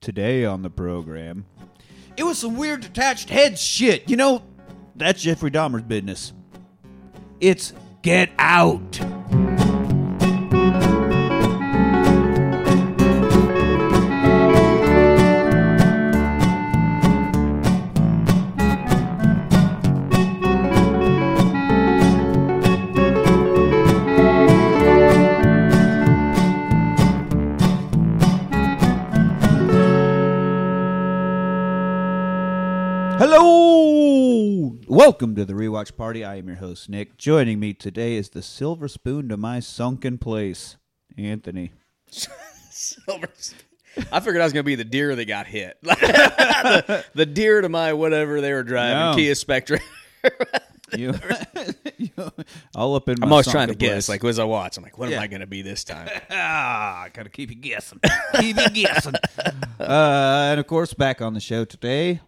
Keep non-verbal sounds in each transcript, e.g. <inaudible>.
Today on the program, it was some weird detached head shit. You know, that's Jeffrey Dahmer's business. It's Get Out. Welcome to the Rewatch Party. I am your host, Nick. Joining me today is the silver spoon to my sunken place, Anthony. Silver. Spoon. I figured I was going to be the deer that got hit. <laughs> the, the deer to my whatever they were driving, No. Kia Spectra. <laughs> You, <laughs> you- all up in my I'm always trying to sunken guess. Like, as I watch, I'm like, what Yeah. am I going to be this time? ah, gotta keep you guessing. keep you guessing. Uh, and of course, back on the show today,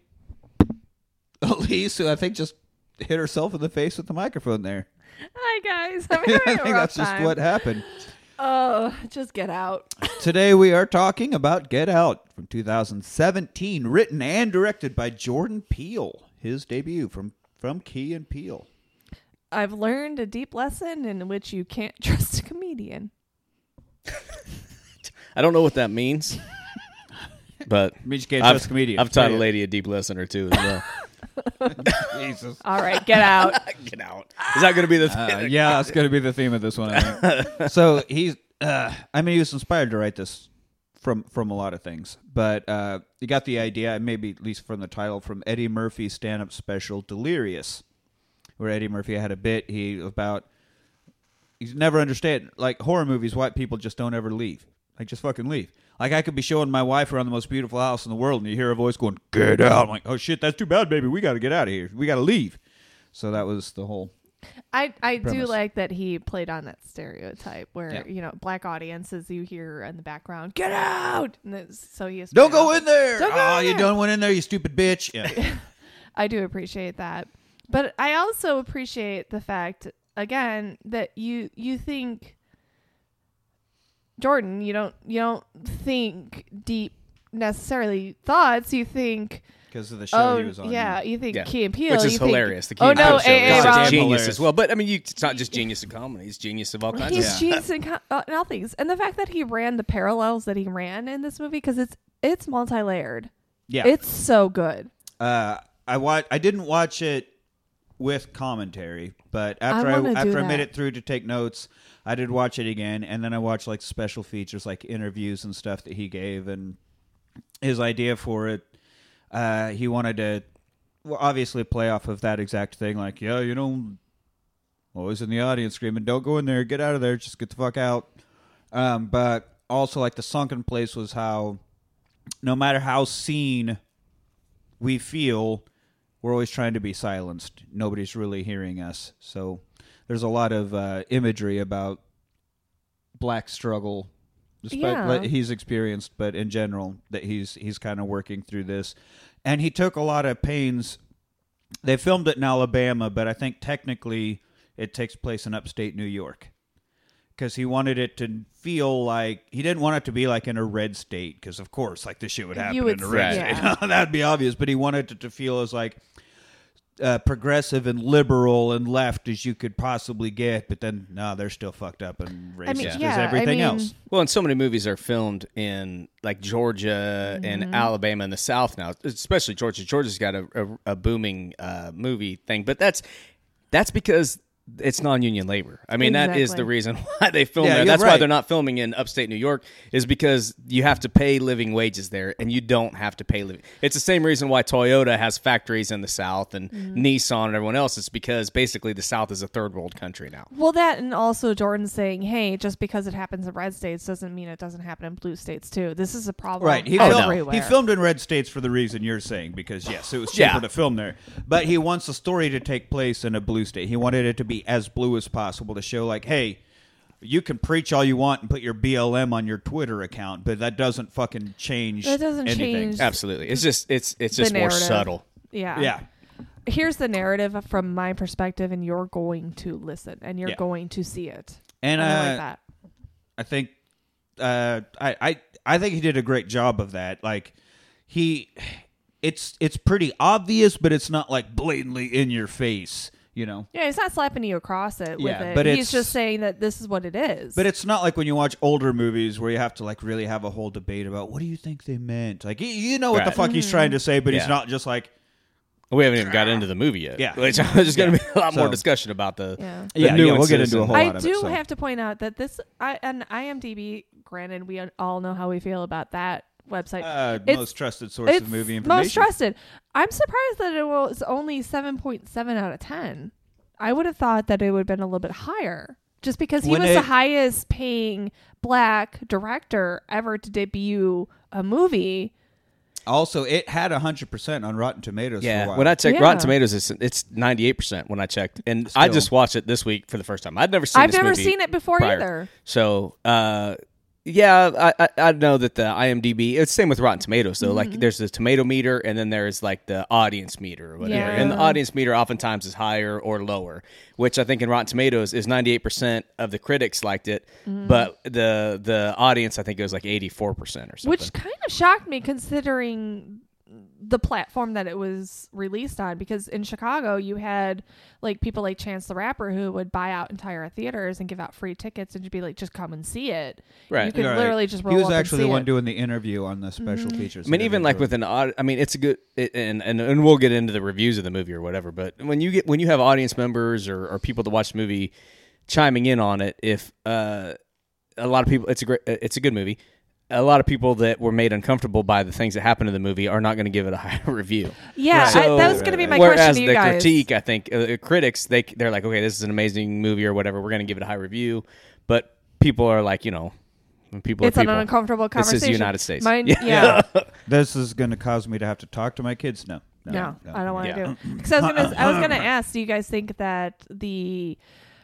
Elise, who I think just hit herself in the face with the microphone there. Hi guys, I'm <laughs> having a think rough that's just time. what happened. Oh, just get out. Today we are talking about Get Out from 2017, written and directed by Jordan Peele, his debut from from Key and Peele. I've learned a deep lesson in which you can't <laughs> trust a comedian. <laughs> I don't know what that means, but It means you can't I've, trust comedians. I've taught a lady a deep lesson or two as well. <laughs> Jesus. All right, get out. <laughs> Get out. Is that going to be the Uh, yeah, that's going to be the theme of this one. I think. <laughs> so he's, uh, I mean, he was inspired to write this from from a lot of things, but uh, he got the idea, maybe at least from the title, from Eddie Murphy's stand-up special Delirious, where Eddie Murphy had a bit he about he's never understand like horror movies. White people just don't ever leave. Like just fucking leave. Like I could be showing my wife around the most beautiful house in the world, and you hear a voice going, "Get out!" I'm like, "Oh shit, that's too bad, baby. We got to get out of here. We got to leave." So that was the whole I I do like that he played on that stereotype where Yeah. you know black audiences you hear in the background, get out. And it's- so he is. Don't go in there. Don't go oh, in you there. done went in there, you stupid bitch. <laughs> Yeah. I do appreciate that. But I also appreciate the fact again that you you think Jordan, you don't you don't think deep necessarily thoughts, you think Because of the show oh he was on. yeah, you think Yeah. Key and Peele, Which you is think- hilarious. The Key oh and no, Peele show A- is A- Rob- Rob- genius Hilarious. as well. But I mean, you, it's not just genius of comedy; he's genius of all kinds. He's of genius in, co- uh, in all things, and the fact that he ran the parallels that he ran in this movie because it's it's multi layered. Yeah. It's so good. uh, I wa- I didn't watch it with commentary, but after I, wanna after I made it through to take notes, I did watch it again, and then I watched like special features, like interviews and stuff that he gave, and his idea for it. Uh, he wanted to, well, obviously, play off of that exact thing, like, yeah, you know, always in the audience screaming, "Don't go in there, get out of there, just get the fuck out." Um, but also, like the sunken place was how, no matter how seen we feel, we're always trying to be silenced. Nobody's really hearing us. So there's a lot of uh, imagery about black struggle, despite Yeah. what he's experienced, but in general that he's he's kind of working through this, and he took a lot of pains. They filmed it in Alabama, but I think technically it takes place in upstate New York because he wanted it to feel like he didn't want it to be like in a red state because of course like this shit would happen would in a red yeah. state <laughs> that'd be obvious but he wanted it to feel as like uh, progressive and liberal and left as you could possibly get but then no they're still fucked up and racist I mean, as yeah, I everything mean, else Well, and so many movies are filmed in like Georgia Mm-hmm. and Alabama and the South now, especially Georgia. Georgia's got a, a, a booming uh, movie thing, but that's that's because it's non-union labor. I mean, that is the reason <laughs> why they film Yeah, there. you're That's why they're not filming in upstate New York is because you have to pay living wages there, and you don't have to pay living. It's the same reason why Toyota has factories in the South and Mm-hmm. Nissan and everyone else. It's because basically the South is a third world country now. Well, that and also Jordan saying, "Hey, just because it happens in red states doesn't mean it doesn't happen in blue states too. This is a problem, Right. He, filmed, everywhere." he filmed in red states for the reason you're saying, because yes, it was cheaper Yeah. to film there. But he wants the story to take place in a blue state. He wanted it to be as blue as possible to show, like, hey, you can preach all you want and put your BLM on your Twitter account, but that doesn't fucking change. That doesn't anything. change- Absolutely, it's just it's it's The just more narrative. subtle. yeah, Yeah. Here's the narrative from my perspective, and you're going to listen and you're Yeah. going to see it. And I uh, like that. I think uh, I, I I think he did a great job of that. Like he, it's it's pretty obvious, but it's not like blatantly in your face. You know. Yeah, he's not slapping you across it with Yeah, it. but he's it's- just saying that this is what it is. But it's not like when you watch older movies where you have to like really have a whole debate about what do you think they meant. Like you, you know what the Right. fuck he's trying to mm-hmm. say, but he's not just like We haven't even got into the movie yet. Yeah. which there's going to be a lot more discussion about the. yeah. the yeah, yeah. We'll get into a whole I lot of do it. so. have to point out that this I, on IMDb. Granted, we all know how we feel about that website. uh, It's- most trusted source it's of movie information. most trusted. I'm surprised that it was only seven point seven out of ten. I would have thought that it would have been a little bit higher, just because he When was it- the highest paying black director ever to debut a movie. Also, it had hundred percent on Rotten Tomatoes. for a Yeah, while. when I checked Yeah. Rotten Tomatoes, it's it's ninety eight percent when I checked, and I just watched it this week for the first time. I'd never seen. I've this never movie seen it before prior. either. So, uh, yeah, I, I I know that the IMDb. It's same with Rotten Tomatoes though. Mm-hmm. Like, there's the tomato meter, and then there's like the audience meter or whatever. Yeah. And the audience meter oftentimes is higher or lower, which I think in Rotten Tomatoes is ninety eight percent of the critics liked it, Mm-hmm. but the the audience I think it was like eighty four percent or something. Which kind of shocked me considering the platform that it was released on because in Chicago you had like people like Chance the Rapper who would buy out entire theaters and give out free tickets and just be like just come and see it. Right. You could Right. literally just roll he was up actually and the one it. doing the interview on the special Mm-hmm. features. I mean, even like with an aud- I mean, it's a good, it, and, and and we'll get into the reviews of the movie or whatever. But when you get when you have audience members or, or people that watch the movie chiming in on it, if uh, a lot of people, it's a great, it's a good movie. A lot of people that were made uncomfortable by the things that happened in the movie are not going to give it a <laughs> high review. Yeah, I, that was going to be my Whereas question to you the guys. critique, I think uh, critics they they're like, okay, this is an amazing movie or whatever. We're going to give it a high review, but people are like, you know, people it's are an people. uncomfortable This conversation. the United States. Mine, Yeah. yeah. <laughs> this is going to cause me to have to talk to my kids. No, no, No, I don't want to Yeah. do it. Because I was gonna, I was gonna <laughs> ask, do you guys think that the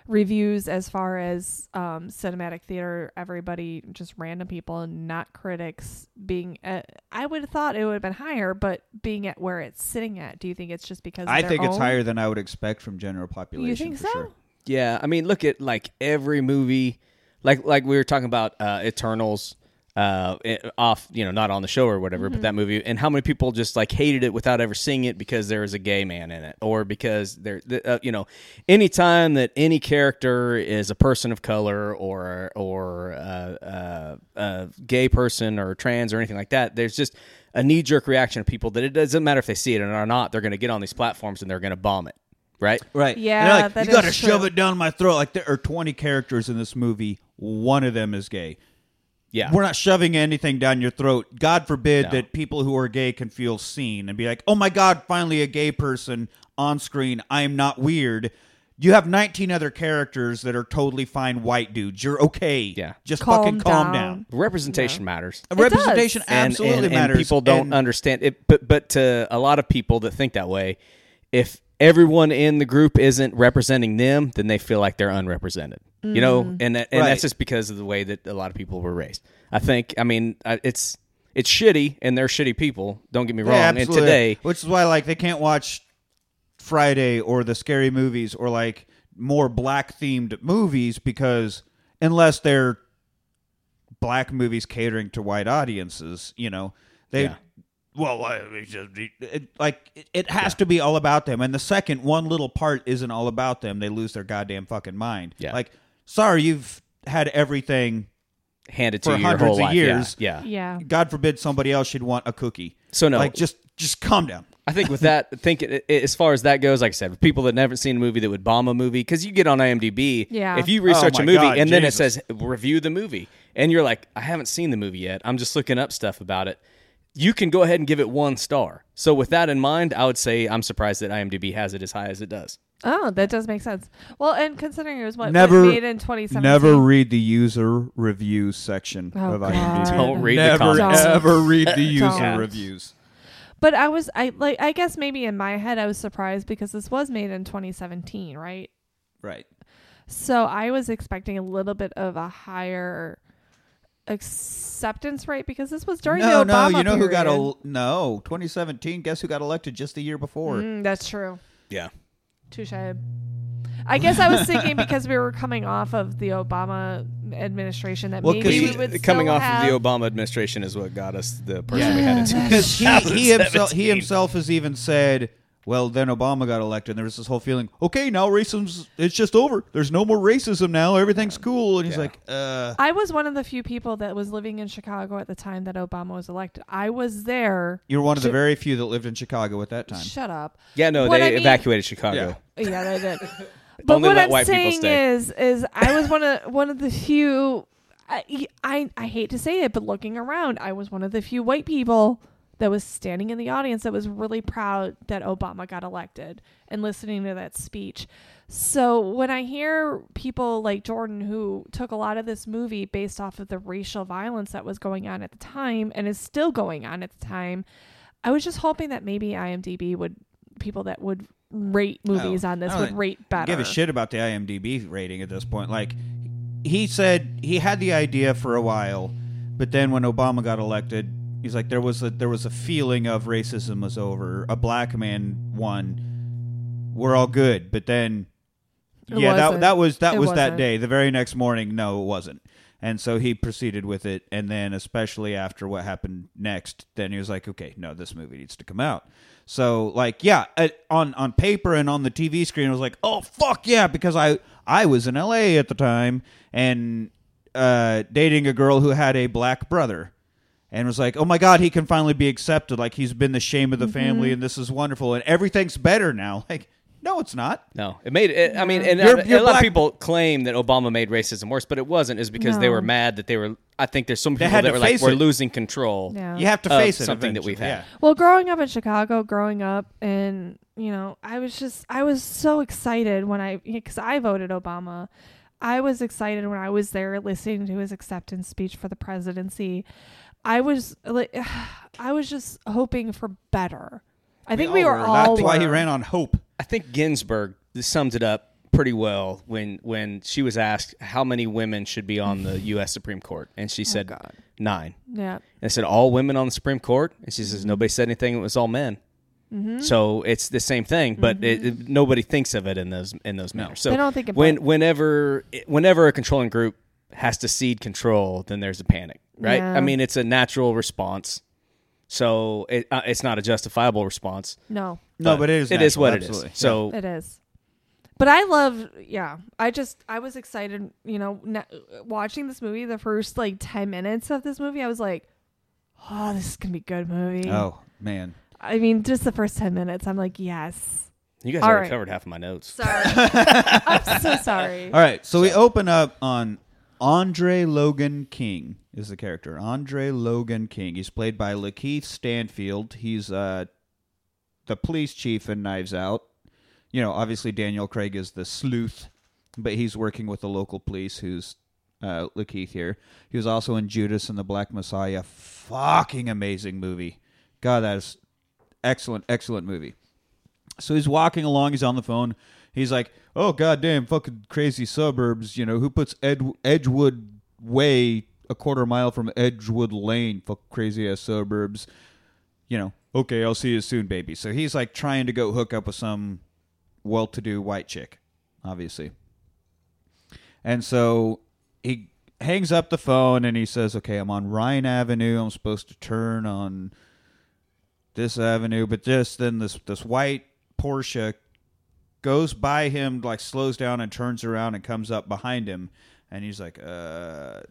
reviews, as far as um, cinematic theater, everybody, just random people, and not critics, being, uh, I would have thought it would have been higher, but being at where it's sitting at, do you think it's just because of I their think it's higher than I would expect from general population. You think for so? Sure. Yeah, I mean, look at like every movie, like like we were talking about uh, Eternals, uh, off you know not on the show or whatever, Mm-hmm. but that movie, and how many people just like hated it without ever seeing it because there was a gay man in it, or because there, uh, you know, anytime that any character is a person of color or or uh, uh, a gay person or trans or anything like that, there's just a knee jerk reaction of people that it doesn't matter if they see it or not, they're going to get on these platforms and they're going to bomb it, right? Right. Yeah, they're like, that you got to shove it down my throat. Like there are 20 characters in this movie. One of them is gay. Yeah, We're not shoving anything down your throat. God forbid No. that people who are gay can feel seen and be like, "Oh my God, finally a gay person on screen. I am not weird." You have 19 other characters that are totally fine white dudes. You're okay. Yeah. Just Calm fucking calm down. down. representation matters. Representation does. And- absolutely and, and matters. people don't And- understand it, but but to a lot of people that think that way, if everyone in the group isn't representing them, then they feel like they're unrepresented. You know, Mm. and that- and Right. that's just because of the way that a lot of people were raised. I think. I mean, it's it's shitty, and they're shitty people. Don't get me wrong. Yeah, and today, which is why like they can't watch Friday or the scary movies or like more black themed movies because unless they're black movies catering to white audiences, you know, they Yeah. well, just- it, like it, it has to be all about them. And the second one little part isn't all about them, they lose their goddamn fucking mind. Yeah. Like, sorry, you've had everything. handed to For you your hundreds whole of life. years. Yeah, yeah. Yeah. God forbid somebody else should want a cookie. So no, Like, just just calm down. I think with that, <laughs> think it, it- as far as that goes, like I said, with people that never seen a movie that would bomb a movie, because you get on IMDb, Yeah. if you research Oh a movie God, and then it Jesus. says review the movie, and you're like, I haven't seen the movie yet, I'm just looking up stuff about it. You can go ahead and give it one star. So with that in mind, I would say I'm surprised that IMDb has it as high as it does. Oh, that does make sense. Well, and considering it was what Never- made in 2017. Never read the user reviews section Oh, of God. IMDb. Don't read the Never comments. ever read the <laughs> user Don't. reviews. But I was I like I guess maybe in my head I was surprised because this was made in 2017, right? Right. So I was expecting a little bit of a higher acceptance rate because this was during no, the no, Obama you know who got period. a no 2017? Guess who got elected just the year before? Mm, that's true. Yeah. Touche. I guess I was thinking because we were coming off of the Obama administration that Well, 'cause maybe he- we would coming still off have, of the Obama administration is what got us the person Yeah. we had in That's- <laughs> Because he, he himself he himself has even said, well, then Obama got elected, and there was this whole feeling, okay, now racism it's just over. There's no more racism now. Everything's cool. And he's Yeah. like, uh, I was one of the few people that was living in Chicago at the time that Obama was elected. I was there. you're one of the very few that lived in Chicago at that time. Shut up. Yeah, no, What they I mean- evacuated Chicago. Yeah, <laughs> they did. <laughs> But Only what let I'm white people saying is, is I was one of <laughs> one of the few. I, I I hate to say it, but looking around, I was one of the few white people that was standing in the audience that was really proud that Obama got elected and listening to that speech. So when I hear people like Jordan who took a lot of this movie based off of the racial violence that was going on at the time and is still going on at the time, I was just hoping that maybe IMDb would people that would rate movies on this would rate better. Give a shit about the IMDb rating at this point. Like he said, he had the idea for a while, but then when Obama got elected, he's like, there was a there was a feeling of racism was over. A black man won. We're all good, but then. It yeah, that wasn't. that was that It was that wasn't. day. The very next morning, no, it wasn't. And so he proceeded with it, and then especially after what happened next, then he was like, "Okay, no, this movie needs to come out." So, like, yeah, uh, on on paper and on the TV screen, I was like, "Oh fuck yeah!" Because I I was in L.A. at the time and uh, dating a girl who had a black brother, and was like, "Oh my god, he can finally be accepted. Like he's been the shame of the Mm-hmm. family, and this is wonderful, and everything's better now." <laughs> Like, no, it's not. No, it made it. I mean, and You're- a- you're a lot black- of people claim that Obama made racism worse, but it wasn't. Is because they were mad that they were. I think there's some people that were like, face "We're losing control." Yeah. You have to Of face it. something that we've had. yeah. Well, growing up in Chicago, growing up, and you know, I was just, I was so excited when I, because I voted Obama. I was excited when I was there listening to his acceptance speech for the presidency. I was like, <sighs> I was just hoping for better. I think we, were all. That's why he ran on hope. I think Ginsburg summed it up pretty well when when she was asked how many women should be on the <sighs> U.S. Supreme Court, and she said Oh, God. nine. Yeah. And I said all women on the Supreme Court, and she says nobody said anything. It was all men. Mm-hmm. So it's the same thing, but it, it- nobody thinks of it in those in those manners. So They don't think about when whenever whenever a controlling group has to cede control, then there's a panic, right? Yeah. I mean, it's a natural response. So it, uh, it's not a justifiable response. No, No, but it is. It is natural, what absolutely. it is. So it is. But I love, yeah. I just, I was excited, you know, na- watching this movie. The first like ten minutes of this movie, I was like, "Oh, this is gonna be a good movie." Oh man. I mean, just the first ten minutes, I'm like, "Yes." you guys All already right. covered half of my notes. Sorry, <laughs> I'm so sorry. All right, so we open up on Andre Logan King is the character. Andre Logan King. He's played by Lakeith Stanfield. He's uh, the police chief in Knives Out. You know, obviously Daniel Craig is the sleuth, but he's working with the local police. Who's uh, Lakeith here? He was also in Judas and the Black Messiah. Fucking amazing movie. God, that is excellent, excellent movie. So he's walking along. He's on the phone. He's like, "Oh goddamn, fucking crazy suburbs! You know who puts Ed- Edgewood Way a quarter mile from Edgewood Lane? Fuck crazy ass suburbs. You know, okay, I'll see you soon, baby." So he's like trying to go hook up with some well-to-do white chick, obviously. And so he hangs up the phone and he says, "Okay, I'm on Ryan Avenue. I'm supposed to turn on this avenue, but just then this this white Porsche goes by him, like slows down and turns around and comes up behind him, and he's like, "Uh,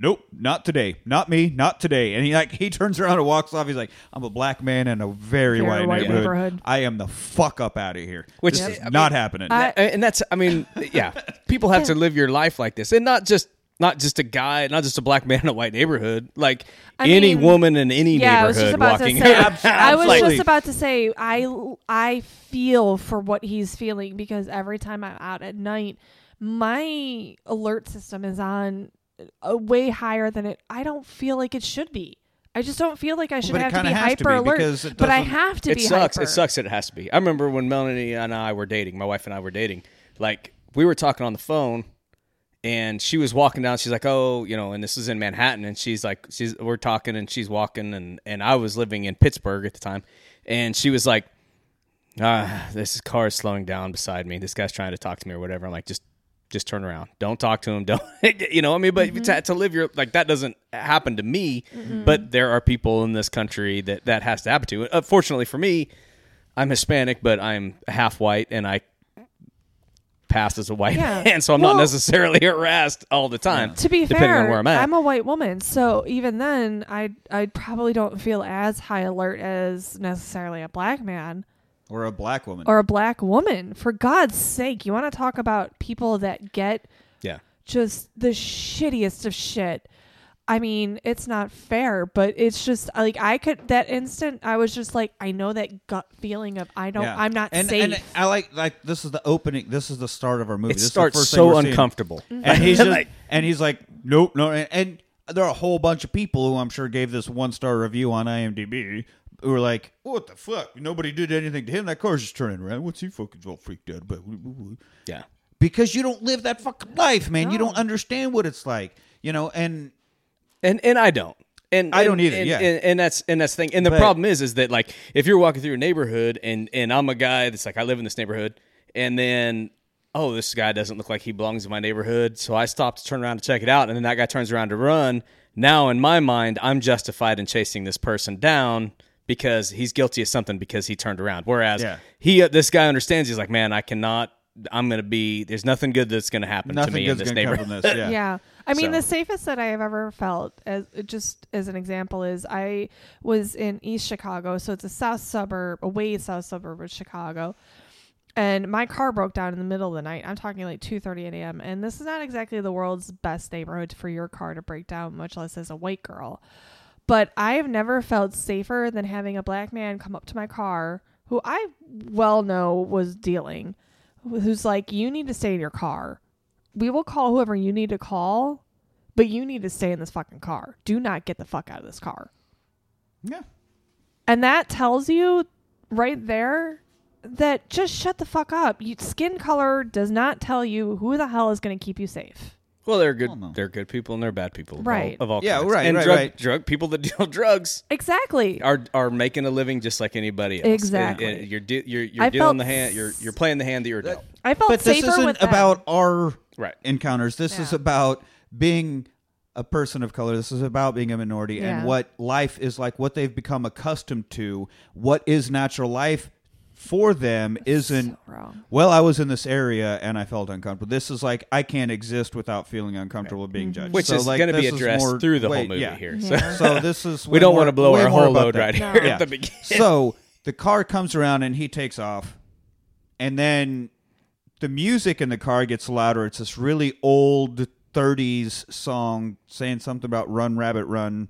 nope, not today, not me, not today." And he like he turns around and walks off. He's like, "I'm a black man in a very, Very white, white neighborhood. neighborhood. I am the fuck up out of here. Which- this is I mean, not happening." I- and that's I mean, yeah, people have to live your life like this, and not just not just a guy, not just a black man in a white neighborhood, like I any mean, woman in any yeah, I was just neighborhood about to walking. say. I <laughs> was just about to say. I I feel for what he's feeling because every time I'm out at night, my alert system is on uh, way higher than it. I don't feel like it should be. I just don't feel like I should but it have to be has to hyper be alert. because it But I have to it be sucks. hyper. It sucks that it has to be. I remember when Melanie and I were dating. My wife and I were dating. Like we were talking on the phone, and she was walking down. She's like, "Oh, you know," and this is in Manhattan, and she's like, "She's we're talking, and she's walking, and and I was living in Pittsburgh at the time, and she was like." ah, this car is slowing down beside me. This guy's trying to talk to me or whatever. I'm like, just just turn around. Don't talk to him. <laughs> Don't you know? I mean, but to, to live your like that doesn't happen to me. But there are people in this country that that has to happen to. Uh, fortunately for me, I'm Hispanic, but I'm half white, and I pass as a white Yeah. man, so I'm Well- not necessarily <laughs> harassed all the time. To be depending fair, on where I'm at. I'm a white woman, so even then, I I probably don't feel as high alert as necessarily a black man or a black woman. or a black woman. For God's sake, you want to talk about people that get yeah. just the shittiest of shit. I mean, it's not fair, but it's just uh, like I could that instant I was just like I know that gut feeling of I don't Yeah. I'm not and, safe. And I like like this is the opening. This is the start of our movie. It This is the starts first thing so we're seeing. uncomfortable. Mm-hmm. and he's <laughs> just, Like- and he's like, nope, no, and, and there are a whole bunch of people who I'm sure gave this one star review on IMDb who were like, what the fuck? Nobody did anything to him. That car's just turning around. What's he fucking all freaked out about? Yeah. Because you don't live that fucking life, man. You don't understand what it's like, you know. And and and I don't. And I don't and- either, And, yeah. and, and that's and that's the thing. And the But- problem is, is that like if you're walking through a neighborhood and and I'm a guy that's like I live in this neighborhood, and then oh this guy doesn't look like he belongs in my neighborhood, so I stop to turn around to check it out, and then that guy turns around to run. Now in my mind, I'm justified in chasing this person down because he's guilty of something because he turned around. Whereas Yeah. he, uh, this guy understands. He's like, man, I cannot. I'm gonna be. There's nothing good that's gonna happen nothing to me in this neighborhood. this. Yeah. <laughs> Yeah. I mean, So- the safest that I have ever felt, as just as an example, is I was in East Chicago, so it's a south suburb, a way south suburb of Chicago, and my car broke down in the middle of the night. I'm talking like 2:30 a.m. And this is not exactly the world's best neighborhood for your car to break down, much less as a white girl. But I have never felt safer than having a black man come up to my car, who I well know was dealing, who's like, "You need to stay in your car." We will call whoever you need to call, but you need to stay in this fucking car. Do not get the fuck out of this car. yeah. And that tells you right there that just shut the fuck up. You, skin color does not tell you who the hell is going to keep you safe. Well, they're good. Well, no. They're good people and they're bad people. of Right. all- Of all, Yeah, kinds. right, And right, drug, right. drug people that <laughs> deal drugs Exactly. are are making a living just like anybody else. Exactly. And- and you're de- you're you're I dealing felt the hand. You're you're playing the hand that you're dealt. I felt But this safer isn't with them. about our Right. encounters. This is Yeah. about being a person of color. This is about being a minority Yeah. and what life is like, what they've become accustomed to, what is natural life for them isn't. So wrong. Well, I was in this area and I felt uncomfortable. This is like I can't exist without feeling uncomfortable being mm-hmm. judged. Which So, is like, going to be this is addressed more- through the wait, whole movie yeah. here. Yeah. So So this is <laughs> we don't want to blow our whole about load that. right No. here Yeah. at the beginning. <laughs> so the car comes around and he takes off, and then the music in the car gets louder. It's this really old '30s song saying something about "Run Rabbit Run,"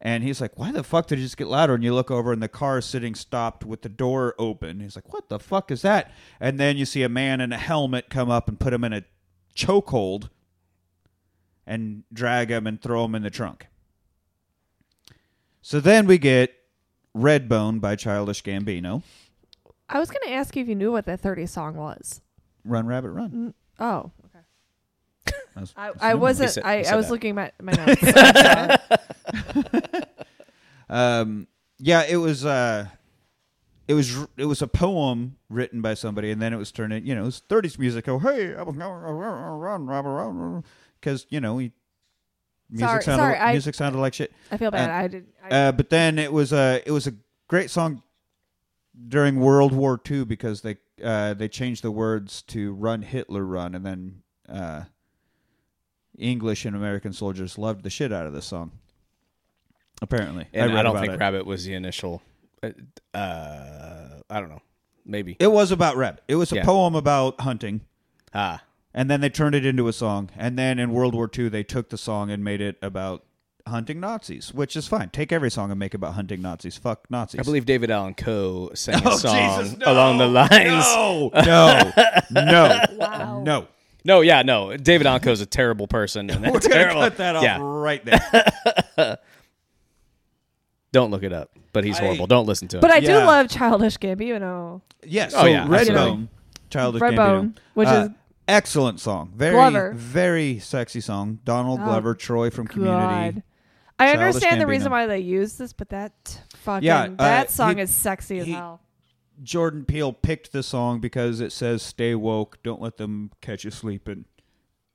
and he's like, "Why the fuck did it just get louder?" And you look over, and the car is sitting stopped with the door open. He's like, "What the fuck is that?" And then you see a man in a helmet come up and put him in a chokehold and drag him and throw him in the trunk. So then we get Redbone by Childish Gambino. I was going to ask you if you knew what that 30 song was. Run Rabbit Run. Mm, Oh, okay. <laughs> I was I, I wasn't. said- I, I was that. looking at my <laughs> notes. <laughs> Um, yeah, it was. Uh, it was. It was a poem written by somebody, and then it was turned in. You know, it was '30s music. Oh, hey, I was gonna run, run, run, because you know, he, music Sorry- sounded. sorry, I- music sounded like shit. I feel bad. Uh, I did. I, Uh, but then it was a. It was a great song during World War II because they uh, they changed the words to "Run Hitler Run," and then uh, English and American soldiers loved the shit out of this song. Apparently, and I, read don't think it. Rabbit was the initial. Uh, uh, I don't know. Maybe. It was about rabbit. It was a Yeah. poem about hunting, ah. and then they turned it into a song. And then in World War II, they took the song and made it about hunting Nazis, which is fine. Take every song and make it about hunting Nazis. Fuck Nazis. I believe David Allen Coe sang <laughs> a Oh, song Jesus, no. along the lines. No, <laughs> no, no, Wow. no. No, yeah, no. David Allen Coe is a terrible person. And <laughs> We're that's gonna cut that off Yeah, right there. Don't look it up. But he's I- horrible. Don't listen to him. but I do yeah. love Childish Gambino. Yes. Oh, so yeah, absolutely. Redbone, Childish Redbone, Gambino, which Uh, is excellent song. Very, Glover. very sexy song. Donald Oh, Glover, Troy from Community. God. I Childish understand the Gambino. reason why they use this, but that fucking Yeah, uh, that song he- is sexy as he- hell. Jordan Peele picked the song because it says "Stay woke, don't let them catch you sleeping,"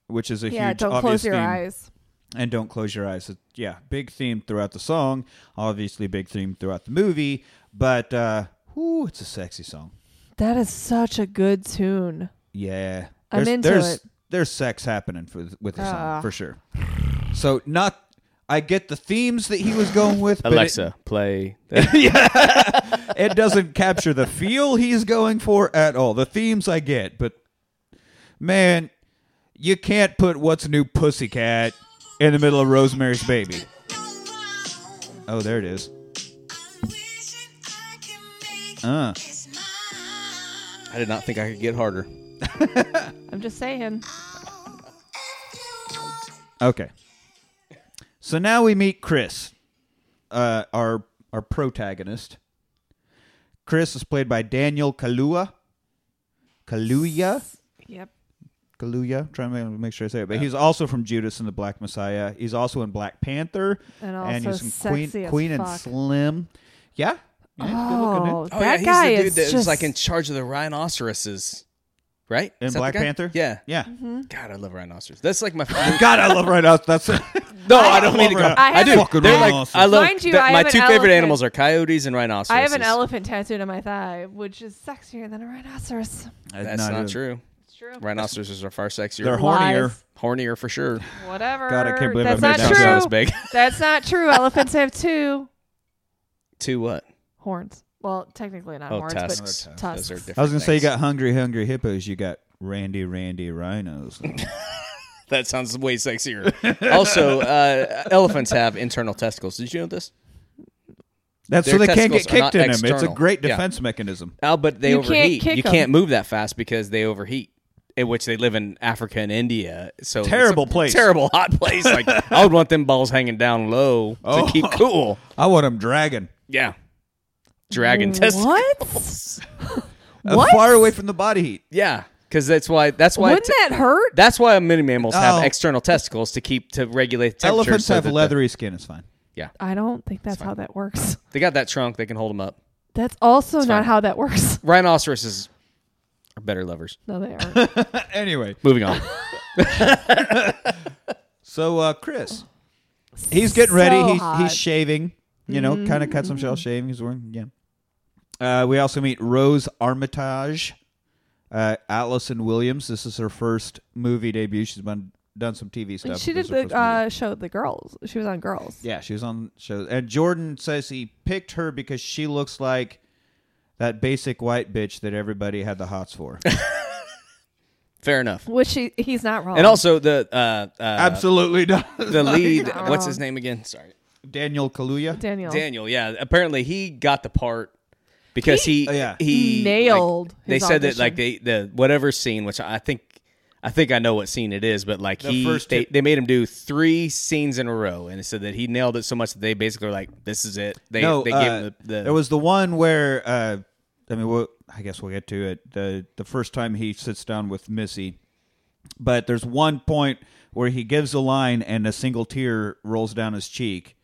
which is a huge thing. yeah, huge don't obvious close your theme. eyes. And don't close your eyes. It- yeah, big theme throughout the song. Obviously, big theme throughout the movie. But uh, whoo, it's a sexy song. That is such a good tune. Yeah, I'm there's, into there's, it. There's sex happening for, with the song Ah. for sure. So not. I get the themes that he was going with. but it- Alexa, play. <laughs> it doesn't capture the feel he's going for at all. The themes I get, but man, you can't put "What's New Pussycat" in the middle of Rosemary's Baby. Oh, there it is. Uh, I did not think I could get harder. I'm just saying. okay. So now we meet Chris, uh, our our protagonist. Chris is played by Daniel Kaluuya. Kaluuya. Yep. Kaluuya. Trying to make sure I say it, but he's also from Judas and the Black Messiah. He's also in Black Panther, And also he's in Queen, as Queen and. Slim. Yeah, yeah good looking. Oh, Oh that yeah, guy he's the dude is that was just like in charge of the rhinoceroses, right? In Is that the Black? Panther? Yeah. Yeah. Mm-hmm. God, I love rhinoceros. That's like my. <laughs> God, I love rhinoceros. out. That's <laughs> no, I don't mean to go. love I I do. haven't- Fucking They're like rhinoceros. I love. Mind you, that- I my have an two favorite elephant. animals are coyotes and rhinoceros. I have an elephant tattooed on my thigh, which is sexier than a rhinoceros. That's not, true. It's true. Rhinoceroses are far sexier. They're hornier. Lies. hornier for sure. Whatever. God, I can't believe I That's made not that That's as true. big. <laughs> That's not true. Elephants have two Two what? horns. Well, technically not Oh, horns, tusks. but Those tusks. are different. I was gonna say you got hungry, hungry hippos. You got randy, randy rhinos. <laughs> That sounds way sexier. also, uh, elephants have internal testicles. Did you know this? That's Their so they can't get kicked not in them. It's a external. great Yeah. defense mechanism. Oh, but they You can't overheat. kick you 'em. can't move that fast because they overheat. In which they live in Africa and India, so it's Terrible a place. terrible hot <laughs> place. Like I would want them balls hanging down low Oh. to keep cool. I want them dragging. Yeah, dragon testicles. <laughs> <laughs> What? What? far away from the body heat. Yeah, because that's why. That's why. Wouldn't t- that hurt? that's why many mammals have Oh. external testicles to keep to regulate temperature. Elephants so have that the- leathery skin. It's fine. yeah, I don't think that's how that works. they got that trunk. They can hold them up. That's also not fine. how that works. Rhinoceroses are better lovers. No, they aren't. <laughs> anyway, Moving on. <laughs> so uh, Chris, he's getting ready. So he's hot. Mm-hmm. he's shaving. You know, kind of cuts himself shaving. He's wearing yeah. Uh, we also meet Rose Armitage, uh, Allison Williams. This is her first movie debut. She's been done some TV stuff. she This did is her first the movie. uh, show The Girls. She was on Girls. Yeah, she was on shows. And Jordan says he picked her because she looks like that basic white bitch that everybody had the hots for. <laughs> Fair enough. Which he, he's not wrong. And also the uh, uh, Absolutely not. the <laughs> lead. not what's wrong. his name again? Sorry, Daniel Kaluuya. Daniel. Daniel. Yeah, apparently he got the part because he Oh, yeah. he Nailed like, they his said that like audition. they the whatever scene, which I think I think I know what scene it is, but like The he first they, two- they made him do three scenes in a row, and it said that he nailed it so much that they basically were like, "This is it." They no, they uh, gave him the, the there was the one where uh, I mean, we'll, I guess we'll get to it. The the first time he sits down with Missy, but there's one point where he gives a line and a single tear rolls down his cheek.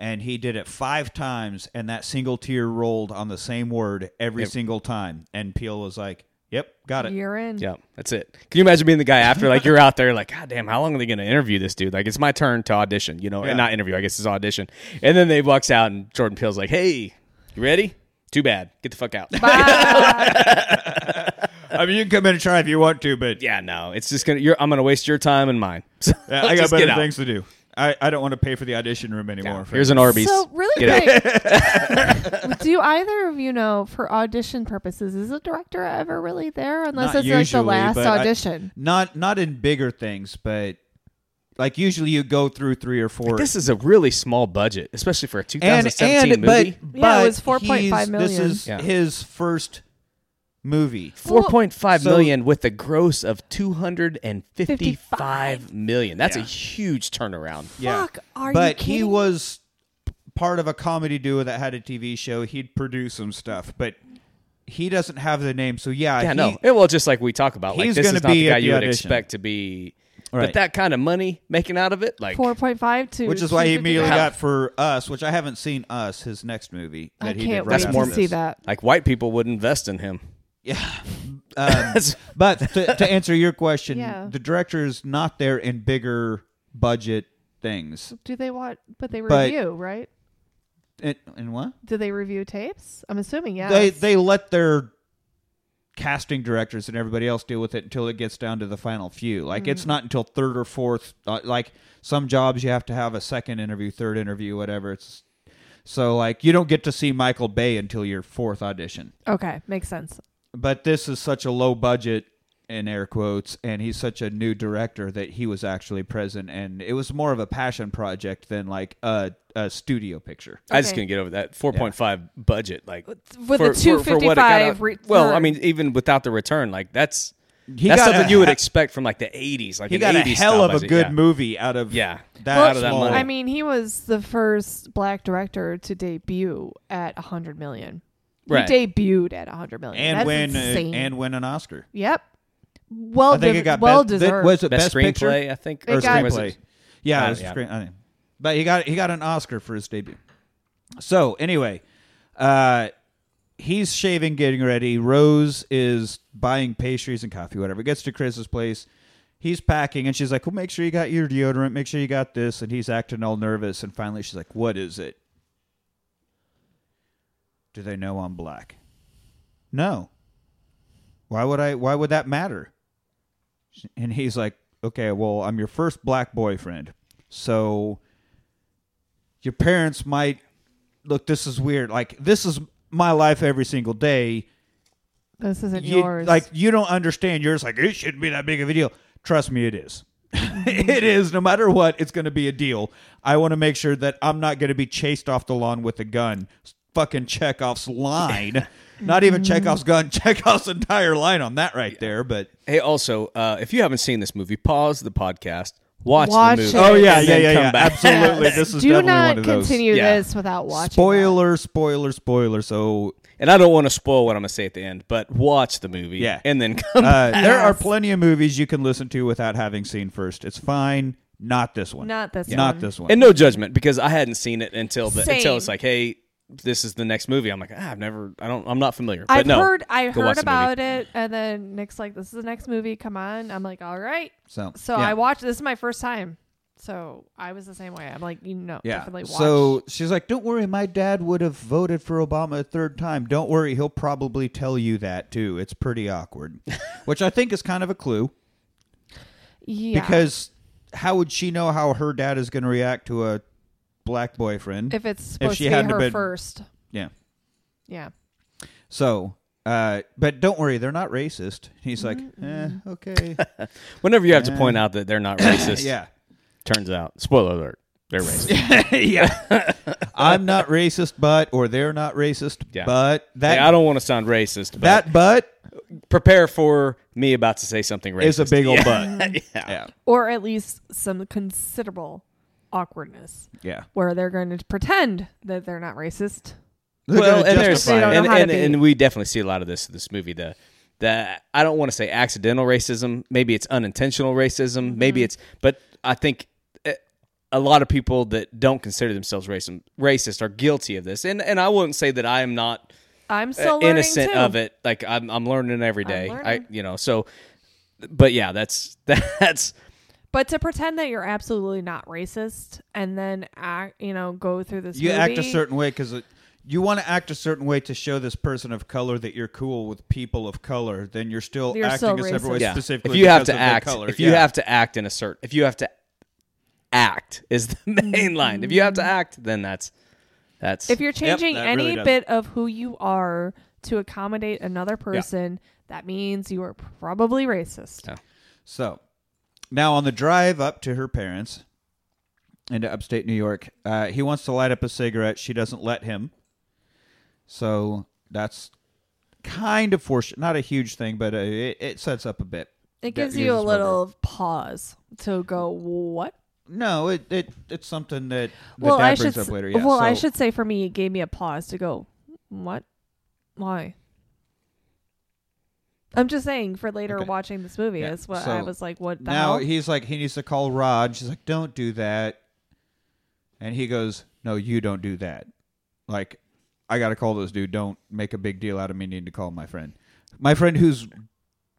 And he did it five times, and that single tear rolled on the same word every Yep. single time. And Peele was like, "Yep, got it." You're in. Yeah, that's it. Can you imagine being the guy after, like, you're out there, like, God damn, how long are they going to interview this dude? Like, it's my turn to audition, you know, Yeah. and not interview, I guess it's audition. And then they walks out, and Jordan Peele's like, Hey, you ready? Too bad. Get the fuck out. <laughs> I mean, you can come in and try if you want to, but yeah, no, it's just gonna. You're, I'm gonna waste your time and mine. <laughs> So Yeah, I got better things to do. I, I don't want to pay for the audition room anymore. Yeah, Here's an Arby's. So really Get quick, <laughs> do either of you know for audition purposes is a director ever really there unless Not it's like the last but I- audition? not not in bigger things, but like usually you go through three or four. This is a really small budget, especially for a and 2017 and movie. but Yeah, it but was 4.5 million. This is Yeah. his first movie. Four point five So- million with a gross of two hundred and fifty-five million. 55. million. That's a huge turnaround. Yeah, Fuck, are you but he was part of a comedy duo that had a TV show. He'd produce some stuff, but he doesn't have the name. So yeah, Yeah, he, no. Yeah, well, just like we talk about, like this gonna is not be the at guy the you would audition. expect to be Right. But that kind of money making out of it, like Four point five to which is why he immediately got for Us, which I haven't seen Us, his next movie that I he can't did right wait after to this. see that. like white people would invest in him. Yeah. <laughs> Um, but to, to answer your question, Yeah. the director is not there in bigger budget things. Do they want? But they But- review, right? In, in what? Do they review tapes? I'm assuming yes. They they let their casting directors and everybody else deal with it until it gets down to the final few. Like it's Mm-hmm. not until third or fourth. Uh, like some jobs, you have to have a second interview, third interview, whatever. It's so like you don't get to see Michael Bay until your fourth audition. okay, makes sense. But this is such a low budget in air quotes and he's such a new director that he was actually present and it was more of a passion project than like a, a studio picture I just Okay. couldn't get over that 4.5 budget. Like With for- the for- what it got five. out- Well, I mean, even without the return, like that's he that's got something a, you would he expect from like the 80s. Like an got a 80s hell style of a budget, good yeah. movie out of Yeah. that Well, out of that small- money. I mean, he was the first black director to debut at a hundred million. Right. He debuted at a hundred million. and That's win uh, insane. and win an Oscar. yep. Well, I think de- it got well best, deserved. Was it Best, best, screenplay, picture I think, It or got- screenplay? it- Yeah, Uh, it was yeah. screen- I think. but he got he got an Oscar for his debut. So anyway, uh, he's shaving, getting ready. Rose is buying pastries and coffee, whatever. Gets to Chris's place. He's packing, and she's like, "Well, make sure you got your deodorant. Make sure you got this." And he's acting all nervous. And finally, she's like, "What is it?" Do they know I'm black? No. Why would I? Why would that matter? And he's like, "Okay, well, I'm your first black boyfriend, so your parents might look. This is weird. Like this is my life every single day. this isn't You, yours. like you don't understand. Yours like it shouldn't be that big of a deal. Trust me, it is. <laughs> it is. No matter what, it's going to be a deal. I want to make sure that I'm not going to be chased off the lawn with a gun. Fucking Chekhov's line. <laughs> Not even Chekhov's gun. <laughs> Chekhov's entire line on that right there. But Hey, also, uh, if you haven't seen this movie, pause the podcast, watch, Watch the movie. it. Oh, yeah, and yeah, then yeah, come yeah. back. Absolutely. <laughs> This is Do definitely not one of those. continue Yeah. this without watching. that. spoiler, spoiler, spoiler. So and I don't want to spoil what I'm going to say at the end, but watch the movie. Yeah. And then come uh, there are plenty of movies you can listen to without having seen first. It's fine. Not this one. Not this Not one. this one. And no judgment because I hadn't seen it until the, Same. until it's like, hey, this is the next movie. I'm like, ah, I've never, I don't, I'm not familiar. But I've no, heard I go heard watch the about it, and then Nick's like, "This is the next movie. Come on." I'm like, "All right." so So yeah. I watched. This is my first time, so I was the same way. I'm like, you know, Yeah. definitely watch. So she's like, "Don't worry, my dad would have voted for Obama a third time. Don't worry, he'll probably tell you that too. It's pretty awkward." <laughs> Which I think is kind of a clue yeah, because how would she know how her dad is going to react to a black boyfriend? if it's supposed she to be hadn't her been- first, yeah. yeah. So, uh, but don't worry, they're not racist. He's like, eh, okay, <laughs> Whenever you have to point out that they're not racist, yeah. turns out, spoiler alert, they're racist. <laughs> yeah. <laughs> I'm not racist, but or they're not racist, Yeah. but that Hey, I don't want to sound racist, but that but prepare for me about to say something racist. is a big old yeah. but. yeah. Yeah. Or at least some considerable awkwardness Yeah. where they're going to pretend that they're not racist. They're well, and there's justify They don't it. know and, and, and we definitely see a lot of this in this movie. The the I don't want to say accidental racism. Maybe it's unintentional racism. Mm-hmm. Maybe it's, but I think eh, a lot of people that don't consider themselves racist racist are guilty of this. And and I wouldn't say that I am not I'm uh, still innocent too. of it. Like I'm I'm learning every day. I learning. you know so. But yeah, that's <laughs> that's But to pretend that you're absolutely not racist and then act, you know, go through this. You act a certain way because you want to act a certain way to show this person of color that you're cool with people of color. Then you're still You're acting still a separate way yeah. specifically. If you have because to of their act, color. if you Yeah. have to act in a certain, if you have to act is the <laughs> main line. If you have to mm-hmm. act, then that's that's If you're changing that any really does. bit of who you are to accommodate another person, that means you are probably racist. Yeah. So now on the drive up to her parents into upstate New York, uh, he wants to light up a cigarette. She doesn't let him. So that's kind of fortunate. Not a huge thing, but uh, it, it sets up a bit. It gives you a little pause to go, what? No, it, it it's something that the well, dad I brings should. up later. Yeah. well, I should say for me, it gave me a pause to go, what? Why? I'm just saying for later Okay. watching this movie. Yeah, That's what so I was like. What the now hell? he's like he needs to call Rod. She's like, "Don't do that," and he goes, "No, you don't do that." Like, I got to call this dude. Don't make a big deal out of me needing to call my friend, my friend who's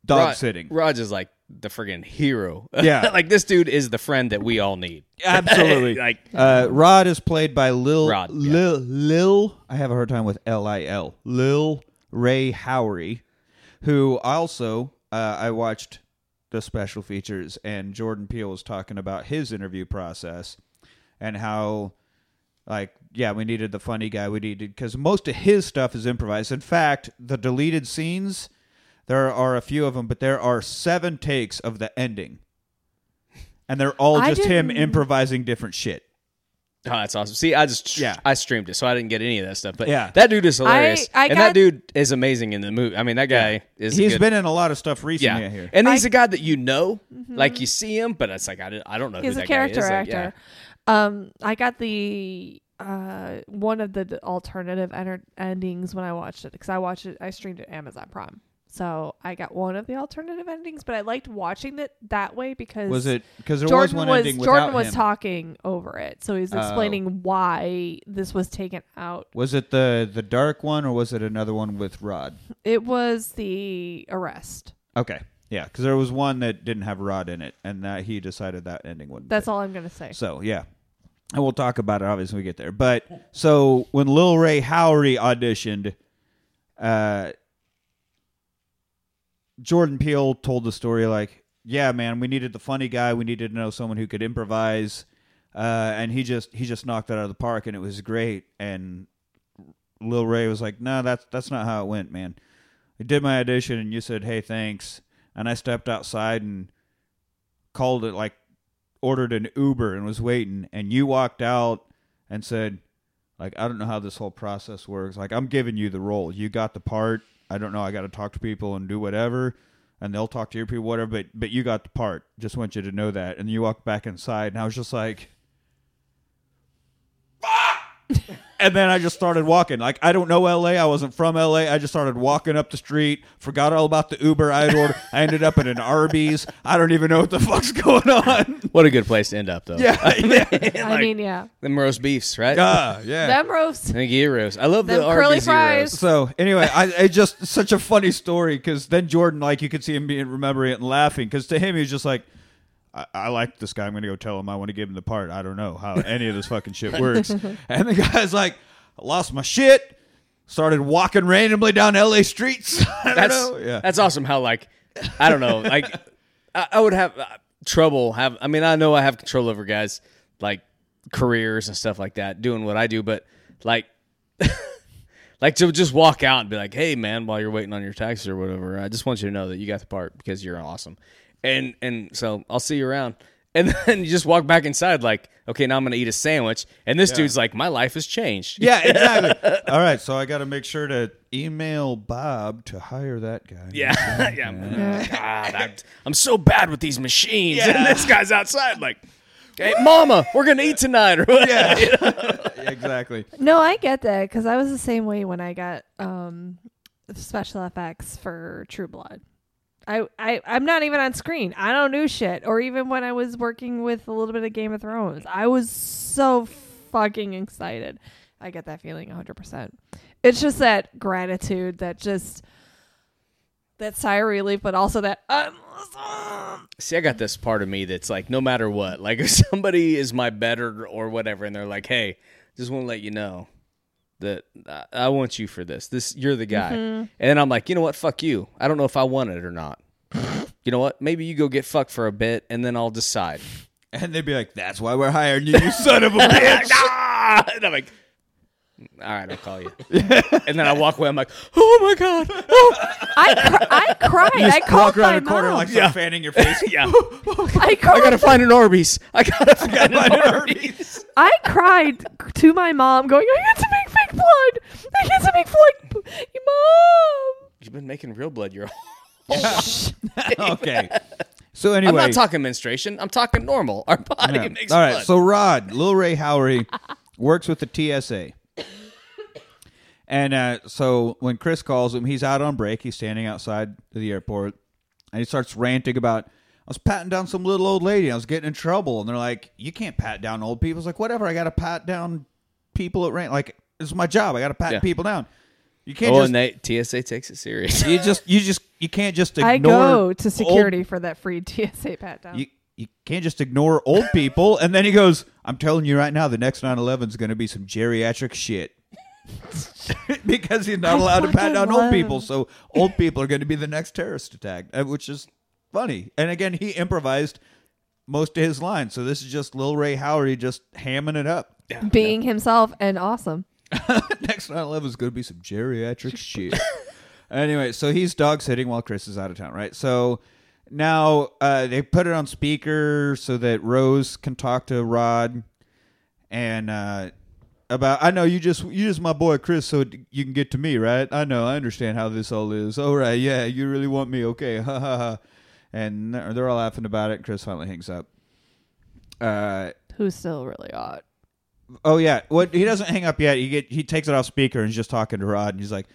dog Rod- sitting. Raj is like the friggin' hero. <laughs> Yeah. like this dude is the friend that we all need. Absolutely. <laughs> like Uh, Rod is played by Lil Rod, yeah. Lil Lil. I have a hard time with L I L. Lil Ray Howery, who also uh, I watched the special features, and Jordan Peele was talking about his interview process and how, like, yeah, we needed the funny guy. We needed because most of his stuff is improvised. In fact, the deleted scenes. There are a few of them, but there are seven takes of the ending. And they're all I just him improvising different shit. Oh, that's awesome. See, I just Yeah. I streamed it, so I didn't get any of that stuff. But Yeah. that dude is hilarious, I and got- that dude is amazing in the movie. I mean, that guy is. a He's good- been in a lot of stuff recently. yeah, I hear. and he's I- a guy that you know, like you see him, but it's like I, don't- I don't know He's who a that character guy is. Like, yeah. actor. Um, I got the uh one of the alternative enter- endings when I watched it because I watched it. I streamed it Amazon Prime, so I got one of the alternative endings. But I liked watching it that way because Was it because there Jordan was one was, Jordan was him? talking over it, so he's Oh. explaining why this was taken out. was it the the dark one or was it another one with Rod? It was the arrest. Okay, yeah, because there was one that didn't have Rod in it, and that he decided that ending wouldn't. That's fit. all I'm gonna say. So yeah, and we'll talk about it obviously when we get there. But so when Lil Rel Howery auditioned, uh, Jordan Peele told the story like, "Yeah, man, we needed the funny guy. We needed to know someone who could improvise." Uh, and he just he just knocked it out of the park, and it was great. And Lil Rel was like, "No, that's that's not how it went, man. I did my audition, and you said, hey, thanks.' And I stepped outside and called it like ordered an Uber and was waiting, and you walked out and said, like, I don't know how this whole process works. Like, I'm giving you the role. You got the part. I don't know. I got to talk to people and do whatever, and they'll talk to your people, whatever. But but you got the part. Just want you to know that. And you walk back inside, and I was just like. And then I just started walking. Like I don't know LA. I wasn't from LA. I just started walking up the street. Forgot all about the Uber I had ordered. I ended up at an Arby's. I don't even know what the fuck's going on. What a good place to end up, though. Yeah, <laughs> yeah. I mean, yeah, them roast beefs, right? Ah, <laughs> yeah. them roast. And gyros. I love Them the curly Arby's fries. gyros. So anyway, I it's just such a funny story because then Jordan, like you could see him being remembering it and laughing because to him he was just like, I, I like this guy. I'm gonna go tell him I want to give him the part. I don't know how <laughs> any of this fucking shit works. <laughs> and the guy's like, I lost my shit. Started walking randomly down LA streets. <laughs> I don't That's know. Yeah. that's awesome. How like I don't know, like I, I would have uh, trouble have. I mean, I know I have control over guys like careers and stuff like that, doing what I do, but like. Like to just walk out and be like, "Hey, man, while you're waiting on your taxi or whatever, I just want you to know that you got the part because you're awesome." And and so I'll see you around. And <laughs> then you just walk back inside, like, okay, now I'm gonna eat a sandwich. And this dude's like, my life has changed. Yeah, <laughs> exactly. All right, so I got to make sure to email Bob to hire that guy. Yeah, <laughs> yeah. God, I'm, I'm so bad with these machines, Yeah. and this guy's outside like, "Hey, Mama, we're gonna eat tonight." Or what? exactly. No, I get that because I was the same way when I got um, special effects for True Blood. I, I I'm not even on screen. I don't do shit. Or even when I was working with a little bit of Game of Thrones, I was so fucking excited. I get that feeling 100%. It's just that gratitude that just that sigh of relief, but also that I'm. See, I got this part of me that's like, no matter what, like <laughs> if somebody is my better or whatever, and they're like, "Hey, just want to let you know that I, I want you for this. This you're the guy." And then I'm like, you know what? Fuck you. I don't know if I want it or not. <laughs> you know what? Maybe you go get fucked for a bit, and then I'll decide. And they'd be like, "That's why we're hiring you, you son of a <laughs> bitch." <laughs> ah! And I'm like, all right, I'll call you. and then I walk away. I'm like, oh my god, oh. I cr- I cried. I Walk called around my the corner mom. like start fanning your face. yeah. I I gotta find an Arby's. I gotta find an find an Arby's. I cried to my mom, going, "I get to make fake blood. I get to make fake, mom." You've been making real blood your whole. <laughs> okay. <laughs> So anyway, I'm not talking menstruation. I'm talking normal. Our body Yeah. makes All right. blood. So Rod, Lil Rel Howery, works with the TSA, And uh, so when Chris calls him, he's out on break. He's standing outside the airport, and he starts ranting about. I was patting down some little old lady. I was getting in trouble, and they're like, "You can't pat down old people." It's like, "Whatever. I got to pat down people at rant. Like, this is my job. I got to pat Yeah. people down. You can't Oh, just and they TSA takes it serious. you <laughs> just you just you can't just ignore I go old- to security for that free <laughs> TSA pat down. you you can't just ignore old people. And then he goes, "I'm telling you right now, the next 9/11 is going to be some geriatric shit." <laughs> because he's not I allowed to pat fucking down old love people, so old people are going to be the next terrorist attack, uh, which is funny. And again, he improvised most of his lines, so this is just Lil Rel Howery just hamming it up. Being himself and awesome. <laughs> next 9/11 is going to be some geriatric shit. anyway, so he's dog sitting while Chris is out of town, right? So now uh, they put it on speaker so that Rose can talk to Rod and uh, about. I know you just you just my boy Chris, so you can get to me, right? I know, I understand how this all is. All right, yeah, you really want me, okay? Ha ha ha. And they're all laughing about it. Chris finally hangs up. Uh, Who's still really hot. Oh yeah, what he doesn't hang up yet. He get he takes it off speaker and he's just talking to Rod, and he's like,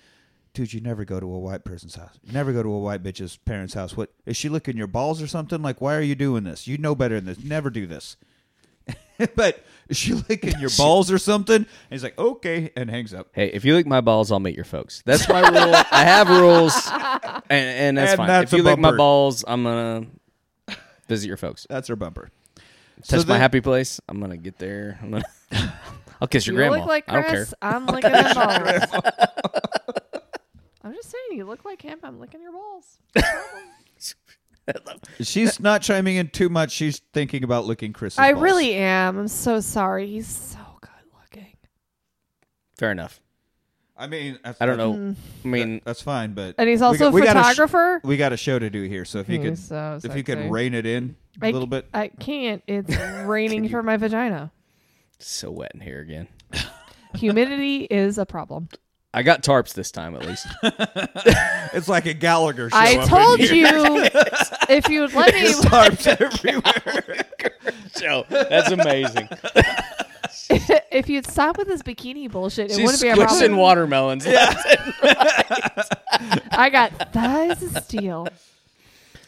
"Dude, you never go to a white person's house. You never go to a white bitch's parents' house. What is she licking your balls or something? Like, why are you doing this? You know better than this. Never do this." <laughs> but is she licking your <laughs> balls or something? And he's like, "Okay," and hangs up. Hey, if you lick my balls, I'll meet your folks. That's my rule. I have rules, and, and that's And fine. that's if you lick my balls, I'm gonna visit your folks. That's her bumper. Touch So my then- happy place. I'm gonna get there. I'm gonna. <laughs> I'll kiss your you grandma. look like I don't care. Chris. I'm licking his balls. I'm just saying, you look like him. I'm licking your balls. <laughs> She's not chiming in too much. She's thinking about licking Chris. I balls. really am. I'm so sorry. He's so good looking. Fair enough. I mean, that's, I don't know. Mm. I mean, That's fine, but And he's we also got- a we got sh- photographer. we got a show to do here, so if you could, so if you could sexy. rein it in a I, little bit. I can't. It's <laughs> raining for my vagina. so wet in here again. <laughs> Humidity is a problem. I got tarps this time at least. <laughs> It's like a Gallagher show. I up in told here. you if you'd let me tarps everywhere. Joe, that's amazing. <laughs> if you'd stop with this bikini bullshit, it She's wouldn't be a squishing problem. watermelons. <laughs> I got thighs of steel.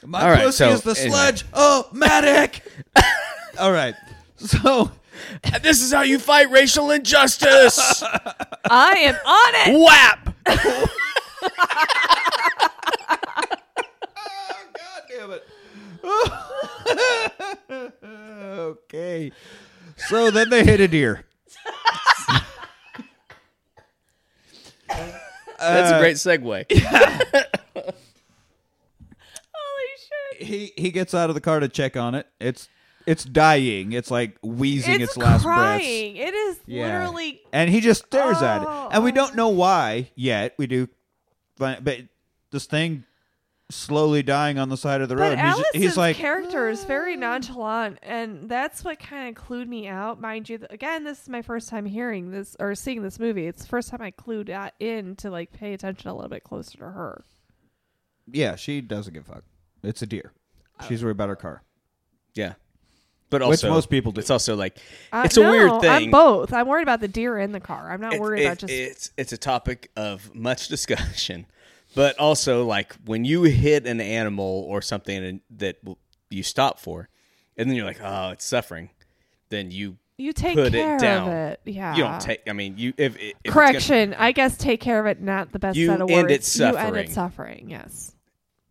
My All right, pussy so, is the anyway. sludge. Oh, Matic. <laughs> All right. So this is how you fight racial injustice. I am on it. Whap. Oh, God damn it. okay. So then they hit a deer. That's a uh, great segue. <laughs> Holy shit. He he gets out of the car to check on it. It's it's dying. It's like wheezing its, It's last breaths. crying. It is Yeah. literally. And he just stares at it. Oh. And we oh. don't know why yet. We do but, but this thing slowly dying on the side of the road. But And he's, Alice's he's like character is very nonchalant, and that's what kind of clued me out. Mind you, again, this is my first time hearing this or seeing this movie. It's the first time I clued out in to like pay attention a little bit closer to her. Yeah, she doesn't give a fuck. It's a deer. She's worried about her car. Yeah. But Which also, most people do. It's also like Uh, it's a no, weird I'm thing. both. I'm worried about the deer in the car. I'm not It- worried it- about just. it's it's a topic of much <laughs> discussion, but also like when you hit an animal or something that you stop for, and then you're like, oh, it's suffering, then you you take put care it down. of it. Yeah. you don't take. I mean, you if, if it's gonna- Correction. I guess take care of it. Not the best You set of end words. it You end suffering. it suffering. Yes.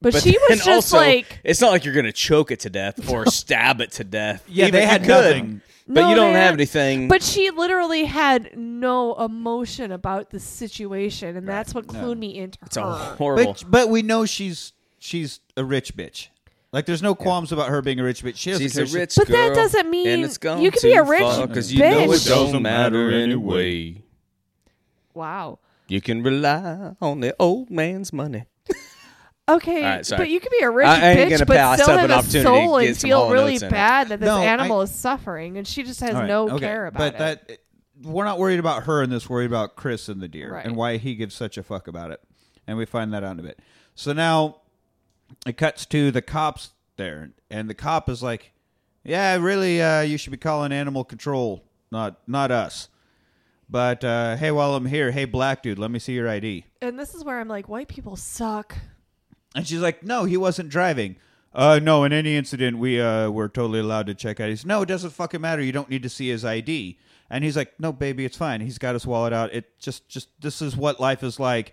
But, but she was then just also, like. it's not like you're gonna choke it to death or <laughs> stab it to death. Yeah, Even they had you could, nothing. But No, you don't have anything. But she literally had no emotion about the situation, and that's what clued me into it's a her. horrible. But but we know she's she's a rich bitch. Like there's no qualms about her being a rich bitch. She doesn't She's care. a She- rich But that doesn't mean and it's you can be a rich far, 'cause you know it bitch. don't matter anyway. Wow. You can rely on the old man's money. Okay, All right, sorry. but you could be a rich I- I ain't bitch, gonna but pass still up have an a opportunity to soul get and some feel Hall really Notes in it. bad that this No, I- animal is suffering, and she just has All right, no okay, care about but it. that we're not worried about her in this. Worried about Chris and the deer Right. and why he gives such a fuck about it. And we find that out in a bit. So now it cuts to the cops there, and the cop is like, "Yeah, really, uh, you should be calling animal control, not not us." But uh, hey, while I'm here, hey, black dude, let me see your ID. And this is where I'm like, white people suck. And she's like, no, he wasn't driving. Uh, no, in any incident, we uh, were totally allowed to check IDs. No, it doesn't fucking matter. You don't need to see his ID. And he's like, no, baby, it's fine. He's got his wallet out. It just, just this is what life is like.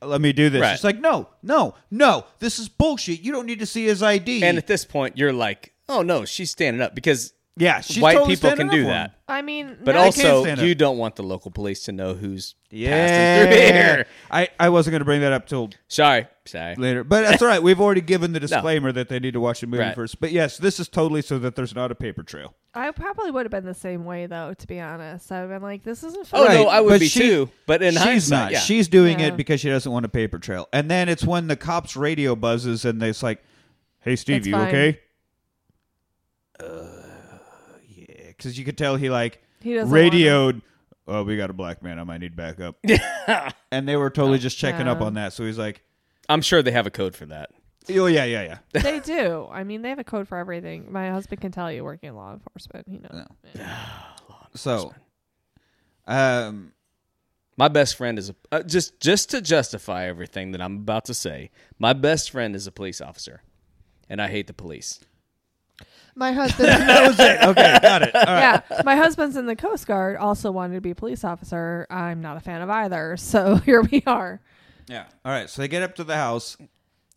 Let me do this. Right. She's like, no, no, no. This is bullshit. You don't need to see his ID. And at this point, you're like, oh no, she's standing up because yeah, she's white totally people standing can up do for him. that. I mean, But no, I can't also, stand it. you don't want the local police to know who's passing Yeah. through here. I, I wasn't going to bring that up till Sorry, sorry. later. But that's all right. We've already given the <laughs> disclaimer that they need to watch the movie Right. first. But yes, this is totally so that there's not a paper trail. I probably would have been the same way though. To be honest, I've been like, this isn't fun. Oh Right, no, I would but be she- too. But in she's hindsight, not. yeah. She's doing Yeah. it because she doesn't want a paper trail. And then it's when the cops radio buzzes and it's like, "Hey, Steve, It's you fine. okay?" Uh, Yeah, because you could tell he like He doesn't radioed. Oh, we got a black man. I might need backup. <laughs> and they were totally just checking up Yeah. on that. So he's like, I'm sure they have a code for that. "Oh yeah, yeah, yeah." <laughs> they do. I mean, they have a code for everything. My husband can tell you working in law enforcement. He knows. So, um, My best friend is a uh, just just to justify everything that I'm about to say. My best friend is a police officer, and I hate the police. My <laughs> husband. that was it. Okay, got it. All right. yeah, my husband's in the Coast Guard. Also wanted to be a police officer. I'm not a fan of either. <laughs> So here we are. Yeah. All right. So they get up to the house,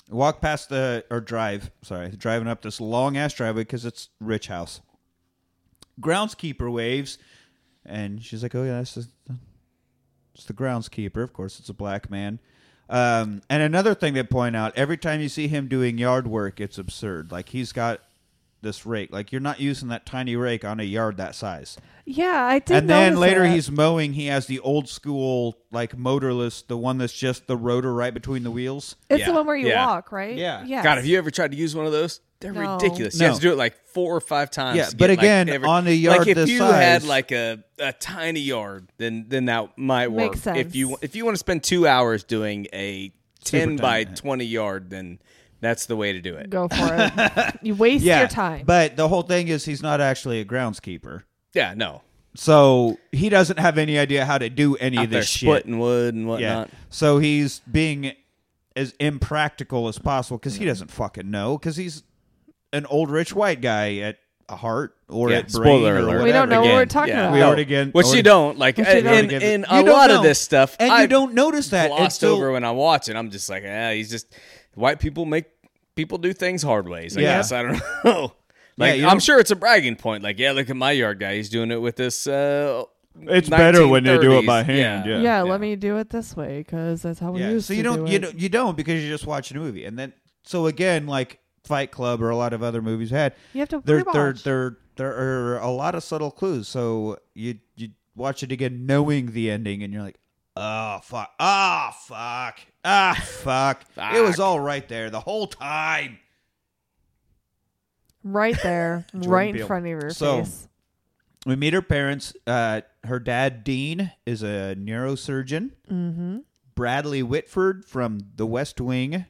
walk past the or drive. Sorry, driving up this long ass driveway because it's rich house. Groundskeeper waves, and she's like, "Oh yeah, that's the, it's the groundskeeper. Of course, it's a black man." Um, and another thing they point out: every time you see him doing yard work, it's absurd. Like he's got this rake. Like you're not using that tiny rake on a yard that size. Yeah, I did. and then later that. he's mowing. He has the old school like motorless, the one that's just the rotor right between the wheels. It's Yeah, the one where you yeah. walk, right? Yeah. Yes. God, have you ever tried to use one of those? They're No. ridiculous. No. You have to do it like four or five times. Yeah, but get, like, again, every- on a yard like if this you had like a, a tiny yard, then then that might work. Makes sense. If you if you want to spend two hours doing a ten Super by twenty yard, then that's the way to do it. Go for it. <laughs> you waste Yeah, your time. But the whole thing is he's not actually a groundskeeper, Yeah, no. so he doesn't have any idea how to do any Out of there this shit. splitting wood and Yeah, whatnot. so he's being as impractical as possible because he doesn't fucking know because he's an old rich white guy at heart or Yeah, at brain spoiler or alert. whatever. we don't know what we're talking yeah. about. We already again, Which already- you don't like Which you in, don't. in, in You a don't lot of this stuff. and I you don't notice that glossed until over when I watch it. I'm just like, ah, he's just white people make people do things hard ways. I Yeah. guess I don't <laughs> know. Like you I'm sure it's a bragging point. Like, yeah, look at my yard guy. He's doing it with this. Uh, It's better when they do it by hand, yeah. yeah, let me do it this way because that's how we yeah. used So to you don't do you it. don't you don't because you're just watching a movie, and then so again like Fight Club or a lot of other movies had You have to there there rewatch. there there are a lot of subtle clues. So you you watch it again knowing the ending, and you're like, oh fuck, ah fuck, ah fuck. It was all right there the whole time. right there, <laughs> Jordan right in Peele. front of your So- face. We meet her parents. Uh, her dad Dean is a neurosurgeon. Mm-hmm. Bradley Whitford from The West Wing.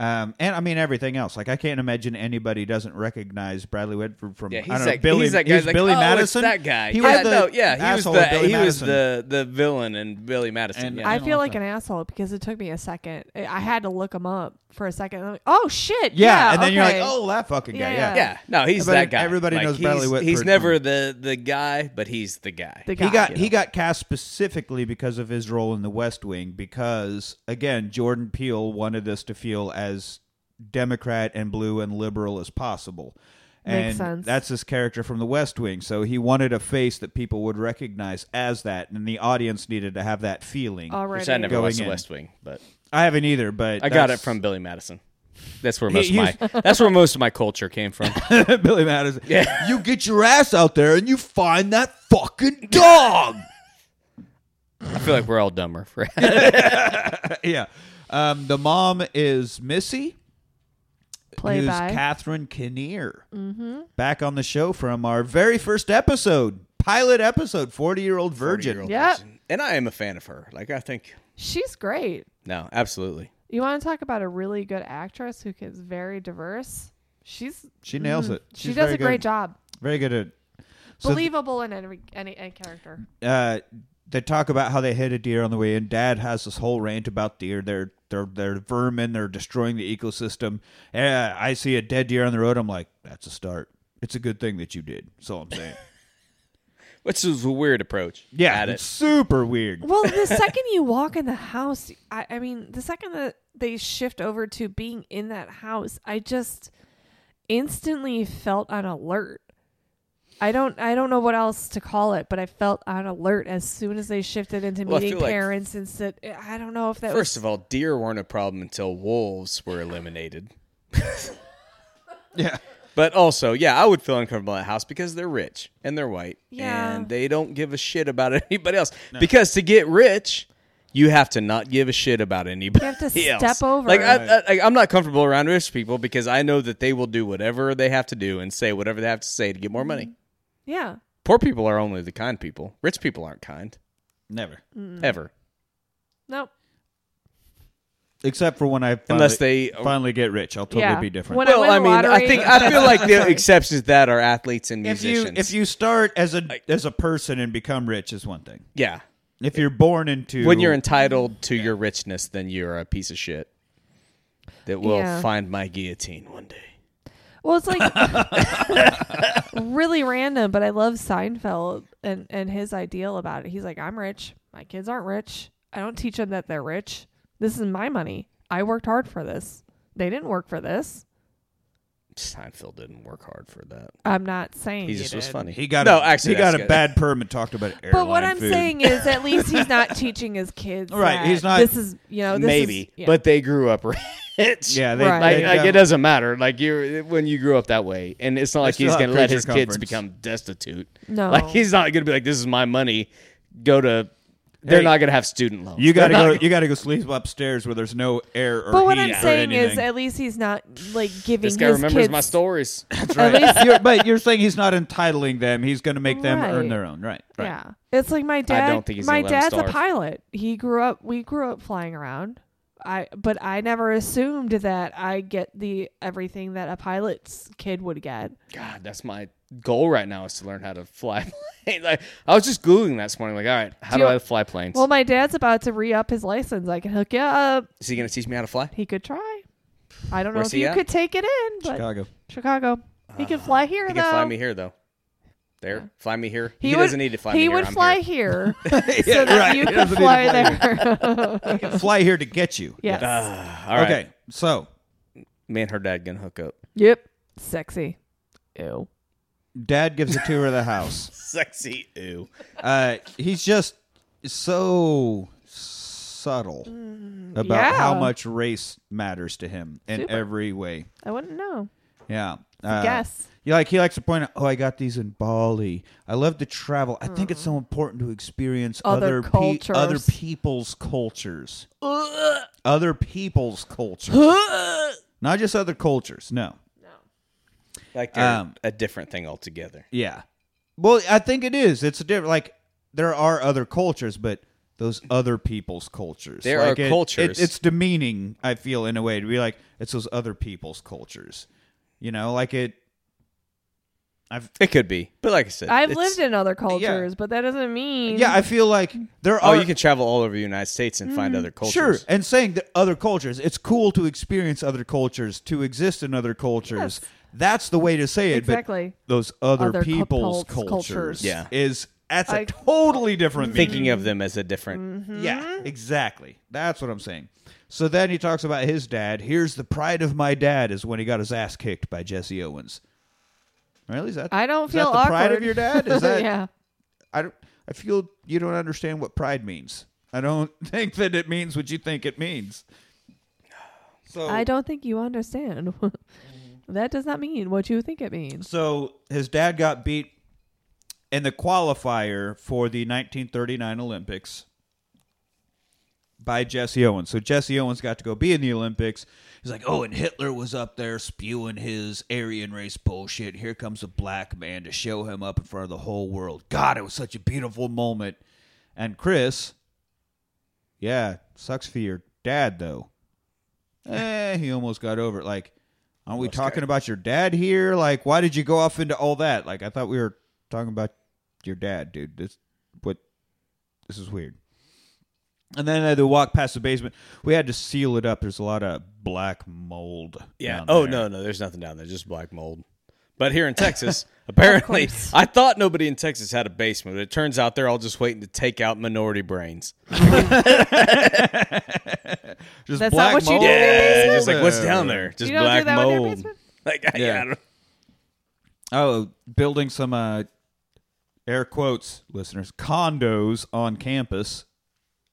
Um, and I mean everything else. Like I can't imagine anybody doesn't recognize Bradley Whitford from Yeah, I he's don't know, Billy. he's that guy. he's like, Billy oh, Madison. It's that guy. He yeah, was the no, yeah, he was the of Billy he was the the villain in Billy Madison. And yeah. I feel all like that. an asshole because it took me a second. I I had to look him up for a second. I'm like, oh shit! Yeah, Yeah, and then you're like, oh, that fucking guy. Yeah, Yeah, yeah, no, he's Everybody- that guy. everybody Like, knows he's, Bradley Whitford He's never the the guy, but he's the guy. the guy. He got you he know. got cast specifically because of his role in The West Wing. Because again, Jordan Peele wanted this to feel as Democrat and blue and liberal as possible. And Makes sense. that's his character from The West Wing. So he wanted a face that people would recognize as that, and the audience needed to have that feeling. already. Which I never Going watched The. West Wing, but I haven't either, but I got it that's- from Billy Madison. That's where He- most of my that's where most of my culture came from. <laughs> Billy Madison. Yeah. You get your ass out there and you find that fucking dog. I feel like we're all dumber for <laughs> yeah. Um, the mom is Missy. Play who's by. Catherine Keener. Mm-hmm. Back on the show from our very first episode, pilot episode, 40 year old virgin. Yep. And I am a fan of her. Like I think She's great. no, absolutely. You want to talk about a really good actress who is very diverse? She's She nails it. she does very a great good. job. Very good at. So, Believable in any, any any character. uh, they talk about how they hit a deer on the way in. Dad has this whole rant about deer. They're they're they're vermin. They're destroying the ecosystem. And I see a dead deer on the road. I'm like, that's a start. It's a good thing that you did. That's all I'm saying. <laughs> Which is a weird approach. Yeah, at it's it. super weird. Well, the <laughs> second you walk in the house, I, I mean, the second that they shift over to being in that house, I just instantly felt on alert. I don't I don't know what else to call it, but I felt on alert as soon as they shifted into Well, meeting feel like- parents and said eh, I don't know if that First was of all, deer weren't a problem until wolves were eliminated. Yeah. But also, yeah, I would feel uncomfortable in that house because they're rich and they're white. Yeah. And they don't give a shit about <laughs> anybody else. Because to get rich, you have to not give a shit about anybody. You have to else. step over Like, I. I, I'm not comfortable around rich people because I know that they will do whatever they have to do and say whatever they have to say to get more money. Mm-hmm. Yeah. Poor people are only the kind people. Rich people aren't kind. Never. Ever. Nope. Except for when I finally, Unless they uh, finally get rich, I'll totally Yeah. be different. When I Well, win I the mean, I lottery- think I feel like the <laughs> exceptions to that are athletes and if you musicians. if you start as a as a person and become rich is one thing. yeah, If you're born into when you're entitled to your richness, then you're a piece of shit that will Yeah. find my guillotine one day. Well, it's like really <laughs> <laughs> random, but I love Seinfeld and and his ideal about it. He's like, I'm rich. My kids aren't rich. I don't teach them that they're rich. This is my money. I worked hard for this. They didn't work for this. Seinfeld didn't work hard for that. I'm not saying He he just was did. funny. he got no, a, actually, he got a good. bad perm and talked about airline But what I'm food. saying is, at least he's not <laughs> teaching his kids. Right, that he's not- This is you know this Maybe, is, yeah. but they grew up <laughs> rich. yeah, they, Right. Like, they like got- it doesn't matter. Like you, when you grew up that way, and it's not like still he's have going to let creature his kids comforts. become destitute. no, Like he's not going to be like, "This is my money. Go to." They're Hey, not going to have student loans. You got to They're go. You got to go sleep upstairs where there's no air or But what heat I'm or saying is, at least he's not like giving This guy his remembers kids. my stories. <laughs> That's at right. least- <laughs> You're- but you're saying he's not entitling them. He's going to make them earn Right. their own. Right. Right. Yeah, it's like my dad. don't think he's my gonna let him dad's a starve. pilot. He grew up. We grew up flying around. I but I never assumed that I get the everything that a pilot's kid would get. God, that's my goal right now is to learn how to fly. <laughs> plane. like I was just googling that this morning. Like, all right, how Do do, you- I fly planes? Well, my dad's about to re up his license. I can hook you up. is he going to teach me how to fly? He could try. I don't know if you at? could take it in, but Chicago. Chicago. He could fly here He though. can fly me here though. There, fly me here. He, would, doesn't need to fly He me would here. I'm fly here. here, <laughs> so that right. you He could doesn't need to fly fly there. Fly here to get you. <laughs> yes. Ah, all right. Okay. So Me and her dad gonna hook up. Yep. Sexy. Ew. Dad gives a tour of the house. <laughs> Sexy. Ew. Uh, he's just so subtle about yeah. how much race matters to him in Super. every way. I wouldn't know. Yeah. Uh, Guess. Yeah, like he likes to point out, oh, I got these in Bali. I love to travel. I think it's so important to experience Other other pe- cultures. other people's cultures. other people's cultures. <laughs> Not just other cultures. No. Like they're Um, a different thing altogether. Yeah. Well, I think it is. It's a different. Like there are other cultures, but those other people's cultures. There Like, are it- cultures. It, it's demeaning. I feel in a way to be like it's those other people's cultures. You know, like it. I've It could be, but like I said, I've lived in other cultures, but that doesn't mean yeah. I feel like there Oh, are. you can travel all over the United States and find other cultures. Sure, and saying that other cultures, it's cool to experience other cultures, to exist in other cultures. Yes. That's the way to say it. Exactly. But those other, Other people's couples- cultures, cultures. Yeah. is that's a I- totally different meaning. Thinking of them as a different. Mm-hmm. Yeah, exactly. That's what I'm saying. So then he talks about his dad. Here's the pride of my dad is when he got his ass kicked by Jesse Owens. Really? Is that I don't is feel that the pride of your dad? Is <laughs> that yeah. I don't I feel you don't understand what pride means. I don't <laughs> think that it means what you think it means. So I don't think you understand. <laughs> that does not mean what you think it means. So his dad got beat in the qualifier for the 1939 Olympics by Jesse Owens. So Jesse Owens got to go be in the Olympics. He's like, oh, and Hitler was up there spewing his Aryan race bullshit. Here comes a black man to show him up in front of the whole world. God, it was such a beautiful moment. And Chris, yeah, sucks for your dad though. <laughs> Eh, he almost got over it. Like, aren't we talking got- about your dad here? Like, why did you go off into all that? Like, I thought we were talking about your dad, dude. This what this is weird. And then I had to walk past the basement. We had to seal it up. There's a lot of black mold. Yeah. Oh there. no, no, there's nothing down there, just black mold. But here in <laughs> Texas, apparently. I thought nobody in Texas had a basement. But it turns out they're all just waiting to take out minority brains. <laughs> Just That's not black what you mold. do in your Yeah, basement? just like what's down there? Just You don't do black that with your mold. basement? <laughs> Like yeah, Yeah. I don't- Oh, building some uh, air quotes, listeners, condos on campus,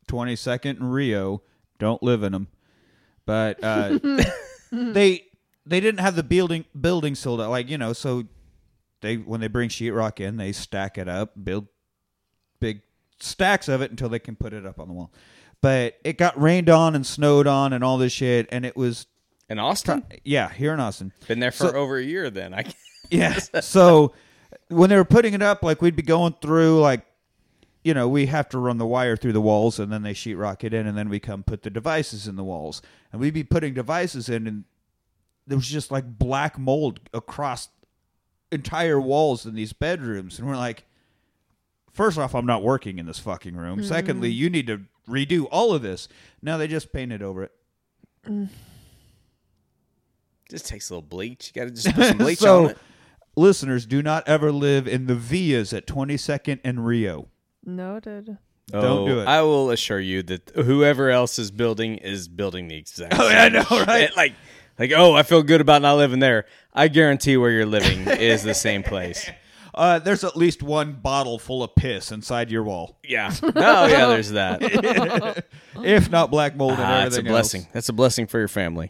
twenty second and Rio. Don't live in them, but uh, they they didn't have the building building sold out. Like you know, so they when they bring sheetrock in, they stack it up, build big stacks of it until they can put it up on the wall. But it got rained on and snowed on and all this shit, and it was in Austin, yeah here in Austin. been there for So- over a year. Then I <laughs> Yeah. so when they were putting it up, like we'd be going through, like, you know, we have to run the wire through the walls and then they sheetrock it in and then we come put the devices in the walls. And we'd be putting devices in and there was just like black mold across entire walls in these bedrooms. And we're like, first off, I'm not working in this fucking room. Mm-hmm. Secondly, you need to redo all of this. Now they just painted over it. Mm. just takes a little bleach. You got to just put some <laughs> bleach so, on it. listeners, do not ever live in the Villas at 22nd and Rio. Noted. Don't Oh, do it. I will assure you that whoever else is building is building the exact. <laughs> Oh, yeah, I same know, shit. right? Like, like, oh, I feel good about not living there. I guarantee where you're living is the same place. <laughs> Uh, there's at least one bottle full of piss inside your wall, Yeah. <laughs> Oh, yeah. There's that. <laughs> if not black mold and Ah, it's a blessing. else. That's a blessing for your family.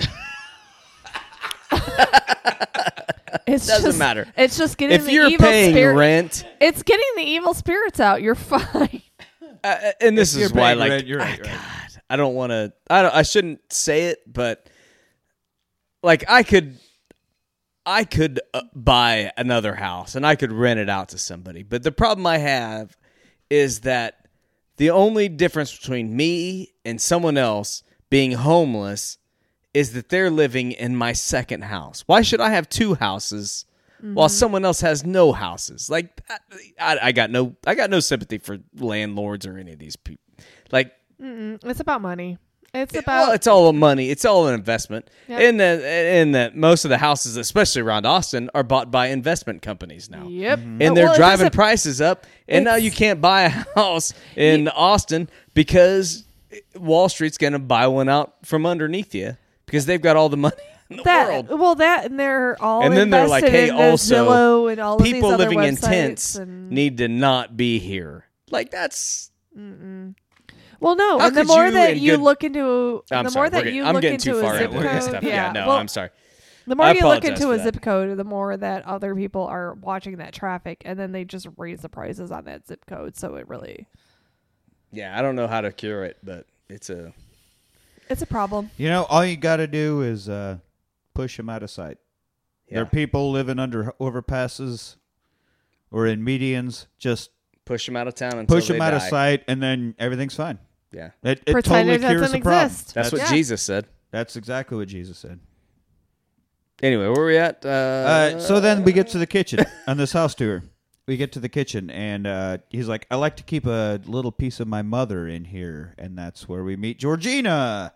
It's Doesn't just, matter. It's just getting if the you're evil paying spirit. rent, It's getting the evil spirits out. You're fine. uh, and this If is you're why, paying like, rent, you're right, ah, you're right. God, I don't want to. I don't. I shouldn't say it, but like, I could. I could uh, buy another house and I could rent it out to somebody. But the problem I have is that the only difference between me and someone else being homeless is that they're living in my second house. Why should I have two houses while someone else has no houses? Like I, I, I got no I got no sympathy for landlords or any of these people. Like Mm-mm. It's about money. It's about well, it's all a money. It's all an investment. Yep. In that, in that, most of the houses, especially around Austin, are bought by investment companies now, Yep. Mm-hmm. and they're well, driving doesn't- prices up. And now you can't buy a house in Austin because Wall Street's going to buy one out from underneath you because they've got all the money in the that world. well that and they're all And then they're like, "Hey, also, Zillow and all of these People other living in tents and- need to not be here. Like that's well no How and the could more you that in you good- look into I'm the sorry. more that we're getting- you I'm look getting into too a zip into this code stuff. yeah, Yeah, no, well, I'm sorry. the more I you look apologize into for a that. zip code the more that other people are watching that traffic and then they just raise the prices on that zip code so it really Yeah, I don't know how to cure it, but it's a it's a problem You know, all you got to do is uh, push them out of sight. There are people living under overpasses or in medians. Just push them out of town and push they them out of sight, and then everything's fine. Yeah, It, it Pretend totally it cures doesn't the problem. exist. that's what Yeah. Jesus said. That's exactly what Jesus said. Anyway, where are we at? Uh, Uh, so then we get to the kitchen <laughs> on this house tour. We get to the kitchen, and uh, he's like, "I like to keep a little piece of my mother in here," and that's where we meet Georgina.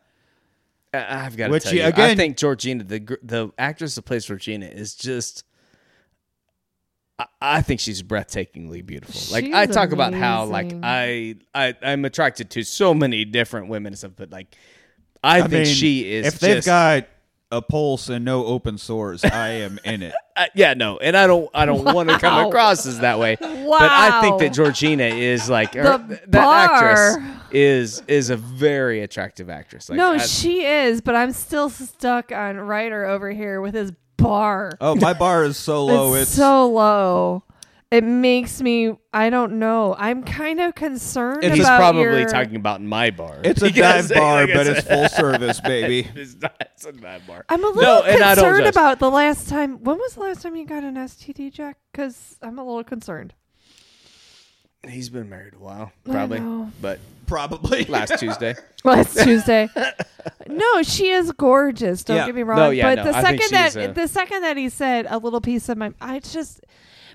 I- I've got to Which tell you- you, I again- think Georgina, the the actress that plays Georgina, is just. I, I think she's breathtakingly beautiful. Like She's I talk about how like amazing. I, I I'm attracted to so many different women and stuff, but like I, I think mean, she is. If they've just- got a pulse and no open sores, I am in it. <laughs> Uh, yeah, no, and I don't, I don't want to come Wow. across as that way. But I think Wow. that Georgina is like her- The that bar. actress is is a very attractive actress. Like, no I- she is but i'm still stuck on ryder over here with his bar Oh, my bar is so <laughs> low. it's, It's, so low it makes me i don't know i'm kind of concerned And he's about probably your- talking about my bar. it's a <laughs> dive bar, like but it's full service, baby. <laughs> it's, not, it's a dive bar. I'm a little No, and I don't concerned about the last time. When was the last time you got an STD, Jack? Because I'm a little concerned. He's been married a while, I probably, know. but Probably. last Tuesday. <laughs> Last Tuesday. <laughs> No, she is gorgeous. Don't Yeah. get me wrong. No, yeah, but no, the I think second that she's a- the second that he said a little piece of my, I just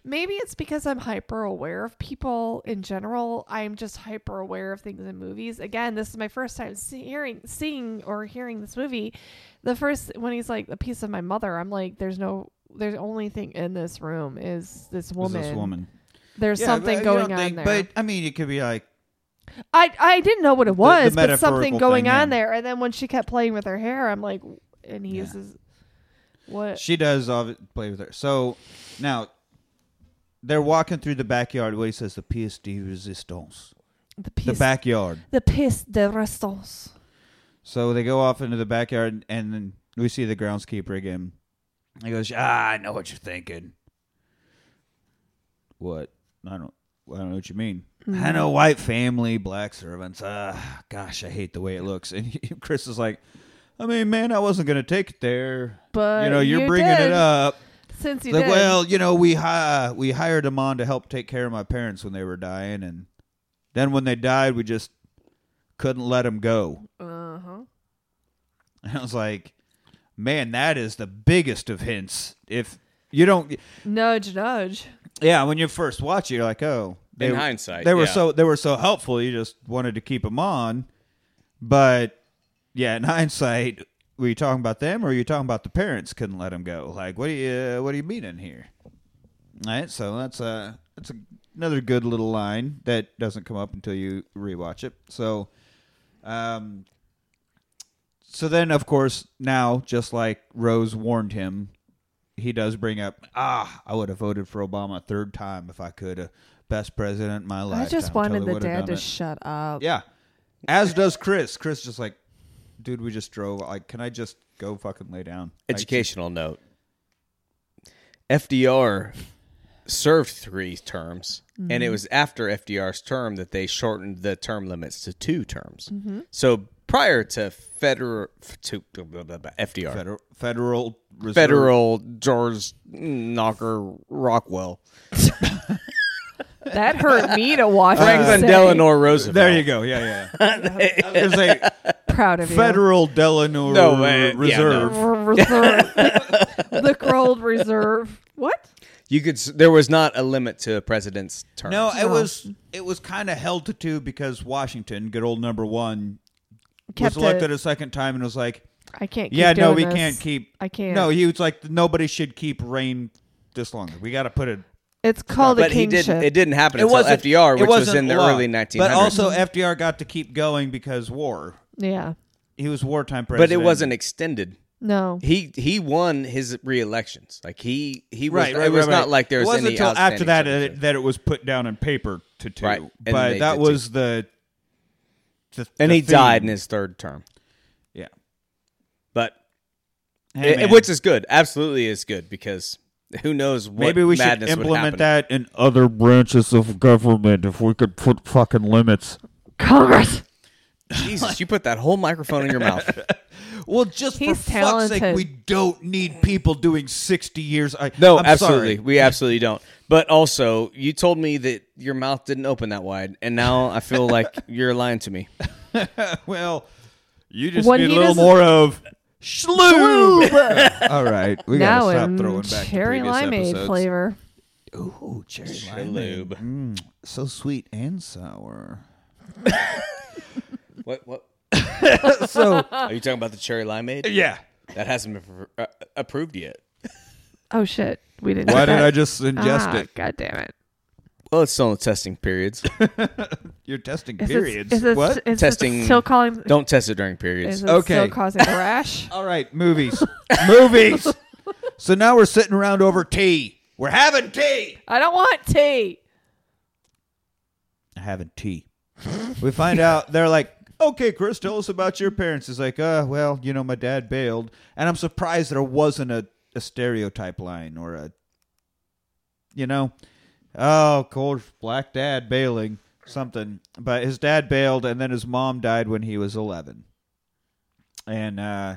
Maybe it's because I'm hyper aware of people in general. I'm just hyper aware of things in movies. Again, this is my first time see- hearing, seeing, or hearing this movie. The first when he's like a piece of my mother, I'm like, there's no, there's only thing in this room is this Is woman. this woman. There's Yeah, something but you going don't on think- there. But I mean, it could be like I I didn't know what it the was, but something going thing, on yeah. there. And then when she kept playing with her hair, I'm like, and he uses what? she does it, play with her. So now they're walking through the backyard. What he says, the pièce de résistance, The the piece, backyard. the piece de resistance. So they go off into the backyard, and then we see the groundskeeper again. He goes, "Ah, I know what you're thinking." What? I don't. I don't know what you mean. I know white family, black servants. Ah, gosh, I hate the way it looks. And <laughs> Chris is like, I mean, man, I wasn't gonna take it there. But you know, you're you bringing did, it up. since you Like, did. well, you know, we hi- we hired him on to help take care of my parents when they were dying, and then when they died, we just couldn't let him go. uh huh. And <laughs> I was like, man, that is the biggest of hints. If you don't, Nudge, nudge. yeah, when you first watch it, you're like, oh, they, In hindsight, they were yeah. so they were so helpful. You just wanted to keep them on, but yeah, in <laughs> hindsight, were you talking about them or were you talking about the parents couldn't let them go? Like, what do you what do you mean in here? All right, so that's a that's a, another good little line that doesn't come up until you rewatch it. So, um, so then of course now, just like Rose warned him, he does bring up, ah, I would have voted for Obama a third time if I could. Uh, best president in my life. I just wanted the dad to shut up. Yeah. As does Chris. Chris just like, dude, we just drove. Like, can I just go fucking lay down? Like, Educational note. FDR served three terms, and Mm-hmm. it was after FDR's term that they shortened the term limits to two terms. Mm-hmm. So prior to federal to blah, blah, blah, FDR, Federal, federal, Reserve. federal George Knocker Rockwell, <laughs> That hurt me to watch. you Franklin say. Delano Roosevelt. There you go. Yeah, yeah. <laughs> I was say Proud of you. Federal Delano No, man. Yeah, no. Reserve. Reserve. <laughs> the gold reserve. What? You could. s- There was not a limit to a president's term. No, it No. was it was kind of held to two because Washington, good old number one, Kept was elected it. a second time and was like, I can't. Keep "Yeah, no, doing we this. can't keep. I can't. No, he was like, nobody should keep reign this long. We got to put it It's called but a he kingship. didn't. It didn't happen It until wasn't FDR, it which was wasn't in the law. early 1900s. But also, FDR got to keep going because war. yeah. He was wartime president. but president. it wasn't extended. No. He he won his re-elections. Like he he was. right. right it was right, not right. like there was It wasn't any until after outstanding that uh, circumstances. it, that it was put down in paper to two. Right. And But they that did was the, the. and the he died in his third term. Yeah. But Hey, it- man, which is good. Absolutely is good because who knows what maybe we should madness would implement that in other branches of government if we could put fucking limits. Congress. Jesus, you put that whole microphone in your mouth. <laughs> Well, just He's for fuck's sake, we don't need people doing sixty years. I, No, I'm absolutely. sorry. We absolutely don't. But also, you told me that your mouth didn't open that wide, and now I feel like <laughs> you're lying to me. Well, you just When need a little more of schloob. <laughs> All right, we now gotta stop throwing back cherry to previous limeade episodes. flavor. Ooh, cherry Lube. Mm, so sweet and sour. <laughs> What? What? <laughs> so Are you talking about the cherry limeade? yeah. That hasn't been uh, approved yet. Oh shit, we didn't. Why did that. I just ingest ah, it? God damn it! Well, it's still in the testing periods. <laughs> You're testing Is periods. It, is it, what? Is Testing- still calling? Don't test it during periods. Is it Okay. still causing a rash? <laughs> All right, movies. movies. So now we're sitting around over tea. We're having tea. I don't want tea. Having tea. we find <laughs> out they're like, okay, Chris, tell us about your parents. He's like, uh, well, you know, my dad bailed. And I'm surprised there wasn't a, a stereotype line or a, you know, oh, cold black dad bailing, something. But his dad bailed, and then his mom died when he was 11. And uh,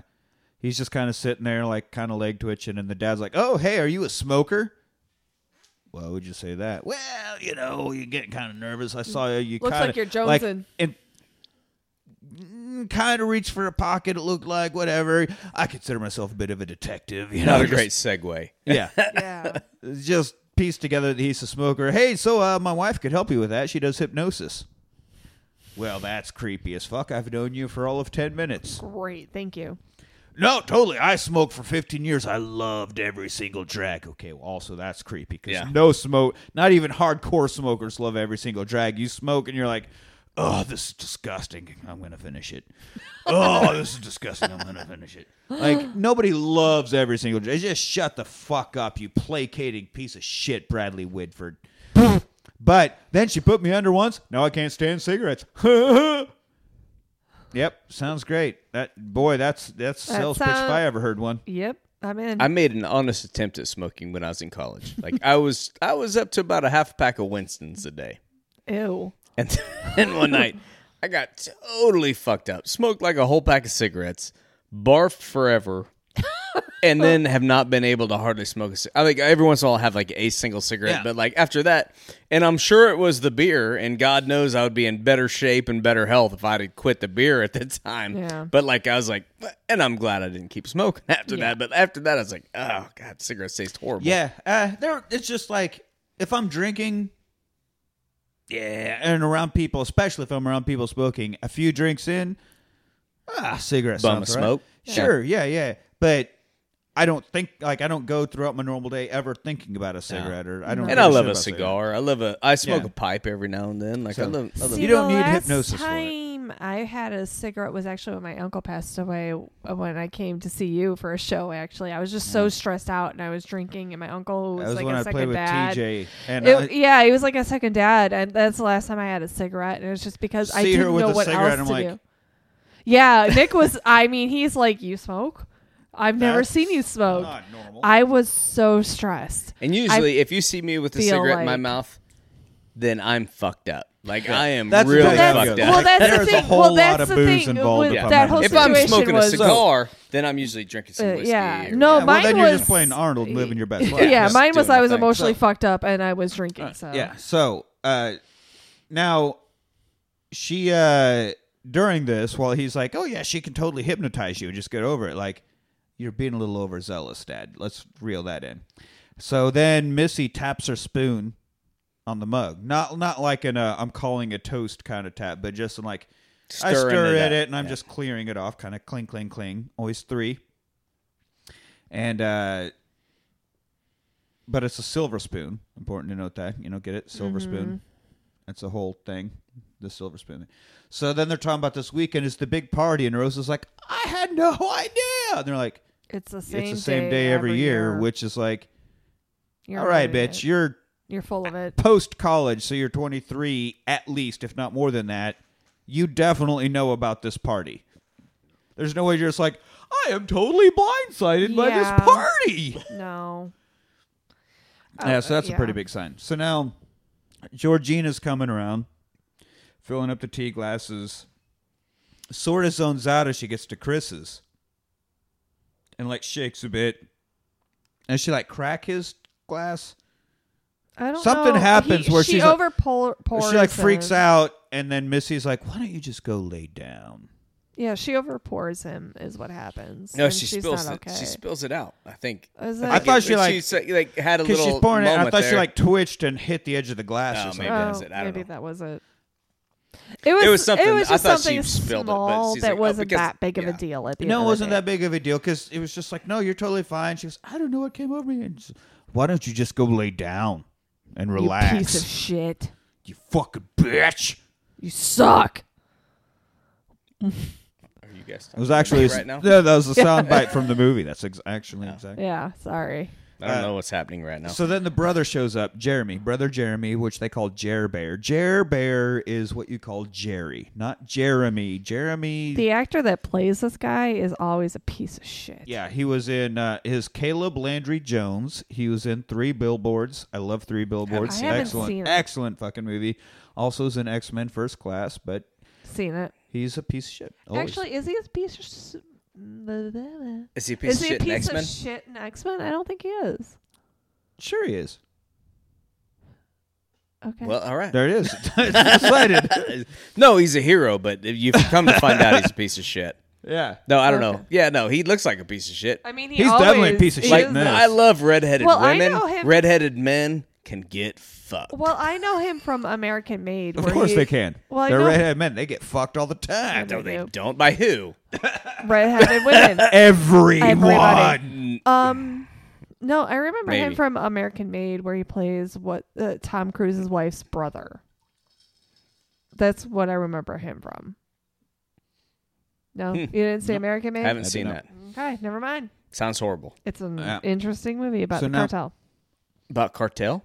he's just kind of sitting there, like, kind of leg twitching. And the dad's like, oh, hey, are you a smoker? Why would you say that? Well, you know, you get kind of nervous. I saw you. You Looks kinda, like you're like, jonesing. it kind of reached for a pocket. It looked like whatever. I consider myself a bit of a detective. You know, Not a just- great segue. Yeah, <laughs> Yeah. just piece together that he's a smoker. Hey, so uh, my wife could help you with that. She does hypnosis. Well, that's creepy as fuck. I've known you for all of 10 minutes. Great, thank you. No, totally. I smoked for 15 years. I loved every single drag. Okay, well, also that's creepy because Yeah. no smoke, not even hardcore smokers love every single drag. You smoke and you're like, oh, this is disgusting. I'm going to finish it. Oh, <laughs> this is disgusting. I'm going to finish it. Like, <gasps> nobody loves every single drag. Just shut the fuck up, you placating piece of shit, Bradley Whitford. <laughs> but then she put me under once. Now I can't stand cigarettes. <laughs> Yep, sounds great. That boy, that's that's That sales pitch if I ever heard one. Yep, I'm in. I made an honest attempt at smoking when I was in college. Like I was, I was up to about a half pack of Winston's a day, Ew. And <laughs> then one night I got totally fucked up. Smoked like a whole pack of cigarettes, barfed forever, and then have not been able to hardly smoke a cigarette. I think every once in a while I have like a single cigarette, Yeah. but like after that, and I'm sure it was the beer, and God knows I would be in better shape and better health if I'd had quit the beer at the time. Yeah. But like I was like, and I'm glad I didn't keep smoking <laughs> after Yeah. that. But after that, I was like, oh god, cigarettes taste horrible. Yeah, uh, there. It's just like if I'm drinking, yeah, and around people, especially if I'm around people smoking, a few drinks in, ah, cigarette Bum a right. smoke? Sure, yeah, yeah, but. I don't think like I don't go throughout my normal day ever thinking about a cigarette or I don't. And give I love a about cigar. I love a. I smoke Yeah. a pipe every now and then. Like So- I love. I love See, You don't need last hypnosis for it. time I had a cigarette was actually when my uncle passed away when I came to see you for a show. Actually, I was just so stressed out and I was drinking, and my uncle was, was like when a I second played with dad. TJ, and It- I, yeah, he was like a second dad, and that's the last time I had a cigarette, and it was just because I didn't know what else to like- do. Yeah, Nick was. I mean, he's like, "You smoke? I've never That's seen you smoke." not normal. I was so stressed. And usually, if you see me with a feel cigarette in my like- mouth, then I'm fucked up. Like I am That's really exactly how it fucked goes. up. well, that's There's the a thing. whole well, lot that's of the booze thing involved with if I'm that not whole if I'm situation smoking a was, cigar, then I'm usually drinking some Uh, whiskey. yeah. or- No, Yeah, well, mine then you're just was- playing Arnold, living your best life. Yeah, just mine was doing I my was thing. emotionally So- fucked up and I was drinking. So Yeah. So uh, now she uh, during this, while he's like, "Oh yeah, she can totally hypnotize you. And just get over it." Like you're being a little overzealous, Dad. Let's reel that in. So then Missy taps her spoon on the mug, not not like in a I'm calling a toast kind of tap, but just in like I stir it at it and I'm Yeah. just clearing it off, kind of cling, cling, cling. Always three. And uh but it's a silver spoon. Important to note that. You know, get it? Silver spoon. That's the whole thing. The silver spoon. So then they're talking about this weekend is the big party, and Rose is like, I had no <laughs> idea. And they're like, It's the same. it's the same day, every year, which is like, You're all right, bitch, you're You're full of it. post college, so you're 23 at least, if not more than that. You definitely know about this party. There's no way you're just like, I am totally blindsided by this party. No. yeah, so oh, that's a pretty big sign. So now Georgina's coming around, filling up the tea glasses. Sort of zones out as she gets to Chris's, and like shakes a bit, and she like crack his glass. I don't know. Something know. happens He- where she she's like- over pour, pours she like freaks out, and then Missy's like, "Why don't you just go lay down?" Yeah, she over pours him is what happens. No, and she she's spills not it. okay. She spills it out. I think. Is I thought she, like- she like had a Because little she's pouring it. I moment thought she there. like twitched and hit the edge of the glass Oh, or maybe something. that's oh, it. I oh, don't maybe know. that was it. It was, was something- It was I just thought she something spilled it, but small she's that like, oh, wasn't because- that big of yeah. a deal at the No, end it wasn't that big of a deal because it was just like, "No, you're totally fine." She goes, "I don't know what came over me." And just, Why don't you just go lay down and relax? You piece of shit. You fucking bitch. You suck. Are you guys It was actually right now? Yeah, that was a <laughs> sound bite from the movie. That's ex- actually oh. exactly. Yeah, sorry. I don't Uh, know what's happening right now. So then the brother shows up, Jeremy, brother Jeremy, which they call Jer Bear. Jer Bear is what you call Jerry, not Jeremy. Jeremy. The actor that plays this guy is always a piece of shit. yeah, he was in uh, his Caleb Landry Jones. He was in Three Billboards. I love Three Billboards. I haven't excellent, seen it. excellent fucking movie. Also is in X Men First Class, but Seen it. he's a piece of shit. always. Actually, is he a piece of s- blah, blah, blah. Is he a piece Is of he a shit in piece X Men? of shit in X Men? I don't think he is. sure he is. Okay. Well, all right. There it is. <laughs> <laughs> it's decided. <laughs> no, he's a hero, but you've come to find out he's a piece of shit. Yeah. No, I don't Okay. know. Yeah, no, he looks like a piece of shit. I mean, he He's definitely a piece of is- shit Like in this. I love redheaded Well, I women. know him- Redheaded men can get fucked. Well, I know him from American Made. Of where course he- they can. Well, I They're know- redheaded men. They get fucked all the time. no, they Nope. don't. By who? <laughs> Redheaded women. <laughs> Everyone. Everybody. Um, no, I remember him Maybe. from American Made, where he plays what uh, Tom Cruise's wife's brother. That's what I remember him from. No, you didn't see American Made. I haven't I seen don't that. Okay, never mind. Sounds horrible. It's an Yeah. interesting movie about So the now- cartel. About cartel?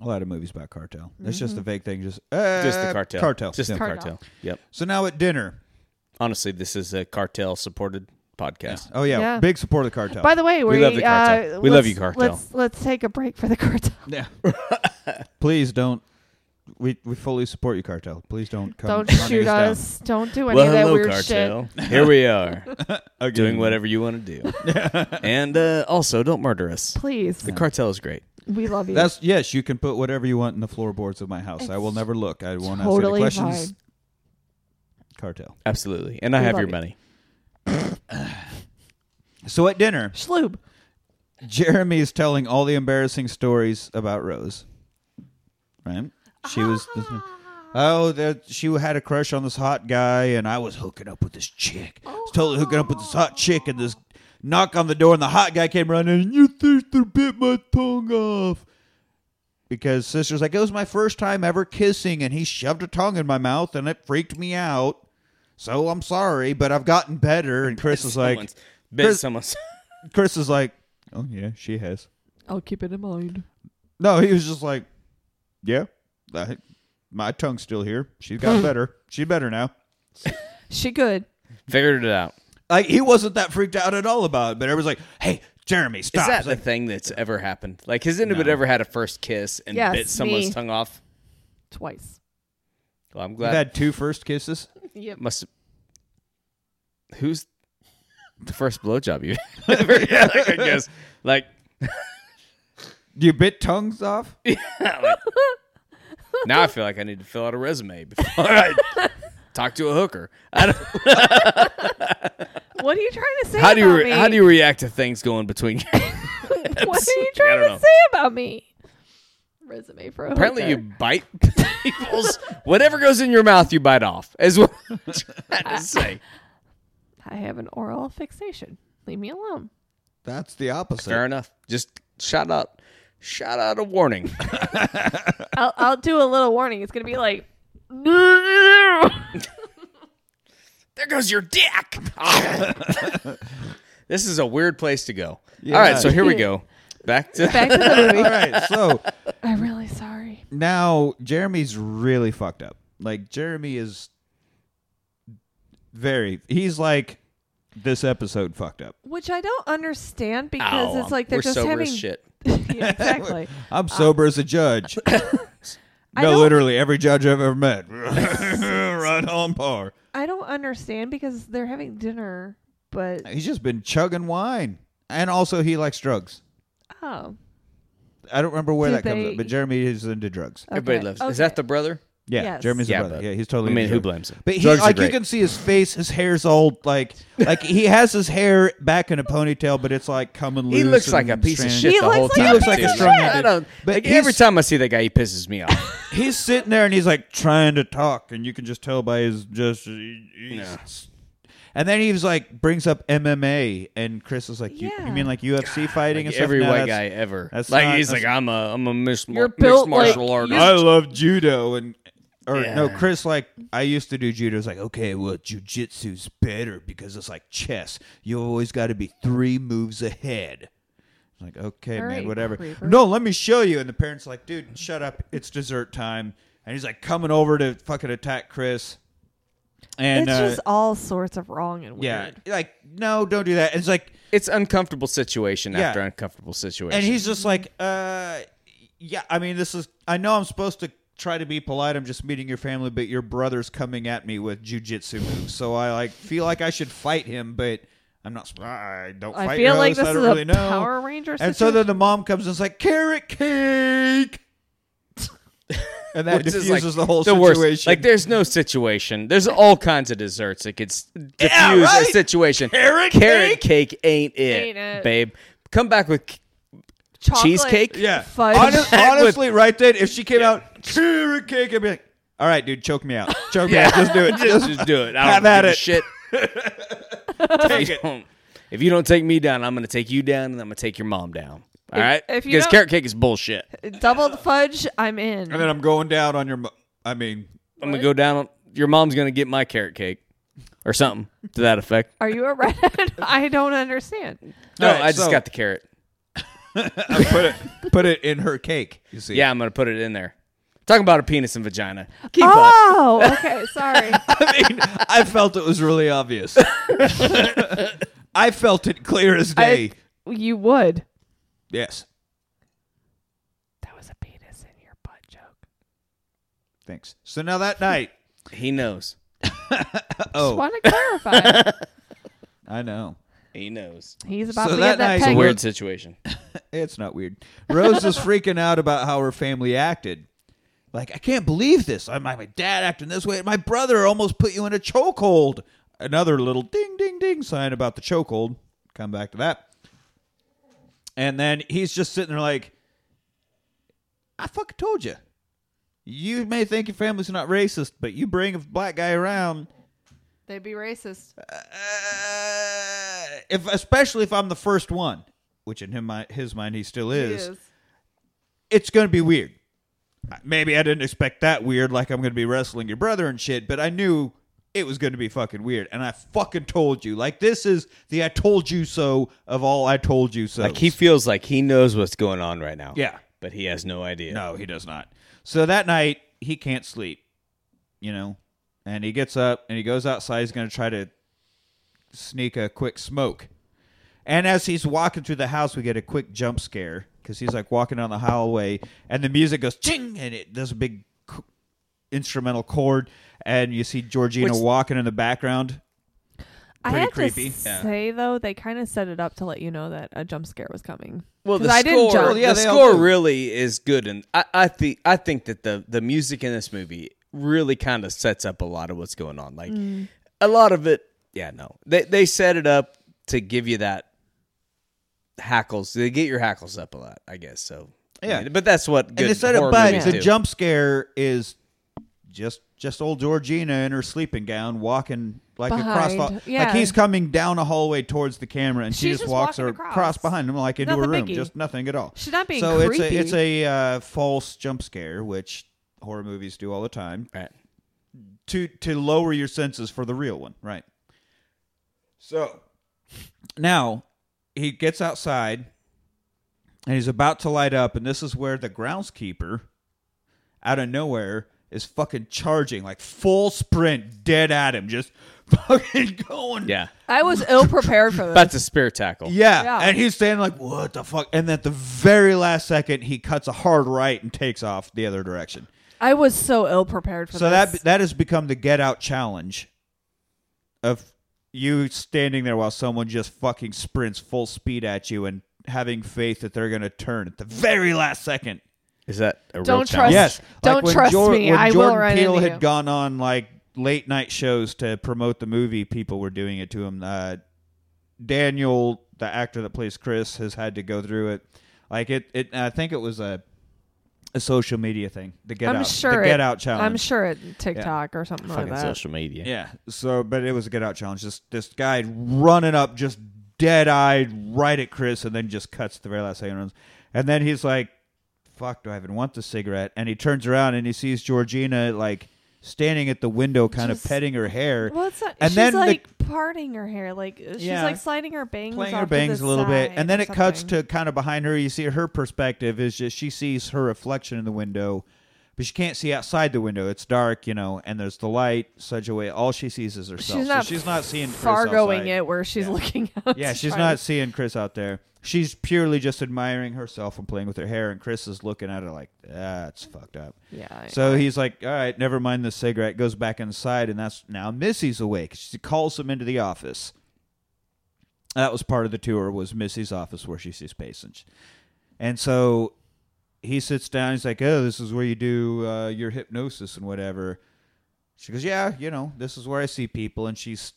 A lot of movies about cartel. It's just a Mm-hmm. vague thing. Just uh, Just the cartel. Cartel. Just Yeah. the Cartel. cartel. Yep. So now at dinner. Honestly, this is a cartel supported podcast. Oh yeah, Yeah. big support of the cartel. By the way, We we, love the cartel. Uh, We love let's- you, cartel. Let's let's take a break for the cartel. yeah. <laughs> Please don't. We we fully support you, cartel. Please don't come. Don't hunting shoot down. us. Don't do any Well, of that hello, weird cartel. shit. <laughs> Here we are, <laughs> doing whatever you want to do. <laughs> and uh, also, don't murder us. Please, The cartel is great. we love you. That's yes. You can put whatever you want in the floorboards of my house. I will never look. I won't totally ask any questions. fine. Cartel. Absolutely. And I have your you. money. So at dinner, Schloob. Jeremy is telling all the embarrassing stories about Rose. Right? She was. <laughs> Oh, that she had a crush on this hot guy, and I was hooking up with this chick. I was totally hooking up with this hot chick, and this knock on the door, and the hot guy came running, and you sister bit my tongue off. Because sister's like, it was my first time ever kissing, and he shoved a tongue in my mouth, and it freaked me out. So I'm sorry, but I've gotten better. And Chris is like, Someone's- bet Chris- someone's. <laughs> Chris is like, oh yeah, she has. I'll keep it in mind. No, he was just like, yeah, I, my tongue's still here. She's got <laughs> better. She better now. She good. Figured it out. Like he wasn't that freaked out at all about it, but everyone's like, hey, Jeremy, stop. Is that It's the like, thing that's ever happened? Like, has anybody No. ever had a first kiss and Yes, bit someone's me. tongue off? Twice. Well, I'm glad You've glad. had two first kisses. Yep. must. Who's the first blowjob you? <laughs> <laughs> ever had? Like, I guess. Like, Do You bit tongues off? like, now I feel like I need to fill out a resume before I <laughs> talk to a hooker. I don't, What are you trying to say how do you about re- me? how do you react to things going between? <laughs> You? What are you trying to know. say about me? Resume for a Apparently, you bite people's whatever goes in your mouth, you bite off. Is what I'm trying to say. <laughs> I have an oral fixation. Leave me alone. That's the opposite. Fair enough. Just shut out, shout out a warning. <laughs> I'll I'll do a little warning. It's gonna be like there goes your dick. <laughs> this is a weird place to go. Yeah. All right, so here we go. Back to back to the <laughs> movie. All right, so I'm really sorry. now Jeremy's really fucked up. Like Jeremy is very. He's like this episode fucked up. Which I don't understand because Ow, it's like they're we're just sober having as shit. <laughs> yeah, exactly. <laughs> I'm sober uh, as a judge. <coughs> <coughs> No, literally every judge I've ever met. <laughs> right on par. I don't understand because they're having dinner, but He's just been chugging wine, and also he likes drugs. oh, I don't remember where Did that comes they- up, but Jeremy is into drugs. Everybody okay, loves. Okay. Is that the brother? Yeah, Yes. Jeremy's Yeah, a brother. but- Yeah, he's totally. I mean, into who drugs. blames him? But he, Drugs are like, you great. can see his face. His hair's old. like, like he has his hair back in a ponytail, but it's like coming loose. He looks like a and piece of strange. shit He the looks whole like time. a He looks like dude. a strong I head. don't. But like, he's- every time I see that guy, he pisses me off. <laughs> He's sitting there and he's like trying to talk, and you can just tell by his just. he's- And then he was like brings up MMA, and Chris is like, "You, you Yeah. mean like UFC fighting?" Like and stuff? every No, white that's- guy ever. that's like not- he's that's- like, I'm a I'm a mixed, mar- You're mixed built like- martial artist. I love judo and or no, Chris like I used to do judo. It's like okay, well, jujitsu's better because it's like chess. You always got to be three moves ahead. It's like okay, All man, right, whatever. creeper. No, let me show you. And the parents like, dude, shut up. It's dessert time. And he's like coming over to fucking attack Chris. And it's uh, just all sorts of wrong and weird. yeah, weird. like no, don't do that. And it's like It's uncomfortable situation Yeah. after uncomfortable situation. And he's just like, uh, yeah, I mean, this is, I know I'm supposed to try to be polite. I'm just meeting your family, but your brother's coming at me with jujitsu moves. So I like feel like I should fight him, but I'm not, I don't I fight feel your like this I is don't a really know. Power Ranger and so situation. then the mom comes and is like, carrot cake. <laughs> And that Which is, diffuses the whole worst. situation. Like, there's no situation. There's all kinds of desserts that could s- diffuse right? a situation. Carrot Carrot cake ain't it, Ain't it. babe. Come back with Chocolate, cheesecake? Yeah. fudge. Honest- <laughs> honestly, right then, if she came out carrot cake, I'd be like, "All right, dude, choke me out. Choke me out. Just do it. <laughs> just, just do it. I Have don't at give a it. shit. <laughs> take it." Don't- If you don't take me down, I'm going to take you down, and I'm going to take your mom down. All If- right? if you because don't- carrot cake is bullshit. Doubled fudge, I'm in. And then I'm going down on your. Mo- I mean, I'm going to go down. On- Your mom's going to get my carrot cake or something to that effect. Are you a redhead? <laughs> I don't understand. No, All right, I just so- got the carrot. I put it put it in her cake. You see? Yeah, I'm going to put it in there. Talking about a penis and vagina. Keep up. Oh, <laughs> okay. Sorry. I mean, I felt it was really obvious. <laughs> I felt it clear as day. I, you would. yes. That was a penis in your butt joke. Thanks. So now that night, <laughs> He knows. oh, Just want to clarify. I know. He knows. He's about So to that get that night- It's a weird situation. It's not weird. Rose is freaking out about how her family acted. Like, I can't believe this. I'm my dad acting this way. My brother almost put you in a chokehold. Another little ding, ding, ding sign about the chokehold. Come back to that. And then he's just sitting there like, I fucking told you. You may think your family's not racist, but you bring a black guy around, They'd be racist. uh, if especially if I'm the first one, which in him, his mind he still He is it's going to be weird. Maybe I didn't expect that weird, like I'm going to be wrestling your brother and shit, but I knew it was going to be fucking weird. And I fucking told you. Like, this is the I told you so of all I told you so. Like he feels like he knows what's going on right now. Yeah. But he has no idea. No, he does not. So that night, he can't sleep, you know, and he gets up and he goes outside. He's going to try to sneak a quick smoke. And as he's walking through the house, we get a quick jump scare because he's like walking down the hallway and the music goes ching and it does a big instrumental chord and you see Georgina Which- walking in the background. I Pretty have creepy. to Yeah. say though, they kind of set it up to let you know that a jump scare was coming. Well, 'Cause the I score, didn't jump. Well, yeah, the score really is good, and I, I think I think that the the music in this movie really kind of sets up a lot of what's going on. Like Mm. a lot of it, yeah, no, they they set it up to give you that hackles. They get your hackles up a lot, I guess. So I Yeah. mean, but that's what good and they said but the do. jump scare is just just old Georgina in her sleeping gown walking like across Behind, the yeah. like he's coming down a hallway towards the camera and she just just walks walking her across. behind him like into a Nothing room, biggie. just nothing at all. She's not being so creepy. it's a it's a uh, false jump scare, which horror movies do all the time Right. to to lower your senses for the real one, right? So now he gets outside and he's about to light up, and this is where the groundskeeper, out of nowhere, is fucking charging like full sprint, dead at him, just <laughs> fucking going. Yeah, I was ill prepared for <laughs> this. that's a spear tackle. Yeah. Yeah. and he's standing like, "What the fuck?" And at the very last second, he cuts a hard right and takes off the other direction. I was so ill prepared for this. So this. that that has become the get out challenge of you standing there while someone just fucking sprints full speed at you and having faith that they're going to turn at the very last second. Is that a real Don't challenge? trust- yes, don't like when trust Jor- me, When I will Jordan run Peele into had you. gone on like late night shows to promote the movie, people were doing it to him. Uh, Daniel, the actor that plays Chris, has had to go through it. Like it, it. I think it was a a social media thing. The get I'm out, sure the it- out challenge. I'm sure it TikTok or something like Fucking that. social media. Yeah. So, but it was a get out challenge. This this guy running up, just dead eyed, right at Chris, and then just cuts the very last second. Runs, and then he's like, "Fuck, do I even want the cigarette?" And he turns around and he sees Georgina like standing at the window, kind Just- of petting her hair, Well, it's not. And she's then the- like parting her hair, like uh, she's Yeah. like sliding her bangs, playing off her to bangs the a little bit, side and then or it cuts something. to kind of behind her. You see her perspective is just she sees her reflection in the window. But she can't see outside the window. It's dark, you know, and there's the light such a way. All she sees is herself. She's so not she's not seeing Chris Fargoing outside. it where she's looking <laughs> out. Yeah, to she's try not to- seeing Chris out there. She's purely just admiring herself and playing with her hair, and Chris is looking at her like, that's fucked up. Yeah. I So know. he's like, all right, never mind the cigarette, goes back inside, and that's now Missy's awake. She calls him into the office. That was part of the tour, was Missy's office where she sees patients. And so he sits down. He's like, "Oh, this is where you do uh, your hypnosis and whatever." She goes, "Yeah, you know, this is where I see people." And she's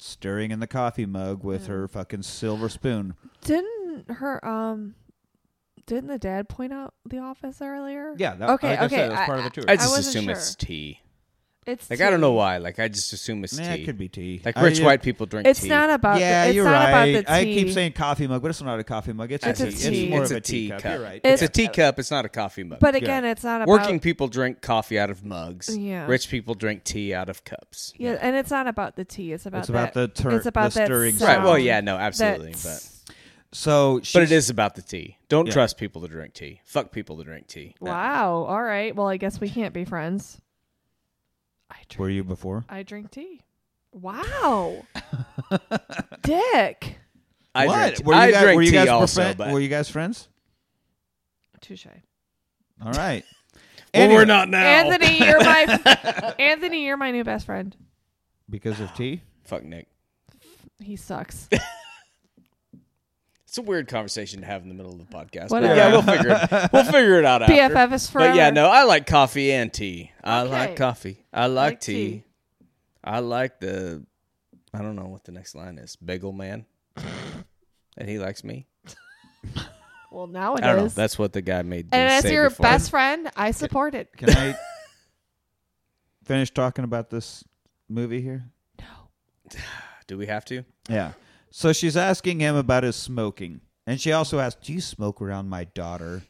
stirring in the coffee mug with her fucking silver spoon. Didn't her um didn't the dad point out the office earlier? Yeah, that, Okay, like I okay, said, that's I- part of the tour. I I just wasn't assume sure. it's tea. It's Like I don't know why. Like I just assume it's Nah, tea. it could be tea. like rich yeah, white people drink It's tea. not about Yeah, the, it's you're not right. about the I tea. keep saying coffee mug, but it's not a coffee mug. It's, It's a a tea. tea. It's more It's of a a teacup. teacup. You're right. It's It's- a teacup. It's not a coffee mug. But again, it's not about Working people drink coffee out of mugs. Yeah. Rich people drink tea out of cups. Yeah, and it's not about the tea. It's about It's about that, the tur- It's about the that stirring sound Right. Well, yeah, no, absolutely. But that's- So, but it she's- is about the tea. Don't Yeah. trust people to drink tea. Fuck people to drink tea. Wow. All right. Well, I guess we can't be friends. I drink. Were you before? I drink tea. Wow. <laughs> Dick. I what? drink, were you I guys, drink were you tea guys also, friend- but were you guys friends? Touche. All right. <laughs> well, Anyway, we're not now. Anthony, you're my <laughs> Anthony, you're my new best friend. because of tea. Fuck Nick. He sucks. It's a weird conversation to have in the middle of the podcast. But Whatever. yeah, we'll figure it. <laughs> We'll figure it out after. BFF is forever. But yeah, no, I like coffee and tea. I Okay. like coffee. I like, like tea. tea. I like the. I don't know what the next line is. Bagel man. and he likes me. Well, now it I don't know. That's what the guy made. and as your before. best friend, I support it. Can I <laughs> finish talking about this movie here? No. <sighs> Do we have to? Yeah. So she's asking him about his smoking. And she also asked, Do you smoke around my daughter?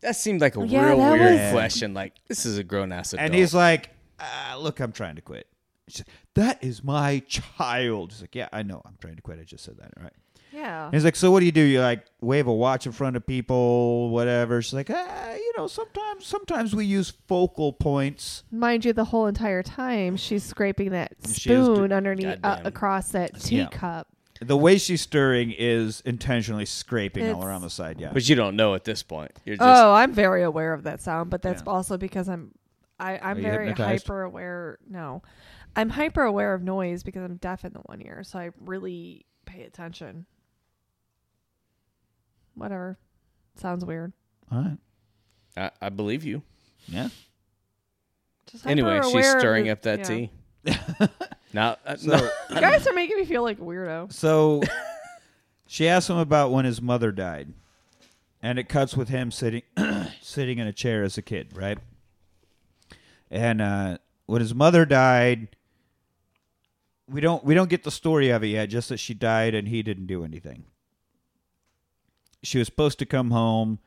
That seemed like a Yeah, real that weird was- question. Like this is a grown ass adult. And he's like, ah, Look, I'm trying to quit. She's like, that is my child. He's like, Yeah, I know. I'm trying to quit. I just said that. All right. Yeah. And he's like, So what do you do? You like wave a watch in front of people, whatever. She's like, ah, you know, sometimes sometimes we use focal points. Mind you, the whole entire time she's scraping that She is spoon underneath uh, Goddamn. across that Yeah. teacup. The way she's stirring is intentionally scraping all It's- around the side. Yeah. but you don't know at this point. You're just Oh, I'm very aware of that sound, but that's Yeah. also because I'm I, I'm Are you very hypnotized? hyper aware. No, I'm hyper aware of noise because I'm deaf in the one ear, so I really pay attention. Whatever, sounds weird. all right. I, I believe you. Yeah. Just Anyway, she's hyper-aware of stirring the- up that yeah. tea. <laughs> now, uh, So, no, <laughs> You guys are making me feel like a weirdo. so <laughs> she asked him about when his mother died. And it cuts with him sitting <coughs> sitting in a chair as a kid, right? And uh, when his mother died, we don't we don't get the story of it yet, just that she died and he didn't do anything. She was supposed to come home.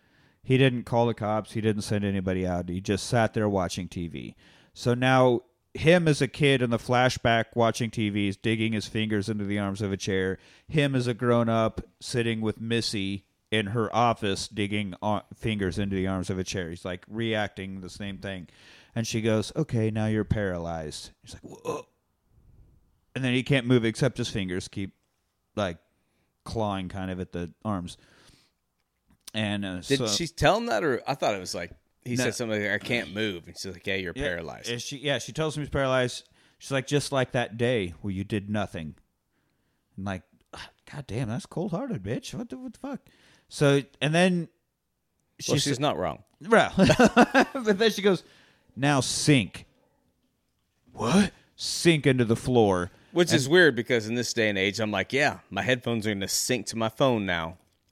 He didn't call the cops. He didn't send anybody out. He just sat there watching TV. So now him as a kid in the flashback watching TVs, digging his fingers into the arms of a chair. Him as a grown up sitting with Missy in her office digging fingers into the arms of a chair. He's like reacting the same thing. And she goes, "Okay, now you're paralyzed." He's like, "Whoa." And then he can't move except his fingers keep like clawing kind of at the arms. And uh, did so, she tell him that, or I thought it was like he No. said something like, "I can't move," and she's like, "Yeah, you're Yeah, paralyzed." and she yeah, she tells him he's paralyzed. She's like, just like that day where you did nothing. And like, "Ah, God damn, that's cold hearted, bitch. What the, what the fuck? So and then well, she's not wrong. well, <laughs> but then she goes, now sink. What? Sink into the floor. Which is weird because in this day and age, I'm like, yeah, my headphones are going to sync to my phone now. <laughs>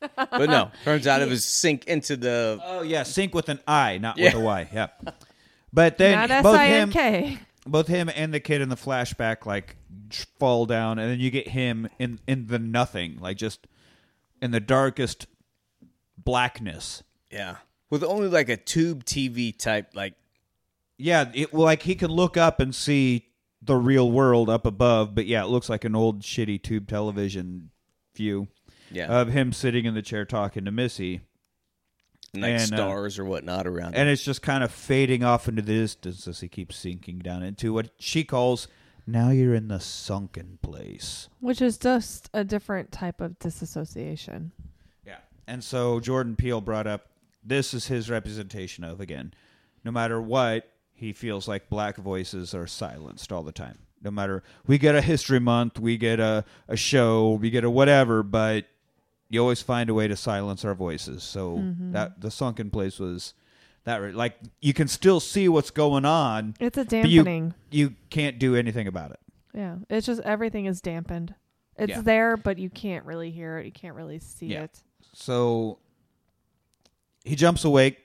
<laughs> but no, turns out it was sink into the. Oh yeah, sink with an I, not Yeah. with a Y. Yeah. But then Not both I him, both him and the kid in the flashback like fall down and then you get him in in the nothing like just in the darkest blackness Yeah. With only like a tube TV type, like, yeah it like he can look up and see the real world up above but yeah it looks like an old shitty tube television view yeah, of him sitting in the chair talking to missy like and, uh, stars or whatnot around. and it. it's just kind of fading off into the distance as he keeps sinking down into what she calls now you're in the sunken place Which is just a different type of disassociation. Yeah. And so Jordan Peele brought up this is his representation of again, no matter what, he feels like black voices are silenced all the time. No matter we get a history month, we get a, a show, we get a whatever, but you always find a way to silence our voices. So Mm-hmm. that the sunken place was that re- like you can still see what's going on, It's a but you dampening. you can't do anything about it. Yeah, it's just everything is dampened. It's Yeah. there, but you can't really hear it. You can't really see Yeah. it. So he jumps awake,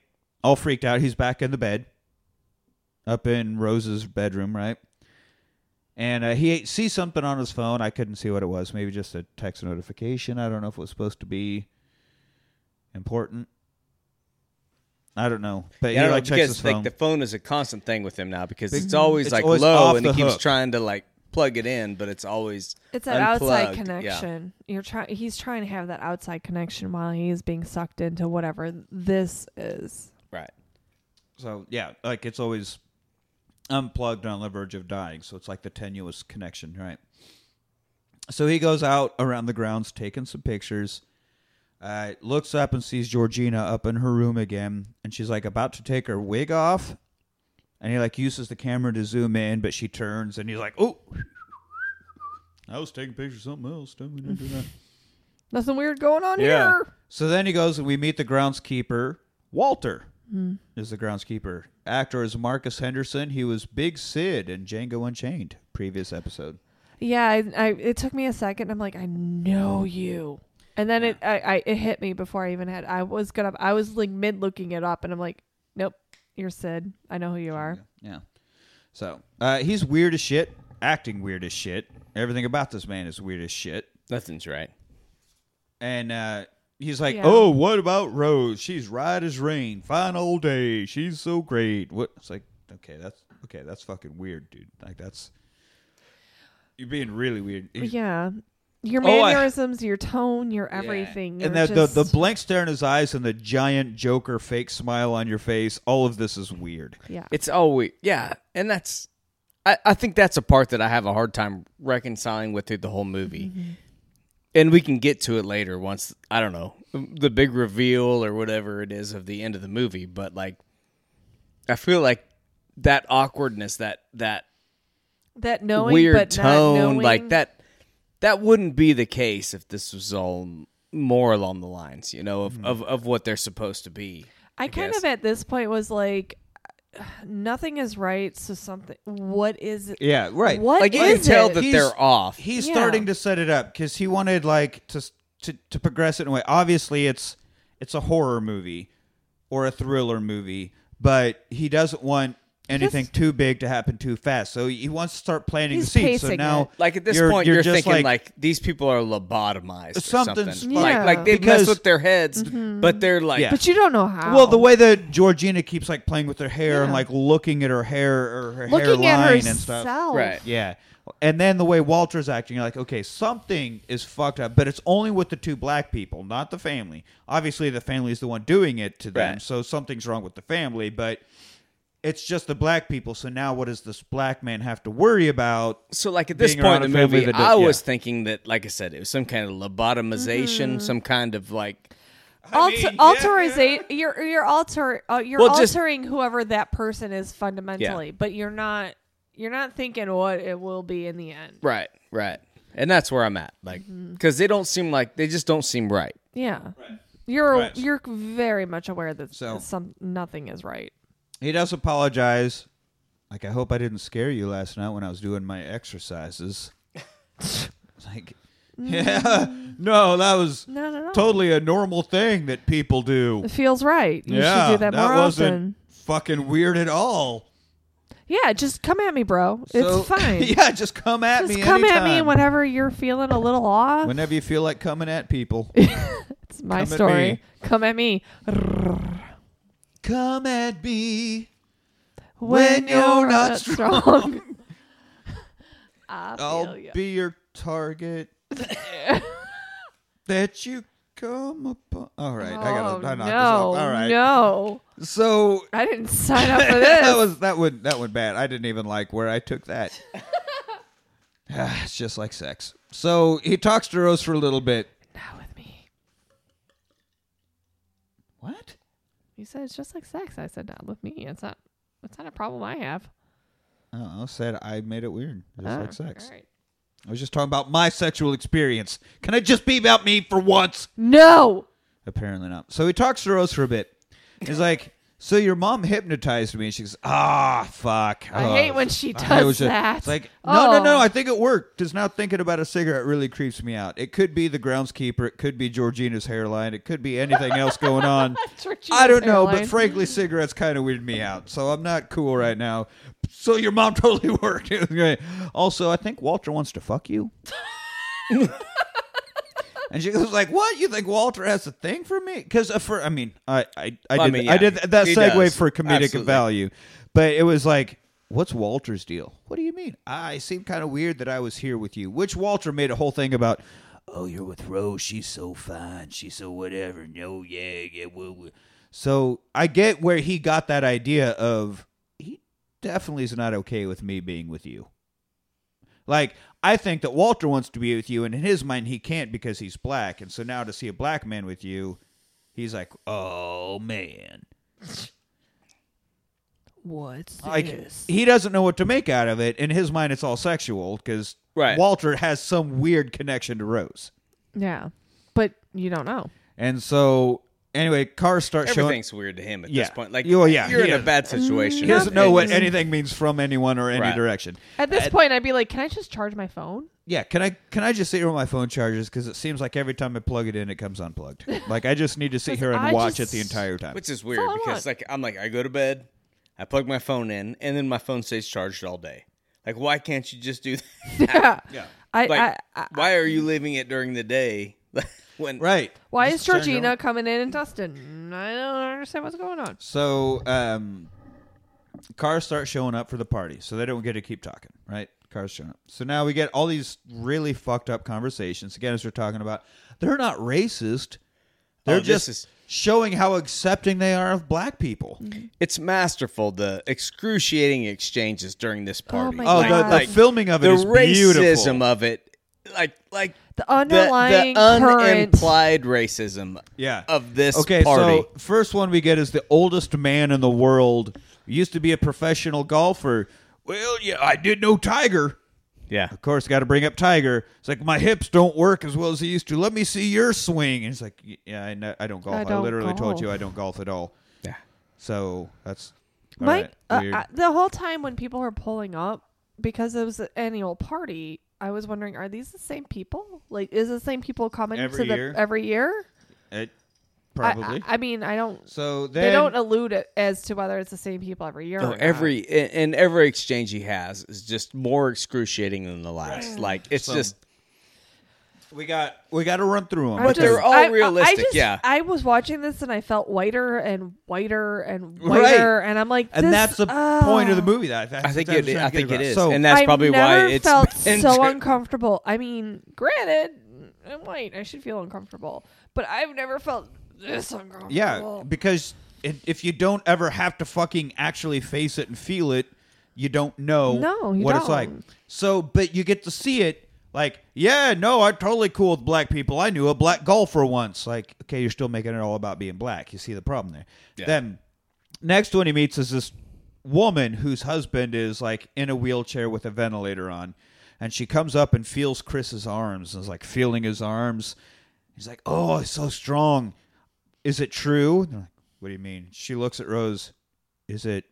all freaked out. He's back in the bed, up in Rose's bedroom, right? And uh, he sees something on his phone. I couldn't see what it was. Maybe just a text notification. I don't know if it was supposed to be important. I don't know. But Yeah, I he don't know, like checks because his like the phone is a constant thing with him now because it's always It's like always low and he the keeps hook. trying to like plug it in, but it's always It's that outside Unplugged, yeah. connection. You're trying. He's trying to have that outside connection while he's being sucked into whatever this is. right. So yeah, like it's always unplugged on the verge of dying. So it's like the tenuous connection, right? So he goes out around the grounds, taking some pictures. Uh, looks up and sees Georgina up in her room again, and she's like about to take her wig off. And he like uses the camera to zoom in, but she turns, and he's like, "Oh, I was taking pictures of something else. Don't we do that?" Nothing weird going on Yeah. here. So then he goes and we meet the groundskeeper. Walter is the groundskeeper. Actor is Marcus Henderson. He was Big Sid in Django Unchained, previous episode. Yeah, I, I it took me a second. I'm like, I know you, and then it I, I it hit me before I even had. I was gonna. I was like mid looking it up, and I'm like, nope, you're Sid. I know who you are. Yeah. So uh, he's weird as shit, acting weird as shit. Everything about this man is weird as shit. Nothing's right. And uh, he's like, Yeah. "Oh, what about Rose? She's right as rain. Fine old day. She's so great." What? It's like, okay, that's okay. That's fucking weird, dude. Like that's you're being really weird. Yeah, oh, your Oh, I- <laughs> mannerisms, your tone, your everything. And you're the, the the blank stare in his eyes and the giant Joker fake smile on your face, all of this is weird. yeah. It's always yeah, and that's I, I think that's a part that I have a hard time reconciling with through the whole movie. Mm-hmm. And we can get to it later once I don't know the big reveal or whatever it is of the end of the movie. But like, I feel like that awkwardness, that that that knowing weird but tone, not knowing, like that, that wouldn't be the case if this was all more along the lines, you know, of hmm. of, of what they're supposed to be. I, kind guess. of at this point was like, nothing is right. So something. What is it? Yeah, right. What Like you is can tell it? that He's- they're off. He's Yeah. starting to set it up because he wanted like to, to to progress it in a way. Obviously, it's it's a horror movie or a thriller movie, but he doesn't want anything Just- too big to happen too fast. So he wants to start planting He's the seeds. So pacing now, it. Like at this you're, point, you're, you're, just thinking like, like these people are lobotomized. Or Something's something. fucked. Like, like they Because- mess with their heads, mm-hmm. but they're like, Yeah. But you don't know how. Well, the way that Georgina keeps like playing with her hair and Yeah. like looking at her hair or her looking hairline at and herself. stuff. Right. Yeah. And then the way Walter's acting, you're like, okay, something is fucked up, but it's only with the two black people, not the family. Obviously, the family is the one doing it to them, Right. so something's wrong with the family, but it's just the black people. So now, what does this black man have to worry about? so like at this point in the movie, does- I was yeah. thinking that, like I said, it was some kind of lobotomization, some kind of like, Alter, mean, yeah. alteriza- you're you're alter uh, you're Well, just- altering whoever that person is fundamentally, but you're not you're not thinking what it will be in the end. right, right, and that's where I'm at, like, because they don't seem like they just don't seem right. Yeah, you're Right. you're very much aware that So- some nothing is right. He does apologize. Like, I hope I didn't scare you last night when I was doing my exercises. <laughs> like, yeah, mm. no, that was No, no, no. totally a normal thing that people do. It feels right. You yeah, should do that, more wasn't often. fucking weird at all. Yeah, just come at me, bro. It's So- <laughs> fine. yeah, just come at just me. come at me anytime. whenever you're feeling a little off. Whenever you feel like coming at people, <laughs> it's my come at story. me. Come at me. Come at me. When, you're not strong. <laughs> I feel I'll ya. be your target. <laughs> that you come upon. All right, I gotta. I oh, knocked this no, off. All right. no. So I didn't sign up for <laughs> this. that was that would that went bad. I didn't even like where I took that. Ah, it's just like sex. So he talks to Rose for a little bit. Not with me. What? You said it's just like sex. I said not with me. It's not. It's not a problem I have. Oh, I said I made it weird, just Oh, like ah, sex. All right. I was just talking about my sexual experience. Can it just be about me for once? No. Apparently not. So he talks to Rose for a bit. He's like, "So your mom hypnotized me." And she goes, "Ah, fuck." I Oh, hate when she does that. It's like, no, no, no. Oh. I think it worked. Because now thinking about a cigarette really creeps me out. It could be the groundskeeper. It could be Georgina's hairline. It could be anything else going on. <laughs> I don't know, but frankly, cigarettes kind of weird me out. So I'm not cool right now. So your mom <laughs> totally worked. It was great. Also, I think Walter wants to fuck you. <laughs> and she goes like, "What? You think Walter has a thing for me?" Because uh, for I mean, I I, I Well, I did mean, I yeah, did that segue does. for comedic Absolutely. value, but it was like. What's Walter's deal? What do you mean? I seem kind of weird that I was here with you. Which Walter made a whole thing about. Oh, you're with Rose. She's so fine. She's so whatever. No, yeah, yeah. Woo, woo. So I get where he got that idea of he definitely is not okay with me being with you. Like I think that Walter wants to be with you, and in his mind he can't because he's black, and so now to see a black man with you, he's like, oh man. What's Like this? he doesn't know what to make out of it. In his mind, it's all sexual because Right. Walter has some weird connection to Rose, Yeah, but you don't know. and so anyway, cars start showing. Everything's weird to him at Yeah. this point. Like, Oh, yeah, you're he in a bad situation. He doesn't know what anything means from anyone or any Right. direction. At this point, I'd be like, "Can I just charge my phone?" Yeah, can I can I just sit here with my phone charges because it seems like every time I plug it in, it comes unplugged. <laughs> like I just need to sit here and I watch just- it the entire time. Which is weird all I because want. like I'm like I go to bed, I plug my phone in, and then my phone stays charged all day. Like why can't you just do <laughs> that? Yeah. yeah, I, Like I, I, why are you leaving it during the day <laughs> when right. why is turn Georgina on. coming in and Dustin? I don't understand what's going on. So, um, cars start showing up for the party, so they don't get to keep talking, right? Cars showing up. So now we get all these really fucked up conversations. Again, as we're talking about, they're not racist. They're Oh, this just is- showing how accepting they are of black people. It's masterful the excruciating exchanges during this party. my Oh, Like- the, the filming of it the is beautiful. racism of it, like like The the, underlying the current. unimplied racism Yeah. of this okay, party. so first one we get is the oldest man in the world. Used to be a professional golfer. Well, yeah, I did know Tiger. yeah, Of course, got to bring up Tiger. It's like my hips don't work as well as they used to. Let me see your swing. And it's like, yeah, I, know, I don't golf. I, I don't literally told golf. you I don't golf at all. yeah. So that's all Mike, right, uh, weird. uh, the whole time when people were pulling up because it was an annual party, I was wondering, are these the same people? Like, is the same people coming Every to the every year? It- probably. I, I mean, I don't. so then, they don't allude it as to whether it's the same people every year. Oh, or every and and every exchange he has is just more excruciating than the last. Like it's So- just we got we got to run through them. I'm But they're all I- I- realistic, I just, yeah. I was watching this and I felt whiter and whiter and <laughs> Right. whiter, and I'm like, and this- that's the ah. point of the movie. That I think what it. was trying I get think it across. is, So and that's I've probably never why it's felt been so tra- <laughs> uncomfortable. I mean, granted, I'm white. I should feel uncomfortable, but I've never felt this uncomfortable. yeah, because it, if you don't ever have to fucking actually face it and feel it, you don't know No, you what it's like. don't. So, but you get to see it. Like, yeah, no, I'm totally cool with black people. I knew a black golfer once. Like, okay, you're still making it all about being black. You see the problem there. Yeah. Then, next one he meets is this woman whose husband is like in a wheelchair with a ventilator on, and she comes up and feels Chris's arms and is like feeling his arms. He's like, "Oh, it's so strong. Is it true?" They're like, what do you mean? She looks at Rose. Is it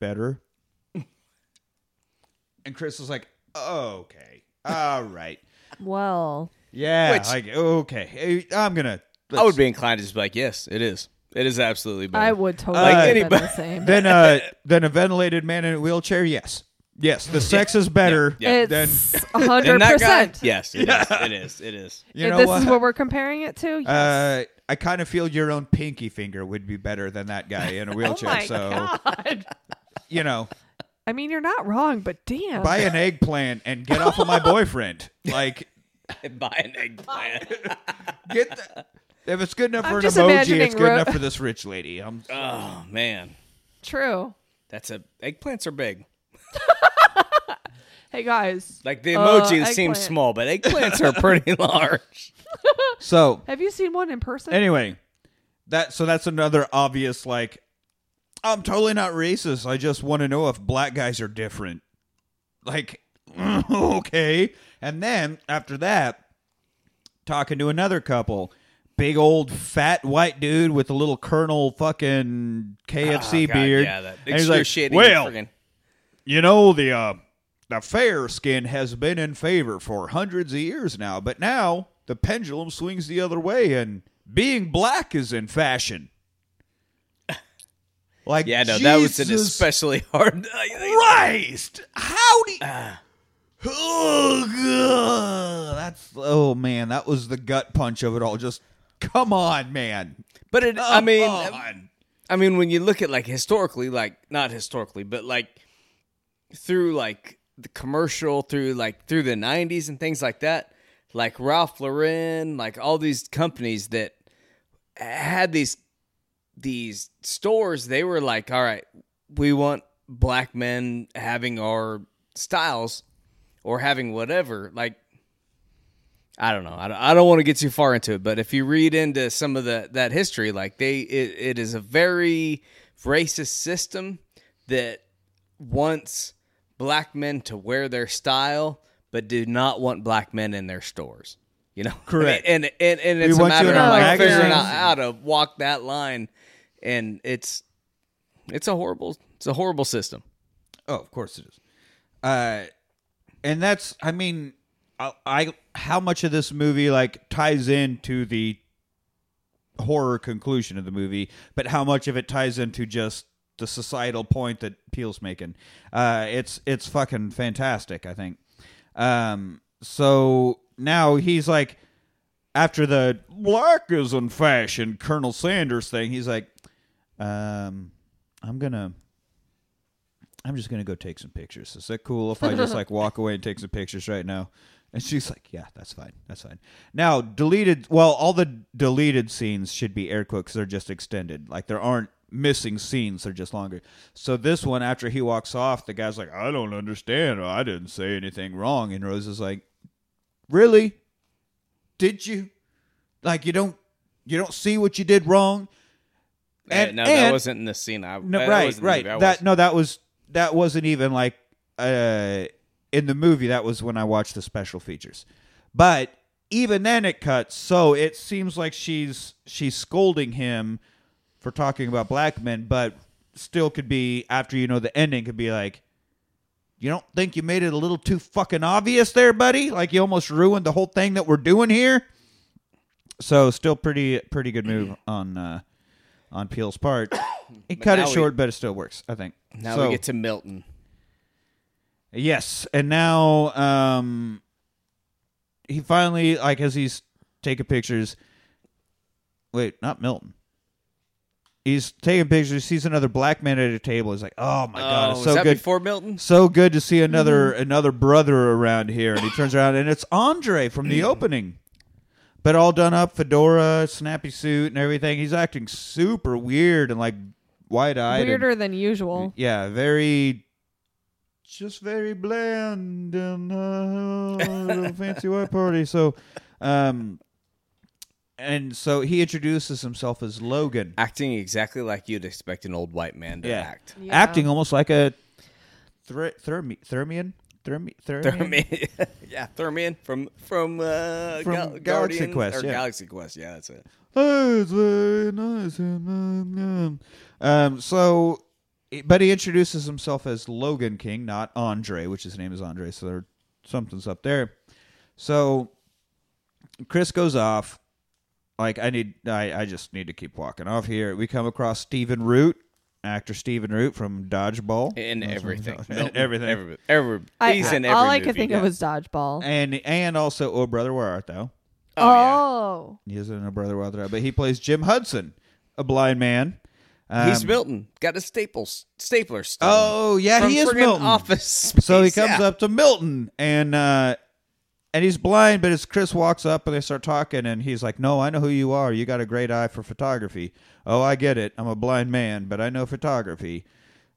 better? <laughs> and Chris is like, oh, "Okay, all right, Well, yeah, Which- like okay, Hey, I'm gonna." I would be inclined to just be like, yes, it is. It is absolutely better. I would totally Like have been anybody- the same. then uh <laughs> then a ventilated man in a wheelchair yes yes the sex is better Yeah. than it's a hundred and that guy, percent. yes, it is. <laughs> It is. It is. you If know this what is what we're comparing it to. Yes. uh i kind of feel your own pinky finger would be better than that guy in a <laughs> oh wheelchair my so god! you know I mean, you're not wrong, but damn. buy an eggplant and get off of my boyfriend <laughs> like Buy an eggplant. <laughs> get the, if it's good enough I'm for an emoji it's good Ro- enough for this rich lady I'm, <laughs> oh man, True. that's a eggplants are big. Hey guys, Like the Uh, emoji seems small, but eggplants are pretty large. so have you seen one in person? Anyway, that so that's another obvious like I'm totally not racist. I just want to know if black guys are different. Like <laughs> okay. And then after that, talking to another couple. Big old fat white dude with a little Colonel fucking KFC Oh, God, beard. Yeah, that And he's like, well, friggin- you know the uh, the fair skin has been in favor for hundreds of years now, but now the pendulum swings the other way, and being black is in fashion. Like, yeah, no, that was an especially hard. <laughs> Christ! How do you... Ah. Oh, God. That's oh man, that was the gut punch of it all. Just come on, man. But it, I mean, on. I mean, when you look at like historically, like not historically, but like through like the commercial, through like through the '90s and things like that, like Ralph Lauren, like all these companies that had these these stores, they were like, all right, we want black men having our styles or having whatever. Like, I don't know. I don't, I don't want to get too far into it, but if you read into some of the that history, like they, it, it is a very racist system that wants black men to wear their style, but do not want black men in their stores. You know, <laughs> Correct. And and and it's a matter of like figuring out how to walk that line, and it's it's a horrible it's a horrible system. Oh, of course it is. Uh, and that's, I mean, I, I how much of this movie like ties into the horror conclusion of the movie, but how much of it ties into just the societal point that Peele's making. Uh, it's it's fucking fantastic. I think. Um, so now he's like, after the black is in fashion, Colonel Sanders thing, he's like, um, I'm gonna. I'm just gonna go take some pictures. Is that cool if I just like walk away and take some pictures right now? And she's like, "Yeah, that's fine. That's fine." Now, deleted. Well, all the deleted scenes should be air quotes. They're just extended. Like there aren't missing scenes. They're just longer. So this one, after he walks off, the guy's like, "I don't understand. I didn't say anything wrong." And Rose is like, "Really? Did you? Like you don't you don't see what you did wrong?" And- no, that wasn't in the scene. I, no, that right, wasn't in the right. That was- no, that was that wasn't even like uh in the movie. That was when I watched the special features. But even then, it cuts. So it seems like she's she's scolding him for talking about black men, but still could be after you know the ending could be like. You don't think you made it a little too fucking obvious there, buddy? Like you almost ruined the whole thing that we're doing here. So still pretty pretty good move <clears throat> on uh on Peele's part. <coughs> He cut it now we- short, but it still works, I think. now So- we get to Milton. Yes, and now um he finally like as he's taking pictures. Wait, not Milton. He's taking pictures. Sees another black man at a table. He's like, "Oh my god, oh, it's was so that good, before Milton? so good to see another another brother around here." And he turns around, and it's Andre from the <clears throat> opening, but all done up, fedora, snappy suit, and everything. He's acting super weird and like wide eyed. Weirder than usual. Yeah, very, just very bland and uh, fancy white party. So, um, and so he introduces himself as Logan, Acting exactly like you'd expect an old white man to Yeah. act. Yeah. acting almost like a ther- Thermian, Thermi- Thermian. Thermian, <laughs> yeah, Thermian from from, uh, From Gal- Galaxy Guardians- Quest, or yeah. Galaxy Quest. Yeah, that's it. Oh, it's very nice. uh, Um, so, but he introduces himself as Logan King, not Andre, which his name is Andre. So there, something's up there. So Chris goes off. Like I need, I, I just need to keep walking off here. We come across Stephen Root, actor Stephen Root from Dodgeball, In That's what everything, we- <laughs> Milton, everything, every, every, I, he's in I- every all I could think yeah. of was dodgeball. and and also Oh Brother Where Art Thou? Oh, yeah. Oh, He isn't a Brother Where Art Thou, but he plays Jim Hudson, a blind man. He's Um, Milton. Got a staples stapler still. Oh yeah, From he is friggin' Milton. Office. So he comes yeah. up to Milton and uh and he's blind, but as Chris walks up and they start talking and he's like, No, I know who you are. You got a great eye for photography. Oh, I get it. I'm a blind man, but I know photography.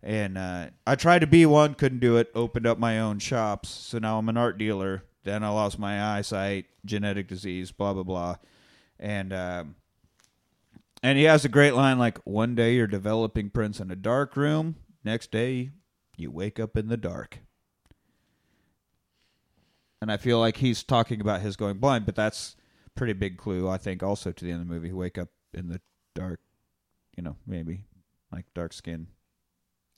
And uh I tried to be one, couldn't do it, opened up my own shops, so now I'm an art dealer. Then I lost my eyesight, genetic disease, blah blah blah. And um and he has a great line like, One day you're developing prints in a dark room, next day you wake up in the dark. And I feel like he's talking about his going blind, but that's pretty big clue, I think, also to the end of the movie. Wake up in the dark, you know, maybe like dark skin.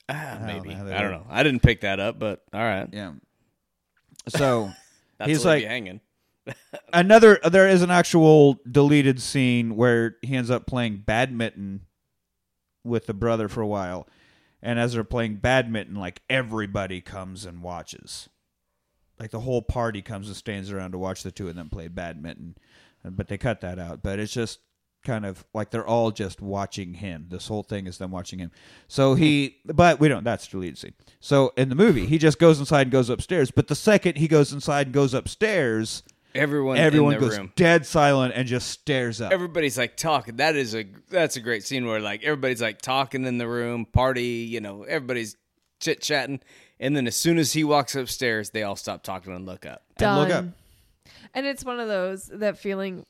Ah, I maybe. I don't know. I didn't pick that up, but all right. Yeah. So <laughs> That's He's like- hanging. <laughs> another there is an actual deleted scene where he ends up playing badminton with the brother for a while and as they're playing badminton like everybody comes and watches like the whole party comes and stands around to watch the two of them play badminton uh, but they cut that out but it's just kind of like they're all just watching him this whole thing is them watching him so he but we don't that's deleted scene so in the movie he just goes inside and goes upstairs but the second he goes inside and goes upstairs Everyone, everyone in the goes room. dead silent and just stares up. Everybody's like talking. That is a that's a great scene where like everybody's like talking in the room, party. You know, everybody's chit chatting, and then as soon as he walks upstairs, they all stop talking and look up. And Done. look up. And it's one of those that feeling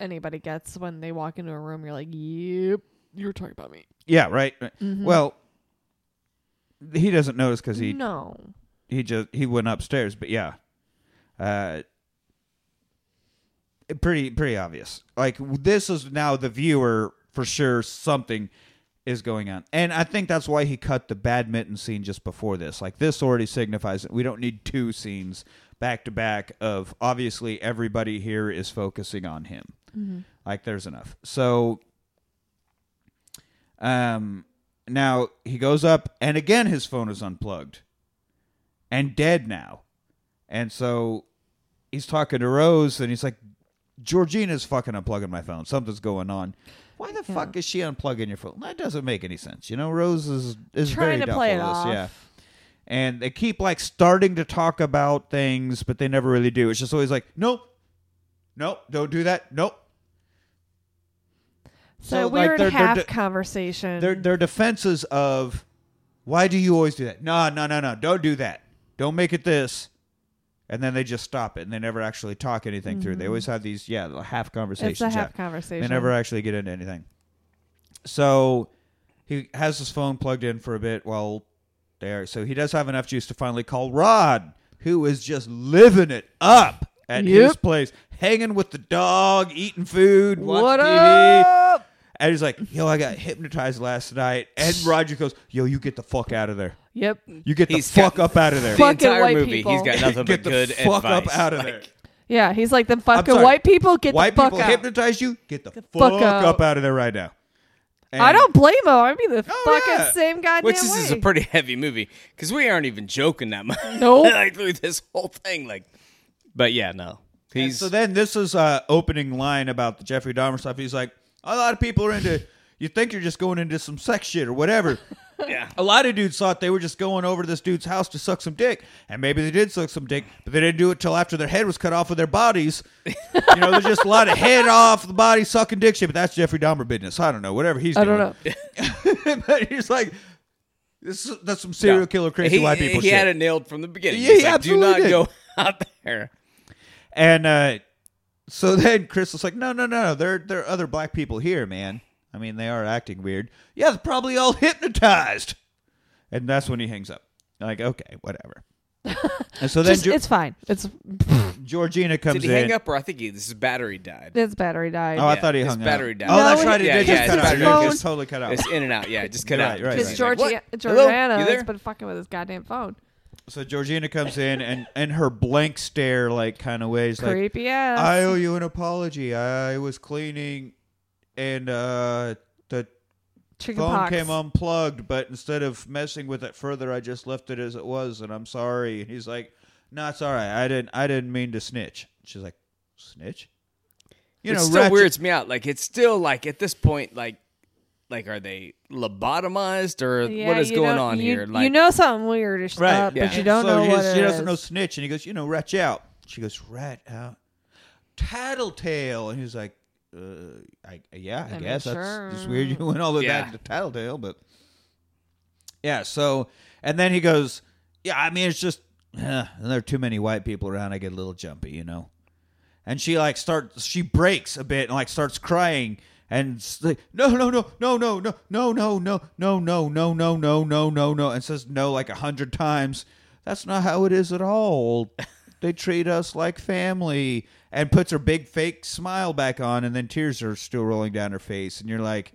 anybody gets when they walk into a room. You're like, "Yep, you're talking about me." Yeah, right. right. Well, he doesn't notice because he no, he just he went upstairs. But yeah, uh, pretty pretty obvious. Like this is now the viewer for sure something is going on, and I think that's why he cut the badminton scene just before this. Like this already signifies that we don't need two scenes back to back of obviously everybody here is focusing on him. Like there's enough. So um now he goes up and again his phone is unplugged and dead now. And so he's talking to Rose and he's like Georgina's fucking unplugging my phone. Something's going on. Why the fuck is she unplugging your phone? That doesn't make any sense. You know, Rose is is Trying very to play it this. off. Yeah. And they keep like starting to talk about things, but they never really do. It's just always like, nope, nope, don't do that, nope. so, So, like, weird they're- they're half de- conversation. Their their defenses of why do you always do that? No, no, no, no. Don't do that. Don't make it this. And then they just stop it and they never actually talk anything through. They always have these yeah, half conversations. Mm-hmm. it's a half yeah. conversation. They never actually get into anything. So he has his phone plugged in for a bit while there. So he does have enough juice to finally call Rod, who is just living it up at his place, hanging with the dog, eating food, watching What TV. up? And he's like, "Yo, I got hypnotized last night." And <laughs> Roger goes, "Yo, you get the fuck out of there. Yep. You get the fuck got- up out of there. The Fucking entire white movie, people. he's got nothing get but the good fuck advice. up out of Like, there." Yeah, he's like them I'm fucking sorry. white people. Get White the fuck people out. hypnotize you. Get the, fuck, fuck up. out. out of there right now. I don't blame him. I'd be the Oh, fucking yeah. same goddamn Which is, way. is a pretty heavy movie because we aren't even joking that much. <laughs> Nope. like through this whole thing, like. But yeah, no, And he's so then this is uh opening line about the Jeffrey Dahmer stuff. He's like, a lot of people are into. You think you're just going into some sex shit or whatever. <laughs> yeah. A lot of dudes thought they were just going over to this dude's house to suck some dick, and maybe they did suck some dick, but they didn't do it till after their head was cut off of their bodies. you know, there's just a lot of head off the body sucking dick shit, but that's Jeffrey Dahmer business. I don't know, whatever he's I doing. don't know. <laughs> but he's like, this is, that's some serial No. killer crazy he, white people shit. He shit. had it nailed from the beginning. Yeah, He's he like, Do not absolutely go <laughs> out there. And uh, so then Chris was like, "No, no, no, there, there are other black people here, man. I mean, they are acting weird. Yeah, they're probably all hypnotized." And that's when he hangs up. Like, okay, whatever. and so <laughs> then Just, Geor- it's fine. It's <laughs> Georgina comes Did he in. hang up, or I think he, this battery died? his battery died. Oh, I thought he his hung battery up. died. Oh, No, that's he- right. It yeah, did yeah, just cut his out. It phone- just totally cut out. It's in and out. Yeah, just cut Right, out. right, Because right. Georgia, Like, what? Georgiana Hello? You has been fucking with his goddamn phone. So Georgina comes in and and her blank stare, like kind of ways, like, Creepy ass. "I owe you an apology. I was cleaning, and uh, the Chicken phone pox. came unplugged, but instead of messing with it further, I just left it as it was, and I'm sorry. And he's like, "No, it's all right. I didn't. I didn't mean to snitch." She's like, "Snitch?" You it know, still ratchet- weirds me out. Like it's still like at this point, like like are they lobotomized or Yeah, what is going on you, here? Like you know something weird is right? up, yeah. but you don't so know she, what she doesn't know snitch, and he goes, "You know, rat out." She goes, "Rat out, tattletale," and he's like, uh, I, "Yeah, I, I mean, guess sure. that's just weird. You went all the way Yeah. back to tattletale, but yeah." So, and then he goes, "Yeah, I mean, it's just uh, there are too many white people around. I get a little jumpy, you know." And she like starts, she breaks a bit and like starts crying. And like, no, no, no, no, no, no, no, no, no, no, no, no, no, no, no, no, no, and says no like a hundred times. That's not how it is at all. they treat us like family, and puts her big fake smile back on, and then tears are still rolling down her face, and you're like,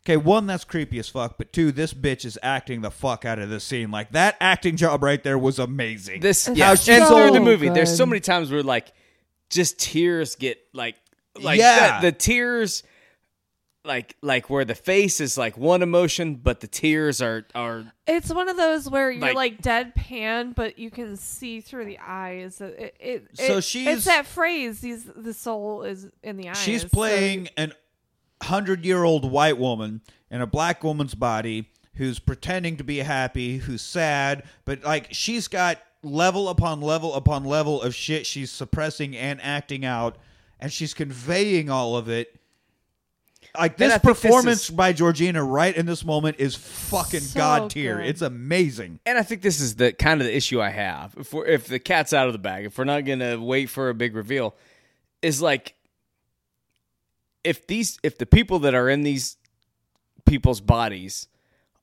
okay, one, that's creepy as fuck, but two, this bitch is acting the fuck out of this scene. Like that acting job right there was amazing. This It's yeah, so and through the movie, there's so many times where like just tears get like like Yeah. the, the tears like like where the face is like one emotion, but the tears are are It's one of those where you're Like- like, deadpan, but you can see through the eyes. It, it, So it- she's- it's that phrase. These the soul is in the eyes. She's So- playing an hundred year old white woman in a black woman's body who's pretending to be happy, who's sad, but like she's got level upon level upon level of shit she's suppressing and acting out, and she's conveying all of it. Like this I think this performance is- by Georgina right in this moment is fucking So god tier. It's amazing. And I think this is the kind of the issue I have. If we're, if the cat's out of the bag, if we're not gonna wait for a big reveal, is like if these if the people that are in these people's bodies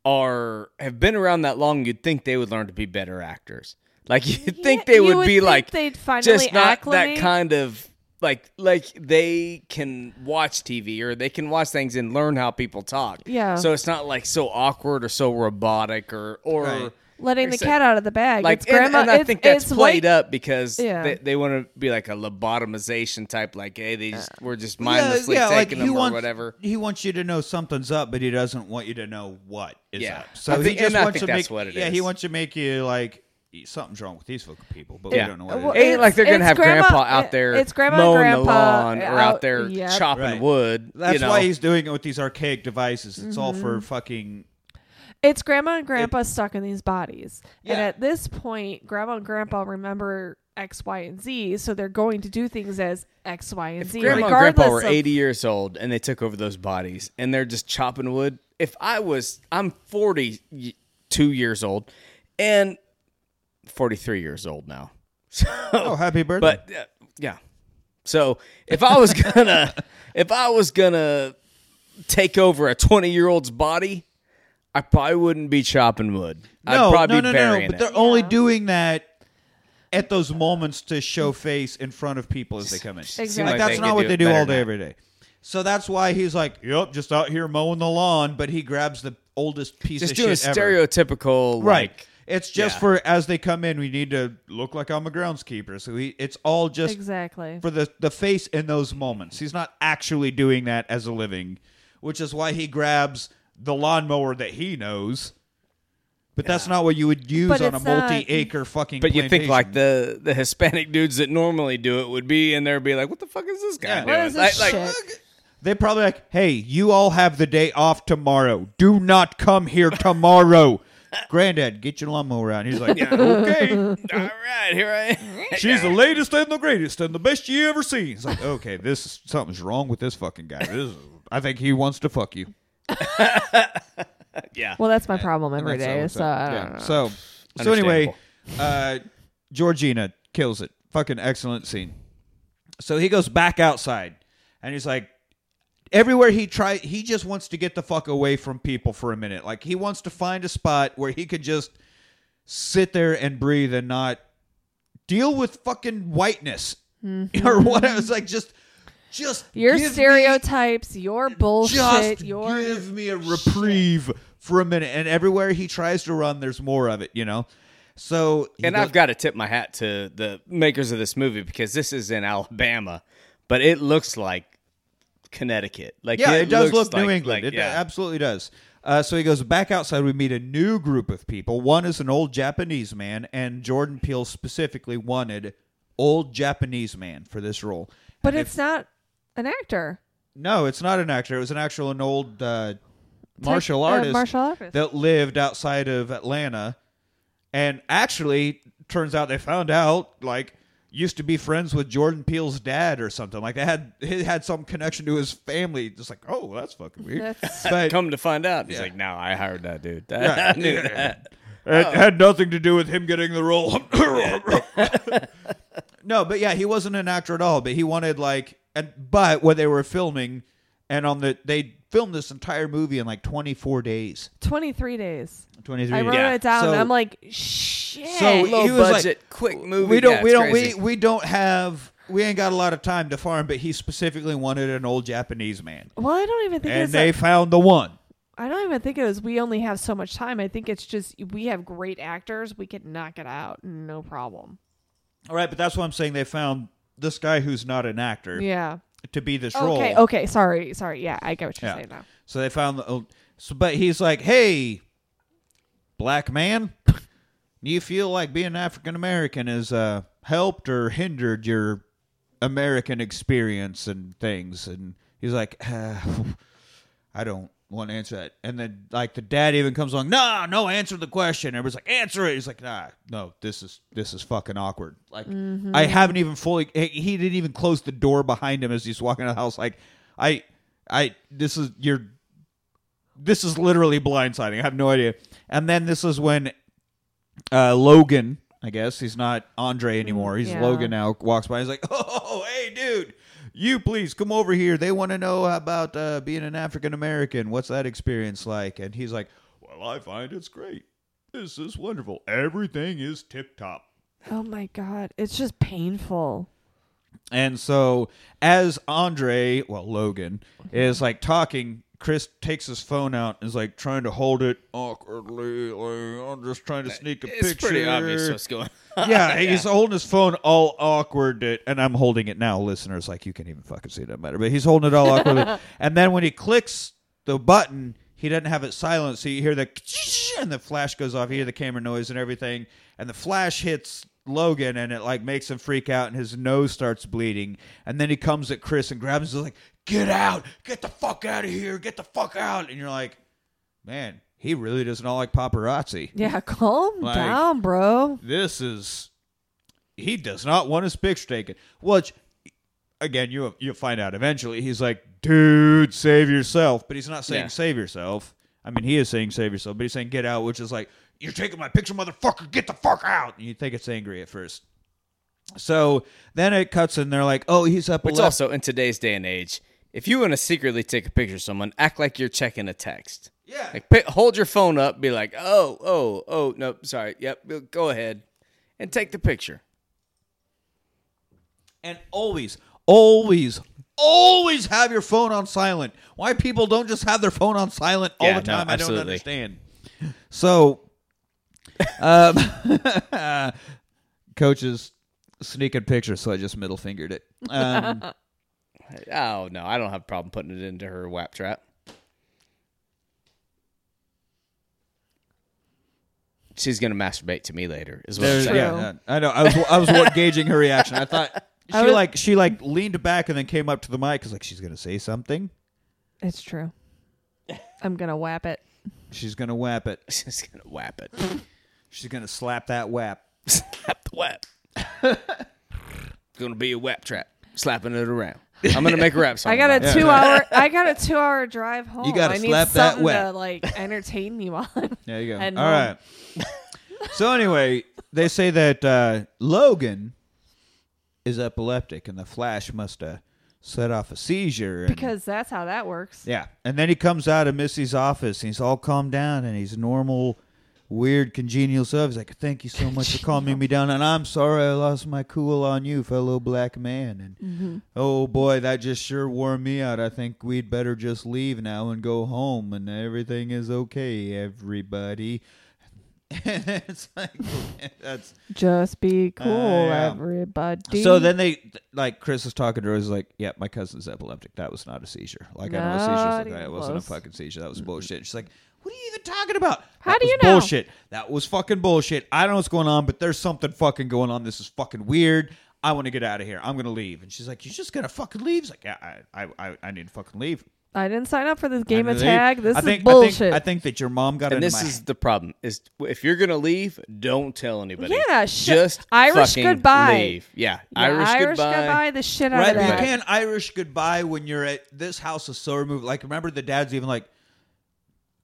are have been around that long, you'd think they would learn to be better actors. Like <laughs> you'd think Yeah, they you would, be think like they'd finally just not acclimate. that kind of like like they can watch TV or they can watch things and learn how people talk. Yeah. So it's not like so awkward or so robotic or or Right. letting the like cat out of the bag. like it's grandma. and, I it's- think that's it's played white- up because Yeah. they, they want to be like a lobotomization type like hey they just, we're just Yeah, mindlessly yeah, like taking he them or whatever He wants you to know something's up, but he doesn't want you to know what is Yeah. up. So I he think- just and I wants think to that's make what it yeah, he wants to make you like something's wrong with these fucking people, but Yeah. we don't know what Well, it is. ain't like they're gonna have grandma- grandpa out there it's grandma and mowing the grandpa lawn or out- out there yep. chopping Right. wood That's you know? why he's doing it with these archaic devices. It's all for Mm-hmm. fucking It's grandma and grandpa stuck in these bodies. And at this point, grandma and grandpa remember X, Y, and Z, so they're going to do things as X, Y, and if Z. grandma and grandpa were of, 80 years old and they took over those bodies and they're just chopping wood if i was i'm 42 years old and 43 years old now <laughs> so oh, happy birthday! but uh, yeah so if i was <laughs> gonna if i was gonna take over a 20 year old's body i probably wouldn't be chopping wood no, i'd probably no, no, be no, no. But they're only Yeah. doing that at those moments to show face in front of people as they come in. Exactly. Like like that's not what they do all day that. every day. So that's why he's like, "Yep, just out here mowing the lawn." But he grabs the oldest piece just of doing shit ever. stereotypical Right. like It's just Yeah. for as they come in, we need to look like I'm a groundskeeper. So he, it's all just exactly. for the the face in those moments. He's not actually doing that as a living, which is why he grabs the lawnmower that he knows. But that's not what you would use But on a multi-acre fucking. But you think like the the Hispanic dudes that normally do it would be in there and be like, "What the fuck is this guy Yeah. doing?" What is this Like- shit? like, they probably like, hey, you all have the day off tomorrow. Do not come here tomorrow. Granddad, get your lawnmower out. And he's like, yeah, okay. <laughs> All right, here I am. She's the latest and the greatest and the best you ever seen. It's like, okay, this is, something's wrong with this fucking guy. This is, I think he wants to fuck you. <laughs> yeah. Well, that's my problem every day. That's So. I don't know. so, so anyway, uh, Georgina kills it. Fucking excellent scene. So he goes back outside, and he's like, everywhere he tries, he just wants to get the fuck away from people for a minute. Like he wants to find a spot where he could just sit there and breathe and not deal with fucking whiteness <laughs> or what. It's like just, just your give me- stereotypes, your bullshit, just your give me a reprieve for a minute. And everywhere he tries to run, there's more of it, you know. So And goes- I've got to tip my hat to the makers of this movie because this is in Alabama, but it looks like Connecticut. Like yeah, it, does looks look New like- England. like, it yeah. absolutely does. Uh, so he goes back outside. We meet a new group of people. One is an old Japanese man, and Jordan Peele specifically wanted old Japanese man for this role. but And it's if- not an actor. no, it's not an actor. It was an actual an old uh, martial Tech- uh, artist martial artist. that lived outside of Atlanta, and actually turns out they found out like used to be friends with Jordan Peele's dad or something. Like they had he had some connection to his family. Just like oh, that's fucking weird. That's- <laughs> But Come to find out, he's Yeah. like, "No, I hired that dude. Yeah. <laughs> I knew that." it oh. had nothing to do with him getting the role. <laughs> no, but yeah, he wasn't an actor at all. But he wanted like, and but when they were filming, and on the they filmed this entire movie in like twenty four days. 23 days. Twenty three. I wrote Yeah. it down. So- and I'm like, shh. Shit. So Low he was like- budget, quick movie. we don't Yeah, we don't crazy. we, we don't have we ain't got a lot of time to farm but he specifically wanted an old japanese man well, I don't even think and it's. they a- found the one I don't even think it was. We only have so much time. I think it's just we have great actors. We could knock it out, no problem. all right but that's what i'm saying they found this guy who's not an actor Yeah. to be this role Okay. Okay. Sorry. Sorry. Yeah, I get what you're Yeah. saying now. so they found the oh, so but he's like hey black man <laughs> do you feel like being african american has uh helped or hindered your american experience and things and he's like uh, I don't want to answer that. And then like the dad even comes along, no, no, answer the question. Everybody's like, answer it. He's like, nah, no, this is this is fucking awkward. Like I haven't even fully he- he didn't even close the door behind him as he's walking out of the house. Like I I this is you're this is literally blindsiding. I have no idea. And then this is when uh Logan, I guess, he's not Andre anymore. He's Yeah. Logan now, walks by. He's like, <laughs> Oh, hey dude, you please come over here. They want to know about uh, being an African American. What's that experience like? And he's like, Well, I find it's great. This is wonderful. Everything is tip top. Oh my god, it's just painful. And so, as Andre, well, Logan, is like talking, Chris takes his phone out and is like trying to hold it awkwardly. Like, I'm just trying to sneak a It's picture. pretty obvious what's going. <laughs> on. yeah, he's holding his phone all awkward, and I'm holding it now. Listeners, like you can't even fucking see it, doesn't matter. But he's holding it all awkwardly, <laughs> and then when he clicks the button, he doesn't have it silent, so you hear the <laughs> and the flash goes off. You hear the camera noise and everything, and the flash hits Logan, and it like makes him freak out, and his nose starts bleeding. And then he comes at Chris and grabs him, and like, "Get out! Get the fuck out of here! Get the fuck out!" And you're like, "Man, he really does not like paparazzi." Yeah, calm Like- down, bro. this is he does not want his picture taken. Which again, you you'll find out eventually. He's like, dude, save yourself, but he's not saying Yeah. save yourself. I mean, he is saying save yourself, but he's saying get out, which is like you're taking my picture, motherfucker. Get the fuck out. And you think it's angry at first. So then it cuts and they're like, oh, he's up. Which also, in today's day and age, if you want to secretly take a picture of someone, act like you're checking a text. yeah. Like, pick, hold your phone up, be like, "Oh, oh, oh, no, sorry, yep, go ahead, and take the picture." and always, always, always have your phone on silent. Why people don't just have their phone on silent all Yeah, the no, time, I don't understand. So, um, <laughs> coaches sneaking pictures, so I just middle fingered it. Um, <laughs> Oh no, I don't have a problem putting it into her WAP trap. She's gonna masturbate to me later. Is what I'm saying. yeah, I know. I was, I was what, gauging her reaction. I thought she I was- like she like leaned back and then came up to the mic because like she's gonna say something. It's true. I'm gonna whap it. She's gonna whap it. <laughs> She's gonna whap it. She's gonna slap that whap. <laughs> Slap the whap. It's gonna be a whap trap. Slapping it around. I'm gonna make a rap <laughs> song. I got a about it. two hour. I got a two hour drive home. You gotta I need slap that something whap. to like entertain me on. There you go. And All home. right. so anyway, they say that uh, Logan is epileptic, and the Flash must have set off a seizure. And, because that's how that works. yeah, and then he comes out of Missy's office, and he's all calmed down, and he's normal, weird, congenial. He's like, "Thank you so much for calming me down, and I'm sorry I lost my cool on you, fellow black man." And mm-hmm. oh boy, that just sure wore me out. I think we'd better just leave now and go home, and everything is okay, everybody. <laughs> it's like <laughs> that's Just be cool, yeah. everybody. so. Then they like Chris is talking to her. Is like, "Yeah, my cousin's epileptic. That was not a seizure. Like I know seizures like that. It wasn't a fucking seizure. That was bullshit." She's like, "What are you even talking about? How That do you know?" Bullshit. That was fucking bullshit. I don't know what's going on, but there's something fucking going on. This is fucking weird. I want to get out of here. I'm gonna leave." And she's like, "You're just gonna fucking leave?" He's like, "Yeah, I, I, I, I need to fucking leave." I didn't sign up for this game of need to leave. tag. This I is bullshit. I think, I think that your mom got And into this my is the problem: is if you're gonna leave, don't tell anybody. Yeah, sh- just Irish goodbye. Leave. Yeah, Yeah, Irish, goodbye. the shit out Right, of but you that. can't Irish goodbye when you're at this house is so removed. Like, remember the dad's even like,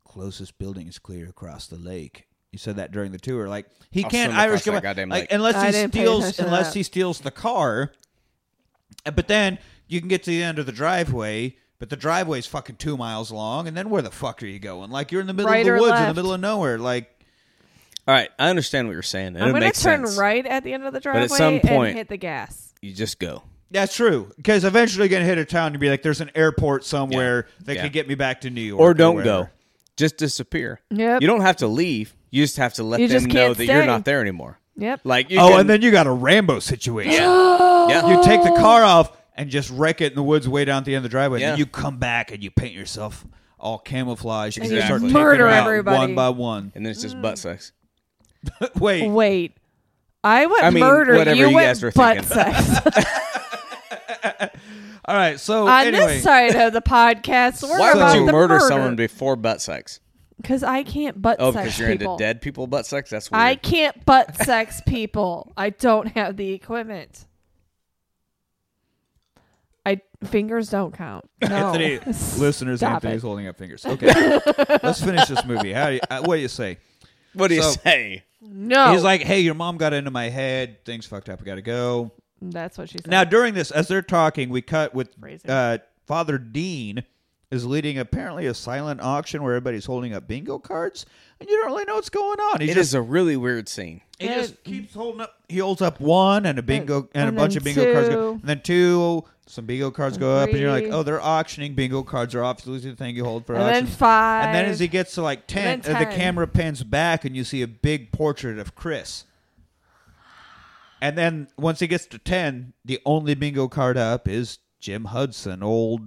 closest building is clear across the lake. You said that during the tour. Like, he I'll can't swim across Irish that goodbye goddamn like, lake. unless I he steals unless he steals the car. But then you can get to the end of the driveway. But the driveway's fucking two miles long, and then where the fuck are you going? Like you're in the middle Right of the woods, in the middle of nowhere. Like All right, I understand what you're saying. and I'm gonna turn sense. right at the end of the driveway but at some point- and hit the gas. You just go. That's true. Because eventually you're going to hit a town and be like, there's an airport somewhere that Yeah. can get me back to New York. Or don't wherever. go. Just disappear. Yep. You don't have to leave. You just have to let You them just know can't that you're stay. not there anymore. Yep. Like you Oh, can- and then you got a Rambo situation. <gasps> yeah. You take the car off and just wreck it in the woods way down at the end of the driveway. Yeah. And then you come back and you paint yourself all camouflage and you Exactly. start taking Murder them out everybody. one by one. and then it's just butt sex. <laughs> Wait, Wait. I went I mean, murder. whatever you you went guys were butt thinking. sex. <laughs> all right. So On anyway, this side of the podcast, we're Why about would you the murder, murder someone before butt sex? Because I can't butt Oh, sex because you're people. into dead people butt sex? That's weird. I can't butt sex people. I don't have the equipment. I fingers don't count. No. Anthony, <laughs> listeners, Stop Anthony's it. holding up fingers. Okay, <laughs> let's finish this movie. How do you, uh, what do you say? what do you say? No. He's like, "Hey, your mom got into my head. Things fucked up. We got to go." That's what she said. Now, during this, as they're talking, we cut with uh, Father Dean is leading apparently a silent auction where everybody's holding up bingo cards, and you don't really know what's going on. He It just is a really weird scene. he Yeah. just keeps holding up. He holds up one and a bingo and, and a bunch then of bingo cards, go, two. and then two. Some bingo cards go up, and you're like, Three. "Oh, they're auctioning bingo cards. Are obviously the thing you hold for auction. and auction." then five. And then as he gets to like 10, then uh, the 10. camera pans back and you see a big portrait of Chris. And then once he gets to 10, the only bingo card up is Jim Hudson, old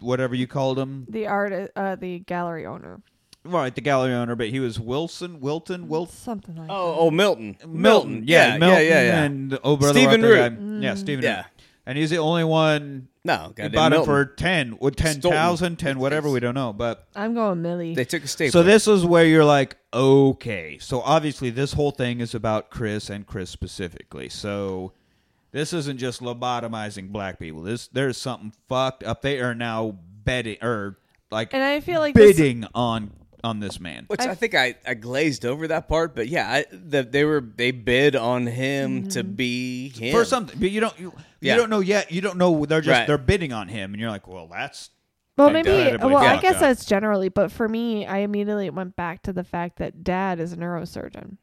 whatever you called him. the art, uh, the gallery owner, Right, the gallery owner, but he was Wilson, Wilton, Wilton. something like Oh, oh, Milton. Milton, yeah, Milton, yeah, yeah, yeah. and oh, brother, Stephen Root. guy- yeah, Stephen, Yeah. Root. And he's the only one. No, who bought him Milton. for ten, with ten thousand, ten whatever we don't know, but. I'm going Millie. They took a staple. So this is where you're like, okay. So obviously this whole thing is about Chris and Chris specifically. So this isn't just lobotomizing black people. This there's something fucked up. They are now betting or like and I feel like this, bidding on on this man. Which I, think I, I glazed over that part, but yeah, I, the, they were they bid on him mm-hmm. to be him For something, but you don't you, Yeah. you don't know yet. You don't know. They're just Right. they're bidding on him, and you're like, well, that's Well, maybe. incredibly Well, I guess up. that's generally, but for me, I immediately went back to the fact that dad is a neurosurgeon,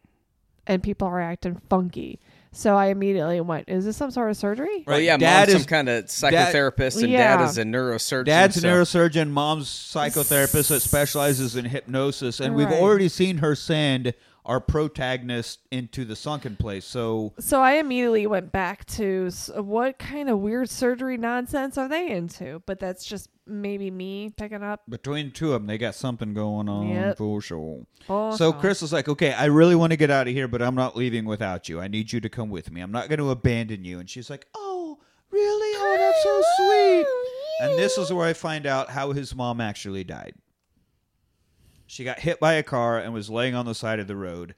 and people are acting funky. So I immediately went, "Is this some sort of surgery?" Well, yeah, Dad mom's is- some kind of psychotherapist, and Yeah. dad is a neurosurgeon. Dad's a neurosurgeon, mom's psychotherapist that specializes in hypnosis, and we've already seen her send our protagonist into the sunken place. So So I immediately went back to s- what kind of weird surgery nonsense are they into? But that's just maybe me picking up. between two of them, they got something going on Yep. for sure. Oh, So Chris was like, "Okay, I really want to get out of here, but I'm not leaving without you. I need you to come with me. I'm not going to abandon you." And she's like, "Oh, really? Oh, that's so sweet." And this is where I find out how his mom actually died. She got hit by a car and was laying on the side of the road.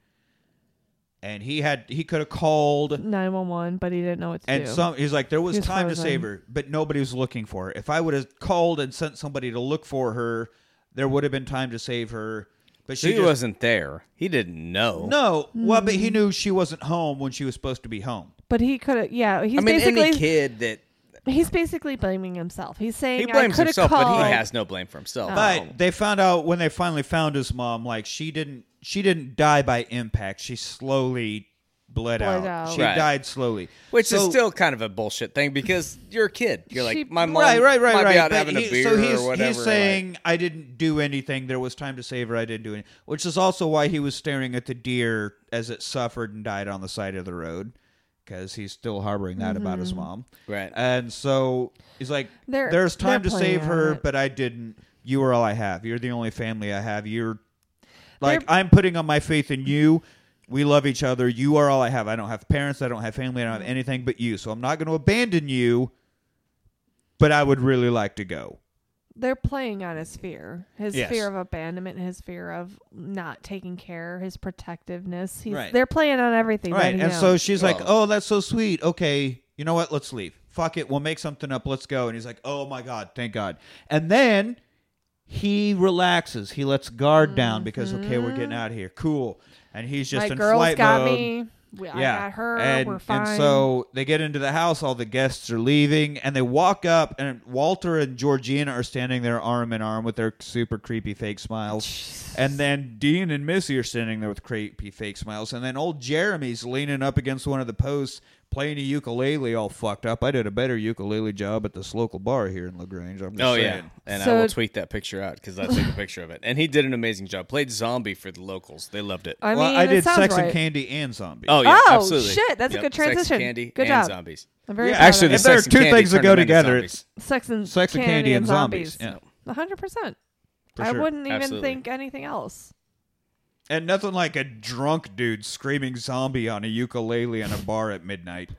And he had he could have called nine one one, but he didn't know what to and do. some he's like there was He was time to frozen. save her, but nobody was looking for her. If I would have called and sent somebody to look for her, there would have been time to save her. But she He just, wasn't there. He didn't know. no, well, but Mm. he knew she wasn't home when she was supposed to be home. but he could have. Yeah, he's I mean, basically any kid that he's basically blaming himself. He's saying he blames I could have himself, called. but he has no blame for himself. Oh. But they found out when they finally found his mom, like she didn't she didn't die by impact. She slowly bled, Bled out. out. She Right. died slowly, Which So- is still kind of a bullshit thing because you're a kid. You're like, She- my mom right, right, right, might right. be out But having he- a beer so he's, or whatever. he's saying I didn't do anything. There was time to save her. I didn't do anything. Which is also why he was staring at the deer as it suffered and died on the side of the road because he's still harboring that about his mm-hmm. mom. Right. And so he's like, They're- "There's time to they're save playing on her, it. but I didn't. You are all I have. You're the only family I have. You're like They're- I'm putting on my faith in you." We love each other. You are all I have. I don't have parents. I don't have family. I don't have anything but you. So I'm not going to abandon you, but I would really like to go. They're playing on his fear, his Yes. fear of abandonment, his fear of not taking care, his protectiveness. He's, Right. They're playing on everything. Right. he And so knows. she's like, "Oh, that's so sweet. Okay, you know what? Let's leave. Fuck it. We'll make something up. Let's go." And he's like, "Oh my god, thank God." And then he relaxes. He lets guard down because okay, we're getting mm-hmm. out of here. Cool. And he's just my in girls flight got mode. me. We, I yeah, got her. and, we're fine. and so they get into the house. All the guests are leaving, and they walk up, and Walter and Georgina are standing there arm in arm with their super creepy fake smiles. And then Dean and Missy are standing there with creepy fake smiles, and then old Jeremy's leaning up against one of the posts playing a ukulele, all fucked up. I did a better ukulele job at this local bar here in La Grange. I'm just Oh saying. yeah, and I will tweet that picture out because I took a picture of it, and he did an amazing job. Played zombie for the locals; they loved it. I well, mean, I did Sex right. and Candy and Zombies. oh yeah, Oh, absolutely. shit, that's a Yep, good Sex, transition. candy, Good and job. zombies. I'm very Yeah, Actually, the If it. there are and two Candy things that go together, It's sex and Sex and Candy and Zombies. Yeah. A hundred percent. For I sure. wouldn't even Absolutely. think anything else. And nothing like a drunk dude screaming zombie on a ukulele in a bar at midnight.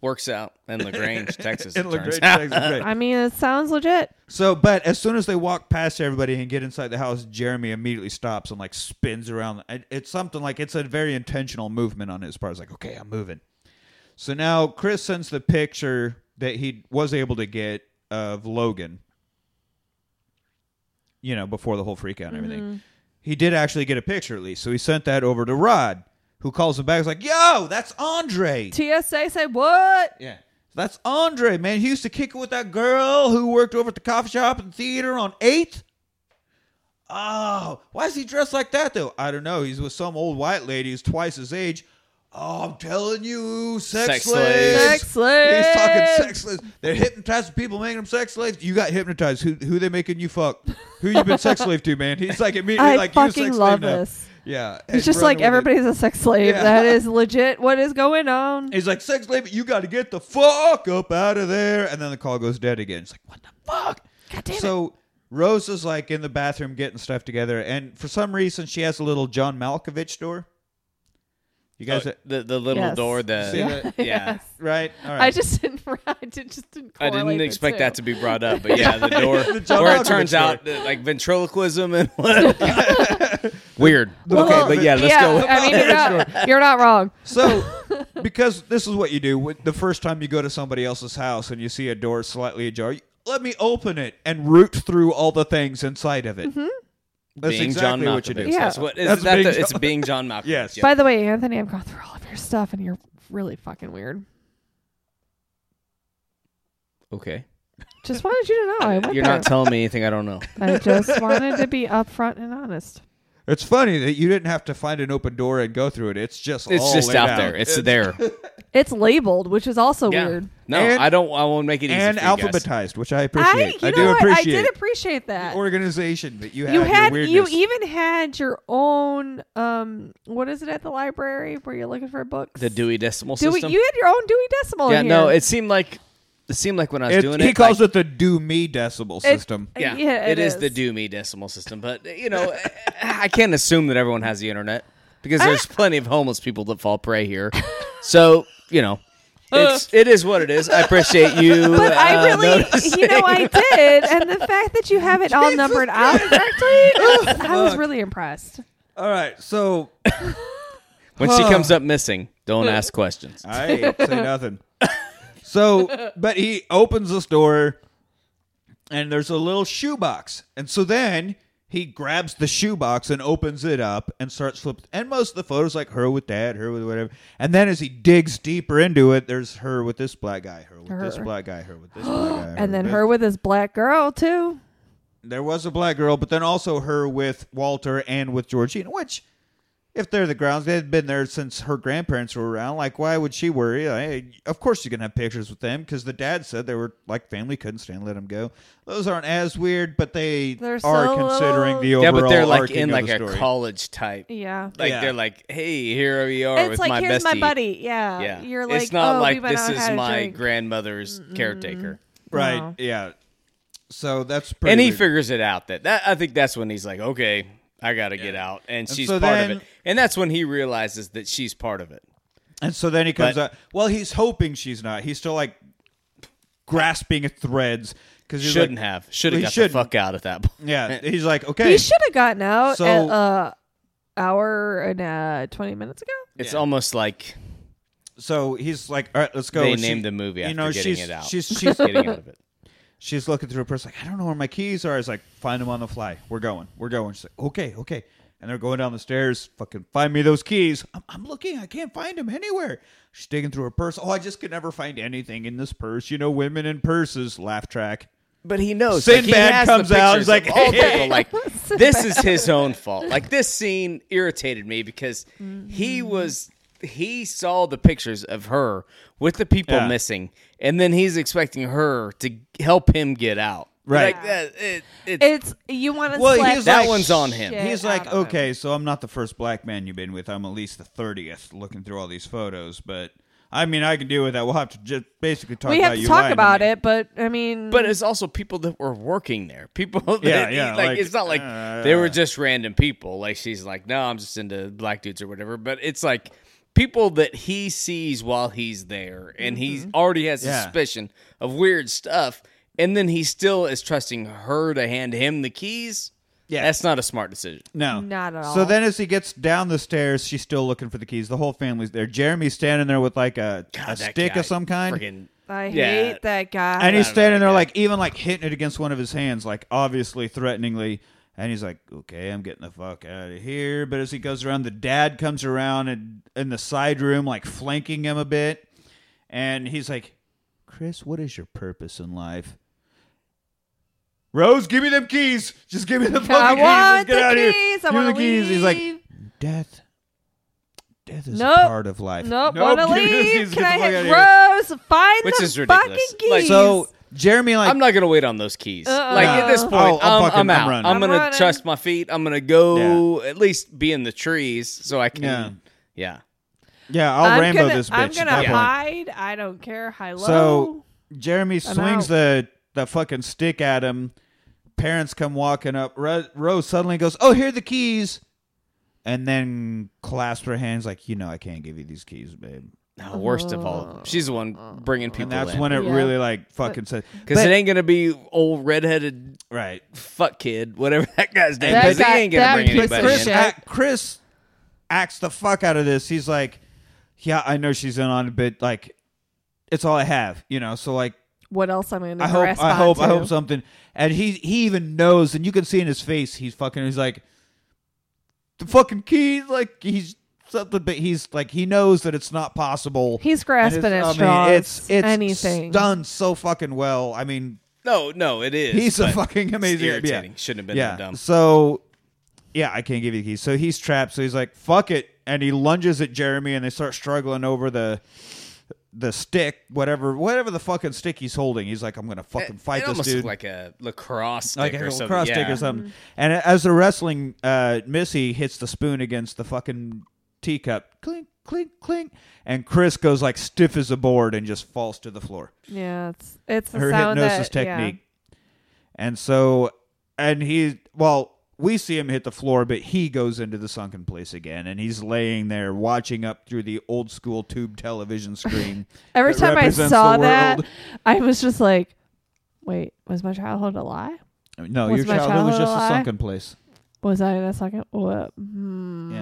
Works out in La Grange, <laughs> Texas. In La Grange. Texas, right. I mean, it sounds legit. So, but as soon as they walk past everybody and get inside the house, Jeremy immediately stops and like spins around. It's something like it's a very intentional movement on his part. It's like, okay, I'm moving. So now Chris sends the picture that he was able to get of Logan. You know, before the whole freak out and everything. Mm-hmm. He did actually get a picture at least. So he sent that over to Rod, who calls him back. He's like, yo, that's Andre. TSA said what? Yeah. That's Andre, man. He used to kick it with that girl who worked over at the coffee shop and theater on 8th. Oh, why is he dressed like that, though? I don't know. He's with some old white lady who's twice his age. Oh, I'm telling you, sex, Sex slaves. slaves. Sex slaves. He's talking sex slaves. They're hypnotizing people, making them sex slaves. You got hypnotized. Who who they making you fuck? Who you been sex slave to, man? He's like immediately I like you a fucking sex love slave now. this. Yeah, It's just like everybody's a sex slave. Yeah. That is legit. What is going on? He's like, sex slave, you got to get the fuck up out of there. And then the call goes dead again. It's like, what the fuck? God damn it. so Rose is like in the bathroom getting stuff together. And for some reason, she has a little John Malkovich door. You guys, Oh, the the little Yes. door. The See <laughs> yeah. Yes. right? All right. I just didn't. <laughs> I did, just didn't. I didn't expect that to be brought up, but yeah, <laughs> the door The John where it turns out that, like ventriloquism and weird. Well, okay, but yeah, let's yeah, go. With, I mean, you're not, you're not wrong. So, because this is what you do with- the first time you go to somebody else's house and you see a door slightly ajar, let me open it and root through all the things inside of it. Mm-hmm. That's being exactly John what you do. Malkovich. Yeah. That's what is That's that being the, it's being John <laughs> Malkovich. Yes. Yep. By the way, Anthony, I've gone through all of your stuff, and you're really fucking weird. Okay. Just wanted you to know. I <laughs> went You're there. not telling me anything I don't know. I just wanted to be upfront and honest. It's funny that you didn't have to find an open door and go through it. It's just It's all just laid out there. It's there. <laughs> It's labeled, which is also Yeah. weird. No, And- I don't. I won't make it easy. and for you guys. alphabetized, which I I, appreciate. you I, know do what? appreciate I did appreciate that. the organization that you have. you your had you even had your own um what is it at the library where you're looking for books? The Dewey Decimal Dewey, System. you had your own Dewey Decimal. yeah, in no, it seemed like it seemed like when I was It- doing he it, calls like, it the do me decimal It- system. Uh, yeah, Yeah, it it is. is. the do me decimal system, but you know, <laughs> I can't assume that everyone has the internet because there's <laughs> plenty of homeless people that fall prey here. So you know, <laughs> uh. it's it is what it is. I appreciate you. But I uh, really, noticing. you know, I did, and the fact that you have it all numbered out correctly, I was really impressed. All right, so when she comes up missing, don't uh. ask questions. I ain't say nothing. So, <laughs> but he opens this door, and there's a little shoebox, and so then he grabs the shoebox and opens it up and starts flipping. And most of the photos, like her with dad, her with whatever. And then as he digs deeper into it, there's her with this black guy, her with this black guy, her with this black guy, <gasps> And then with her with this black girl too. there was a black girl, but then also her with Walter and with Georgina, which, if they're the grounds, they've been there since her grandparents were around. Like, why would she worry? Like, of course, you can have pictures with them because the dad said they were like family, couldn't stand let them go. Those aren't as weird, but they They're are so considering the Yeah, but they're like in like a story. college type. Yeah. Like Yeah. they're like, hey, here we are It's with like my here's bestie. my buddy. Yeah. Yeah, You're like, it's not oh, like we went this out and is had a my drink. grandmother's caretaker. right? Wow. Yeah. So that's pretty. and he weird. figures it out that, that I think that's when he's like, okay, I got to get out, and she's so part then- of it, and that's when he realizes that she's part of it. And so then he comes But- out. Well, he's hoping she's not. He's still like grasping at threads because he Shouldn't have, should have he got shouldn't. the fuck out at that point. Yeah, <laughs> he's like, okay, He should have gotten out So- at uh hour and uh twenty minutes ago. It's Yeah. almost like so he's like, all right, let's go. they she- named the movie after you know, getting she's, it out. She's <laughs> she's getting out of it. She's looking through her purse like, I don't know where my keys are. I was like, find them on the fly. We're going. We're going. She's like, okay, okay. And they're going down the stairs. Fucking find me those keys. I'm, I'm looking. I can't find them anywhere. She's digging through her purse. Oh, I just could never find anything in this purse. You know, women in purses. Laugh track. But he knows. Sinbad like, comes out, he's like, all. Like <laughs> this is his own fault. Like this scene irritated me because he mm-hmm. was he saw the pictures of her with the people Yeah. missing, and then he's expecting her to help him get out. Right. Like that. It, it, It's you want to Well, he's that like- one's on him. He's like, out of him. okay, so I'm not the first black man you've been with. I'm at least the 30th looking through all these photos. But, I mean, I can deal with that. We'll have to just basically talk we about have to you talk about it, but I mean, But it's also people that were working there. People <laughs> that Yeah, yeah, like, like, it's not like uh, they were just random people. Like she's like, no, I'm just into black dudes or whatever. But it's like people that he sees while he's there, and he mm-hmm. already has Yeah. suspicion of weird stuff, and then he still is trusting her to hand him the keys. Yeah. that's not a smart decision. No. Not at all. So all. then as he gets down the stairs, she's still looking for the keys. The whole family's there. Jeremy's standing there with like a, a God, that stick guy of some kind. friggin- I Yeah. hate that guy. and he's I don't know standing there like even like hitting it against one of his hands, like obviously threateningly. And he's like, "Okay, I'm getting the fuck out of here." But as he goes around, the dad comes around and in the side room, like flanking him a bit, and he's like, "Chris, what is your purpose in life?" Rose, give me them keys. Just give me the fucking I keys. Let's want get the out of here. keys. I Give me the wanna keys. He's like, death. Death is Nope. a part of life. Nope, Nope, want to give me the keys, leave. Can I fuck outta hit here. Rose? Find Which the is ridiculous. fucking Like- So Jeremy, like, I'm not gonna wait on those keys. Uh-uh. Like at this point, I'll- I'll I'm, fucking- I'm I'm out. running. I'm, I'm gonna running. trust my feet. I'm gonna go at least be in the trees so I can. Yeah. yeah. yeah, I'll I'm rainbow gonna, this bitch. I'm gonna that point. hide. I don't care high low. So Jeremy I'm swings out. the the fucking stick at him. Parents come walking up. Ro- Rose suddenly goes, "Oh, here are the keys," and then clasps her hands like, "You know, I can't give you these keys, babe." No, worst of all, she's the one oh. bringing people And that's in. when it Yeah. really like fucking said, because it ain't gonna be old redheaded right. fuck kid, whatever <laughs> that guy's name That is. He guy- ain't gonna that bring piece of anybody Chris, in. shit. act, Chris acts the fuck out of this. He's like, "Yeah, I know she's in on it, but like, it's all I have, you know." So like, what else am I gonna I hope, I hope, I hope something. And he he even knows, and you can see in his face, he's fucking. He's like, the fucking keys, like he's something, but he's like he knows that it's not possible. He's grasping it's- at I mean, it's it's anything. done so fucking well. I mean, No, no, it is. he's a fucking amazing. irritating. Yeah. Shouldn't have been yeah. that dumb. So, yeah, I can't give you the keys. So he's trapped. So he's like, "Fuck it," and he lunges at Jeremy, and they start struggling over the the stick, whatever, whatever the fucking stick he's holding. He's like, "I'm gonna fucking fight it this almost dude." like a lacrosse stick like a or little something. stick yeah. or something. And as they're wrestling, uh, Missy hits the spoon against the fucking teacup. Clink, clink, clink. And Chris goes like stiff as a board and just falls to the floor. Yeah, it's it's the Her sound hypnosis that, yeah. technique. And so, and he, well, we see him hit the floor, but he goes into the sunken place again, and he's laying there watching up through the old school tube television <laughs> screen. Every time I saw that. I was just like, "Wait, was my childhood a lie? No, Was your my childhood was just a a sunken place. Was I in a second? What? Hmm.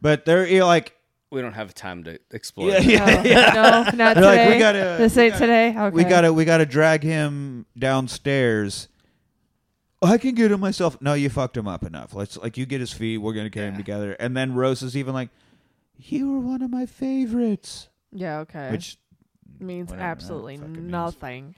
But they're you're like, We don't have time to explore. yeah, yeah, yeah. No, not <laughs> They're like, today. we gotta- This we ain't gotta- today. Okay. We gotta we gotta drag him downstairs. I can get him myself. No, you fucked him up enough. Let's like you get his feet. We're gonna carry him together. And then Rose is even like, "You were one of my favorites," Yeah. Okay. which means whatever absolutely fucking means. nothing.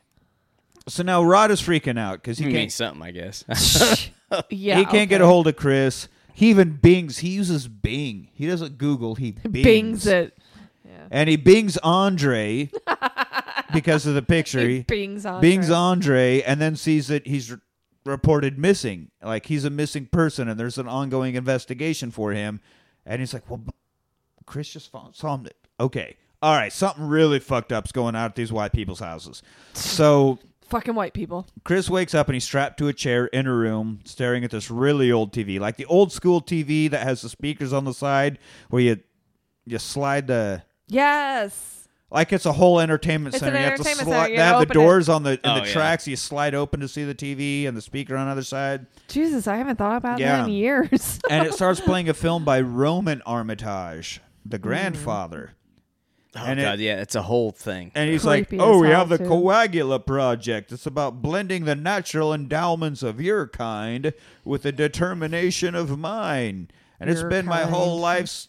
so now Rod is freaking out because he He can't means something, I guess. <laughs> Yeah. he can't get a hold of Chris. He even bings. He uses Bing. He doesn't Google. He <laughs> bings, Bings it. Yeah. and he bings Andre <laughs> because of the picture. He bings on. Bing's Andre and then sees that he's r- reported missing. Like he's a missing person and there's an ongoing investigation for him. And he's like, well, Chris just saw him. Okay. All right. Something really fucked up's going on at these white people's houses. So Fucking white people. Chris wakes up and he's strapped to a chair in a room staring at this really old TV, like the old school TV that has the speakers on the side where you you slide the Yes. like it's a whole entertainment It's center. an you have to entertainment slide. center. You They have the open it. doors on the in Oh, the yeah. tracks. You slide open to see the TV and the speaker on the other side, Jesus, I haven't thought about Yeah. that in years. and it starts <laughs> playing a film by Roman Armitage, the Mm. grandfather. Oh And it- God, yeah, it's a whole thing. And he's Creepy like, "Oh, we have the too. Coagula Project. It's about blending the natural endowments of your kind with the determination of mine." and it's You're been my whole life's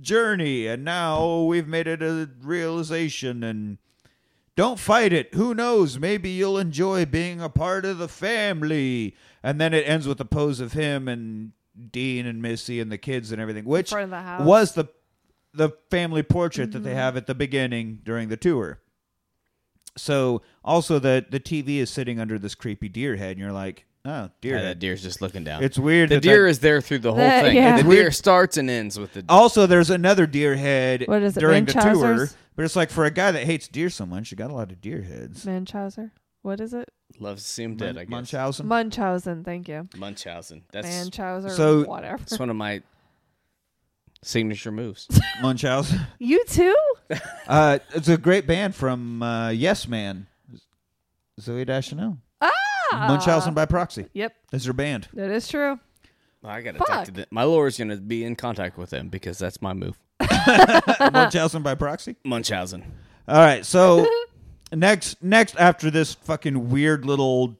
journey, and now we've made it a realization. And don't fight it. Who knows? Maybe you'll enjoy being a part of the family. And then it ends with the pose of him and Dean and Missy and the kids and everything, which the was the the family portrait that they Mm-hmm. have at the beginning during the tour. So also the the TV is sitting under this creepy deer head, and you're like, oh, deer Yeah, head. that deer's just looking down. It's weird. the that deer that- is there through the whole That- thing. yeah. The It's deer starts and ends with the. Also, there's another deer head What is it, during the tour, Munchausers? but it's like for a guy that hates deer so much, you got a lot of deer heads. Munchausen. What is it? Loves to see him dead. I guess. Munchausen. Munchausen. Thank you. Munchausen. That's Munchausen. So- whatever. that's one of my signature moves. <laughs> Munchausen. You too? <laughs> Uh, it's a great band from uh, Yes Man. Zooey Deschanel. Ah. Munchausen by proxy. Yep, That's their band. that is true. I got to Fuck. talk to them. My lawyer's going to be in contact with them because that's my move. <laughs> Munchausen by proxy. Munchausen. All right, so next next after this fucking weird little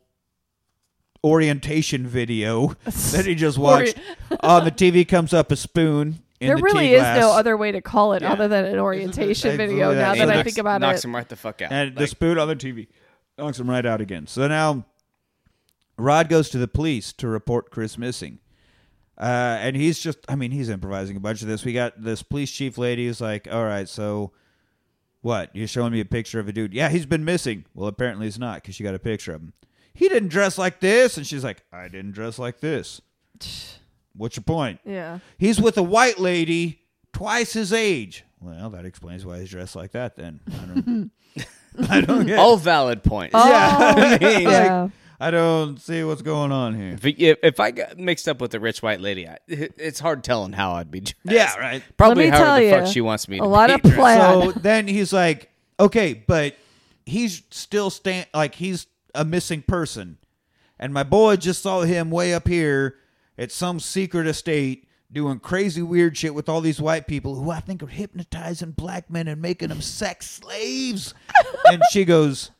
orientation video that he just watched on the TV comes up a spoon in there the really is no other way to call it Yeah. other than an orientation Exactly video. that. Now He that I think about knocks it, knocks him right the fuck out. and the Like, spoon on the TV knocks him right out again. So now Rod goes to the police to report Chris missing. Uh, and he's just, I mean, he's improvising a bunch of this. We got this police chief lady who's like, all right, so what? You're showing me a picture of a dude. Yeah, he's been missing. Well, apparently he's not because she got a picture of him. He didn't dress like this. And she's like, I didn't dress like this. <sighs> <laughs> What's your point? yeah. He's with a white lady twice his age. Well, that explains why he's dressed like that then. I don't, <laughs> I don't get all valid points. Oh, <laughs> I mean, yeah. I don't see what's going on here. If, if, if I got mixed up with a rich white lady, I, it- it's hard telling how I'd be dressed. Yeah, right. Probably me however tell the fuck ya, she wants me a to lot be of dressed. plan. So then he's like, okay, but he's still stand like he's a missing person, and my boy just saw him way up here at some secret estate doing crazy weird shit with all these white people who I think are hypnotizing black men and making them sex slaves. <laughs> and she goes,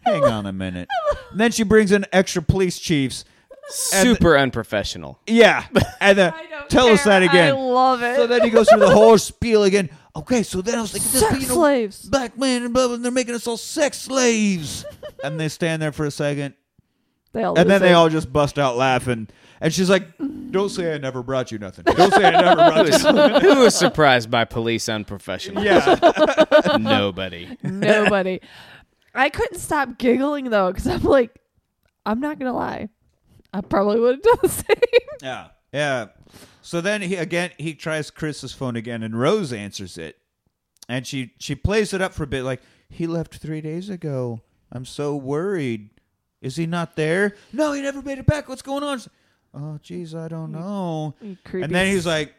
"Hang on a minute." And then she brings in extra police chiefs. Super unprofessional. Yeah, and then uh, <laughs> I don't tell us that again. I love it. So then he goes through the whole spiel again. Okay, so then I was like, this, Sex you know, slaves. black men and blah, blah, and they're making us all sex slaves. and they stand there for a second, They all and then lose they all just bust out laughing. And she's like, "Don't say I never brought you nothing. Don't say I <laughs> never Who brought you." was, nothing. <laughs> who was surprised by police unprofessional? Yeah, <laughs> Nobody. Nobody. I couldn't stop giggling though because I'm like, I'm not gonna lie, I probably would have done the same. yeah, yeah. So then he again he tries Chris's phone again, and Rose answers it, and she she plays it up for a bit, like he left three days ago. I'm so worried. Is he not there? No, he never made it back. What's going on? She's like, oh, jeez, I don't mm. know. Creepy And then he's like,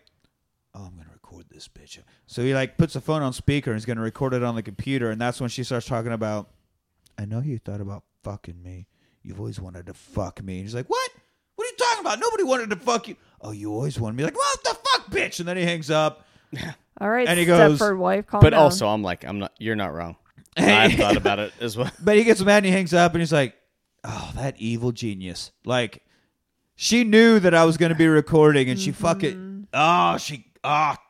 "Oh, I'm gonna record this bitch." So he like puts the phone on speaker and he's gonna record it on the computer, and that's when she starts talking about. I know you thought about fucking me. You've always wanted to fuck me. And he's like, "What? What are you talking about? Nobody wanted to fuck you. Oh, you always wanted me. Like, what the fuck, bitch?" And then he hangs up. <laughs> all right, and he goes- Stepford wife, calm But down. also, I'm like, I'm not. You're not wrong. I've thought about it as well. <laughs> But he gets mad and he hangs up and he's like, "Oh, that evil genius!" Like, she knew that I was going to be recording, and she fucking oh, she ah,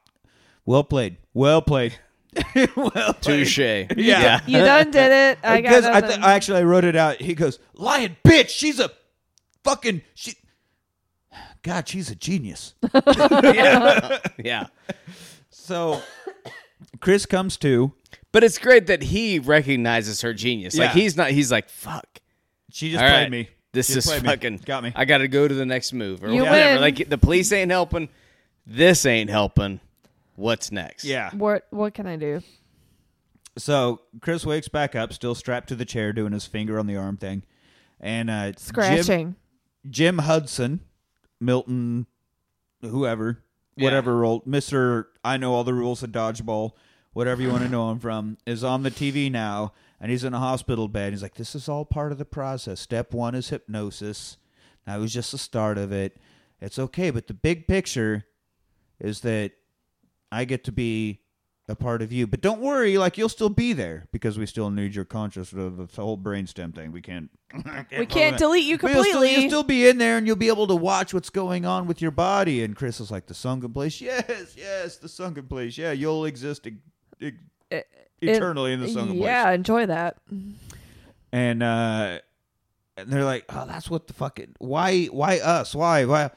well played, well played, <laughs> well played. Touche. Yeah. you done did it. I got Because I, th- I actually I wrote it out. He goes, "Lying bitch, she's a fucking she." God, she's a genius. <laughs> yeah. yeah. So, Chris comes to. But it's great that he recognizes her genius. Like Yeah. he's not. He's like, fuck. She just All played right, me. This She is played me. fucking got me. I got to go to the next move or You whatever. win. Like the police ain't helping. This ain't helping. What's next? yeah. what what can I do? So Chris wakes back up, still strapped to the chair, doing his finger on the arm thing, and uh, Jim, Scratching. Jim Hudson, Milton, whoever, Yeah. whatever role, Mister, I know all the rules of dodgeball, whatever you want to know him from, is on the TV now, and he's in a hospital bed. He's like, "This is all part of the process. Step one is hypnosis. That was just the start of it. It's okay, but the big picture is that I get to be a part of you. But don't worry, like you'll still be there because we still need your conscious of the whole brainstem thing. We can't. <laughs> we can't delete you But you'll still, completely. you'll still be in there and you'll be able to watch what's going on with your body. And Chris is like, the sunken place? <laughs> Yes, yes, the sunken place. Yeah, you'll exist It- eternally in the sunken place. yeah, enjoy that. And, uh, and they're like, oh, that's what the fucking. Why, why us? Why? Why?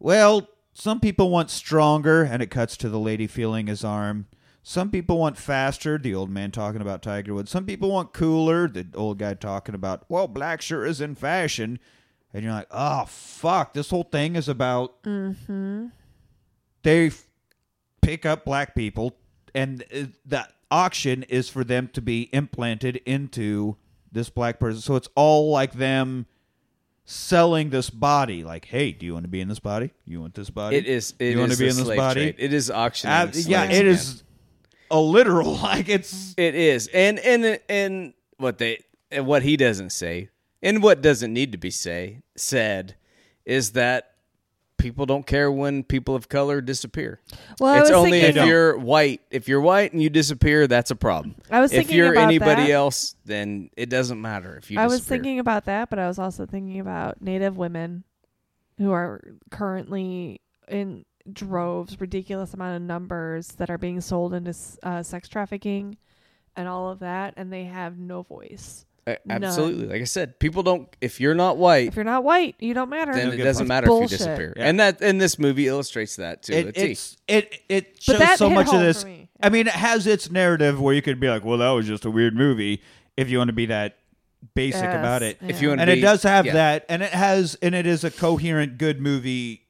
Well, some people want stronger, and it cuts to the lady feeling his arm. Some people want faster, the old man talking about Tiger Woods. Some people want cooler, the old guy talking about, well, black sure is in fashion. And you're like, oh, fuck, this whole thing is about. Mm-hmm. They f- pick up black people, and uh, the auction is for them to be implanted into this black person. So it's all like them selling this body. Like, hey, do you want to be in this body? You want this body? It is. It you want is to be in this body? trade. It is auctioning. Ab- slaves yeah, it again. is a literal. <laughs> Like it's It is, and and and what they and what he doesn't say, and what doesn't need to be say said, is that people don't care when people of color disappear. Well, it's only if you're white. If you're white and you disappear, that's a problem. I was if thinking you're about anybody that. else, then it doesn't matter if you. I was thinking about that, but I was also thinking about Native women who are currently in droves, ridiculous amount of numbers that are being sold into uh, sex trafficking and all of that, and they have no voice. Uh, None. absolutely. Like I said, people don't. If you're not white, If you're not white, you don't matter. then it doesn't matter Bullshit. if you disappear. Yeah. And that and this movie illustrates that too. a it, T. it's it it shows so much of this. me. I mean, it has its narrative where you could be like, well, that was just a weird movie. If you want to be that basic Yes, about it, If you want and to it does have yeah. that, and it has, and it is a coherent, good movie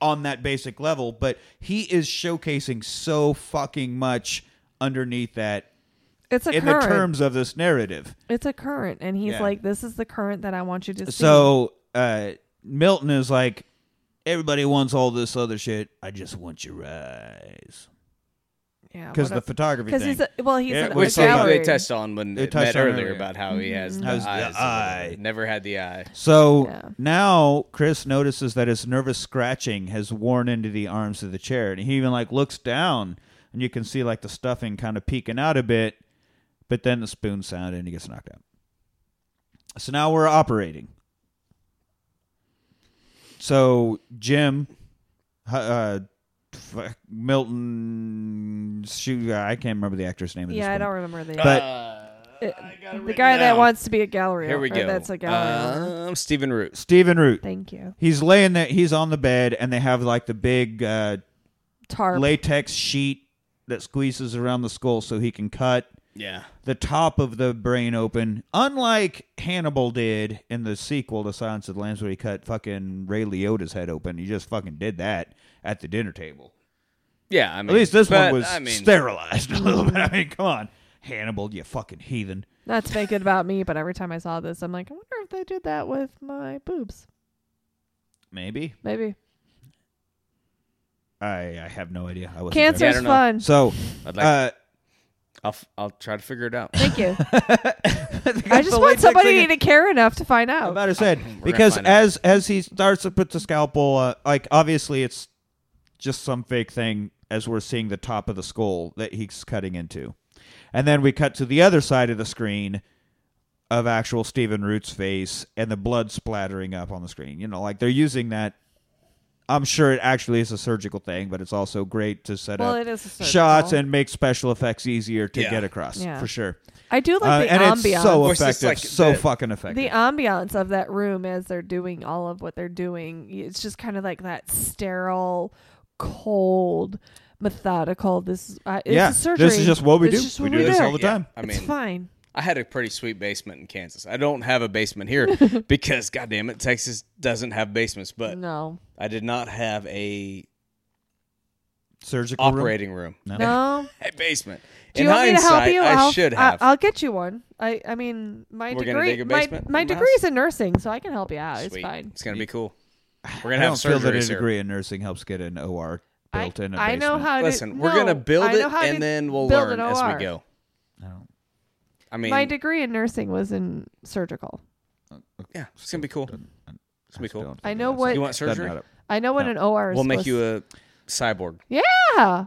on that basic level. But he is showcasing so fucking much underneath that it's a in current. the terms of this narrative. it's a current, and he's Yeah. like, "This is the current that I want you to see." So uh, Milton is like, everybody wants all this other shit. I just want your eyes yeah, because the photography because thing. he's a, well, he's Yeah, in which a Which they, gallery. they touched on when They they touched met on earlier earlier. about how he has the Has the eyes. or eye. whatever. Never had the eye. So Yeah. now Chris notices that his nervous scratching has worn into the arms of the chair, and he even like looks down, and you can see like the stuffing kind of peeking out a bit, but then the spoon sound, and he gets knocked out. So now we're operating. So Jim, uh, uh, Milton, shoot, I can't remember the actor's name. Of Yeah, I don't remember the But it- the guy that wants to be a gallery. Here we go. That's a gallery. Um, Stephen Root. Stephen Root. Thank you. He's laying there. He's on the bed, and they have like the big uh, Tarp. latex sheet that squeezes around the skull so he can cut Yeah. the top of the brain open. Unlike Hannibal did in the sequel to Silence of the Lambs, where he cut fucking Ray Liotta's head open. He just fucking did that at the dinner table. Yeah, I mean, At least this but, one was I mean, sterilized <laughs> a little bit. I mean, come on, Hannibal, you fucking heathen. Not to make it about me, but every time I saw this, I'm like, I wonder if they did that with my boobs. Maybe Maybe I I have no idea. I wasn't Yeah, I cancer's fun. So I'd like, uh, I'll, f- I'll try to figure it out. Thank you. <laughs> I I just want somebody to care enough to find I'm out. about to say gonna because find out. as as he starts to put the scalpel, uh, like obviously it's just some fake thing as we're seeing the top of the skull that he's cutting into, and then we cut to the other side of the screen of actual Stephen Root's face and the blood splattering up on the screen. You know, like they're using that. I'm sure it actually is a surgical thing, but it's also great to set Well, up it is shots and make special effects easier to Yeah. get across Yeah. for sure. I do like Uh, the and ambiance. it's so Or it's effective, like so the- fucking effective. the ambiance of that room as they're doing all of what they're doing. It's just kind of like that sterile, cold, methodical. This is uh, it's Yeah, a surgery. this is just what we It's do. just We what do this all the Yeah, time. I it's fine. I had a pretty sweet basement in Kansas. I don't have a basement here <laughs> because, goddamn it, Texas doesn't have basements. But No, I did not have a Surgical room? operating room, No. no. <laughs> a basement. Do in you want me to help you? I I'll, should I- have. I'll get you one. I, I mean, my We're degree, dig a my, my in the degree's house? in nursing, so I can help you out. It's fine. It's gonna be cool. <sighs> We're gonna have don't feel that a degree in nursing helps get an OR I, built in a I know basement. how to. Listen, we're gonna build it how to and then we'll learn as we go. I don't- I mean, my degree in nursing was in surgical. Oh, yeah, it's gonna be cool. It's gonna be cool. I know what- You want surgery? I know what No. an OR is. We'll make supposed- you a cyborg. Yeah. Yeah.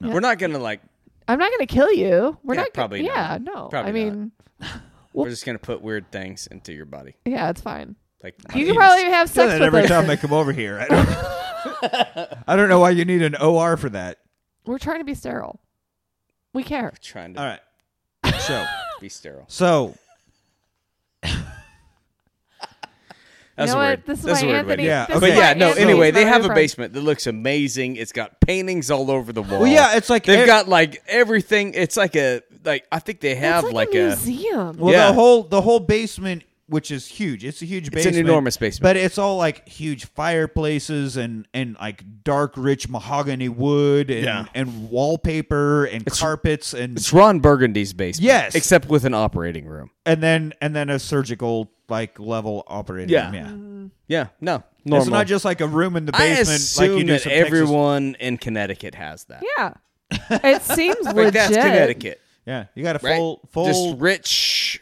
We're not gonna like. I'm not going to kill you. We're Yeah, not probably not. Yeah, no. Probably I mean, <laughs> Well- we're just gonna put weird things into your body, yeah, it's fine. like You can penis. probably have Do sex that with every us. time they come over here. I don't, <laughs> <laughs> I don't know why you need an OR for that. We're trying to be sterile. We care. trying to All right. So, be sterile. so <laughs> That's know a what? weird. This is that's a why weird Anthony- do. Yeah, okay. But yeah, no. Anthony's Anyway, they have a basement that looks amazing. It's got paintings all over the wall. well, yeah, it's like they've it- got like everything. It's like a like I think they have it's like, like, a a museum. Well, Yeah. the whole the whole basement, which is huge, it's a huge basement. It's an enormous basement. but it's all like huge fireplaces and and like dark, rich mahogany wood and Yeah. and wallpaper and It's- carpets and it's Ron Burgundy's basement. Yes. except with an operating room. and then and then a surgical like level operating Yeah. room. Yeah, mm-hmm. Yeah, no, normal. it's not just like a room in the basement I basement assume like you do that some Texas- everyone in Connecticut has that. yeah. It seems <laughs> Like legit. that's Connecticut, Yeah, you got a right? full full Just rich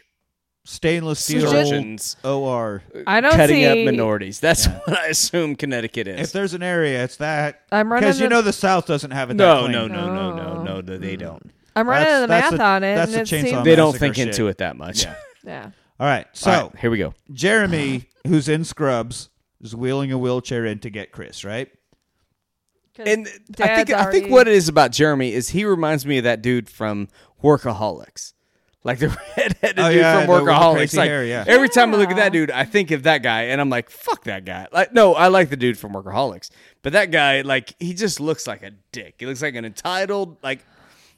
stainless steel surgeons OR. I don't cutting see. up minorities. That's what I assume Connecticut is. If there's an area, it's that. I'm running because you the- know the South doesn't have it. that no, clean. no, no, no, no, No. no, no, they don't. I'm running That's- the that's math a- on it, that's and a it chainsaw seems They don't massacre think shit. into it that much. Yeah. <laughs> yeah. All right, so All right, here we go. Jeremy, who's in scrubs, is wheeling a wheelchair in to get Chris. Right? 'Cause And I Dad's think I think already- what it is about Jeremy is he reminds me of that dude from Workaholics. Like the <laughs> redheaded Oh, dude yeah, from the- with the Workaholics. Like hair, yeah. every time I look at that dude, I think of that guy, and I'm like, "Fuck that guy!" Like, no, I like the dude from Workaholics, but that guy, like, he just looks like a dick. He looks like an entitled, like,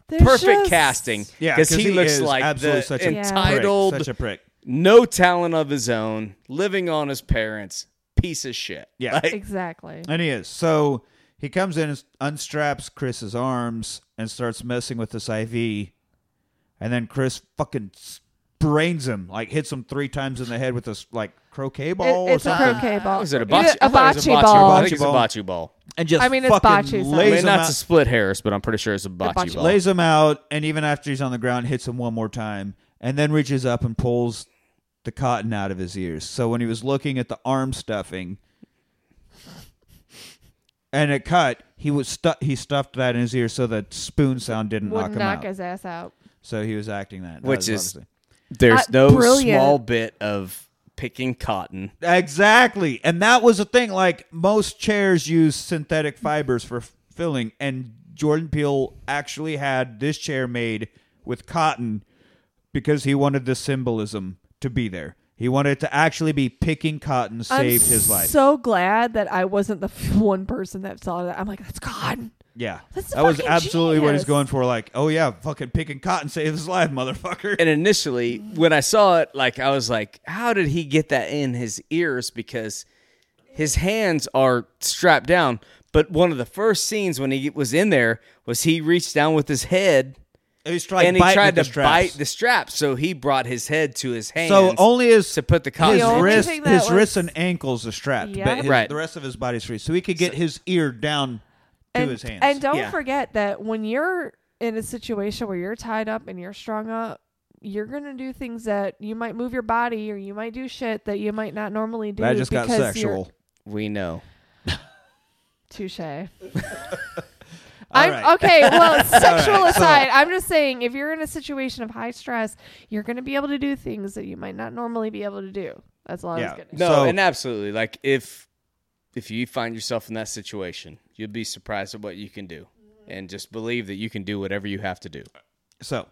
There's perfect just- casting. Yeah, because he, he looks is like absolutely the such a entitled, Prick, such a prick. no talent of his own, living on his parents, piece of shit. Yeah. Like, Exactly. And he is. So he comes in, and unstraps Chris's arms, and starts messing with this IV. And then Chris fucking brains him, like hits him three times in the head with this like croquet ball It- or it's a something, croquet ball. Is it a You bocce? did- I A thought it was bocce a ball. I think it's a Bocce ball. and just I mean, it's fucking bocce style. I lays mean, him not out, to split hairs, but I'm pretty sure it's a bocce, bocce ball. lays him out, and even after he's on the ground, hits him one more time, and then reaches up and pulls the cotton out of his ears. So when he was looking at the arm stuffing, and it cut, he was stu- he stuffed that in his ear so that spoon sound didn't knock Would him knock out. his ass out. So he was acting that, That Which was is- obviously- There's Uh, no brilliant. small bit of picking cotton. exactly, and that was the thing. Like most chairs use synthetic fibers for f- filling, and Jordan Peele actually had this chair made with cotton because he wanted the symbolism to be there. He wanted to actually be picking cotton saved I'm his life. so glad that I wasn't the <laughs> one person that saw that. I'm like, that's God. Yeah, That's that was fucking absolutely what he's genius. going for. Like, oh yeah, fucking picking cotton saved his life, motherfucker. And initially, when I saw it, like I was like, "How did he get that in his ears?" Because his hands are strapped down. But one of the first scenes when he was in there was he reached down with his head he's trying and he tried at the to straps. bite the strap. So he brought his head to his hands. So only his to put the cotton. his The only wrist, thing that his was- wrists and ankles are strapped, Yeah. but his, Right. the rest of his body's free, so he could get his ear down to and, his hands. And don't Yeah. forget that when you're in a situation where you're tied up and you're strung up, you're gonna do things that you might move your body or you might do shit that you might not normally do. that just got because sexual. we know. <laughs> Touche. <laughs> I'm right. okay. Well, <laughs> sexual right, so- aside, I'm just saying if you're in a situation of high stress, you're going to be able to do things that you might not normally be able to do. That's all I Yeah. was getting. No, So- and absolutely. Like if if you find yourself in that situation, you'll be surprised at what you can do, and just believe that you can do whatever you have to do. So,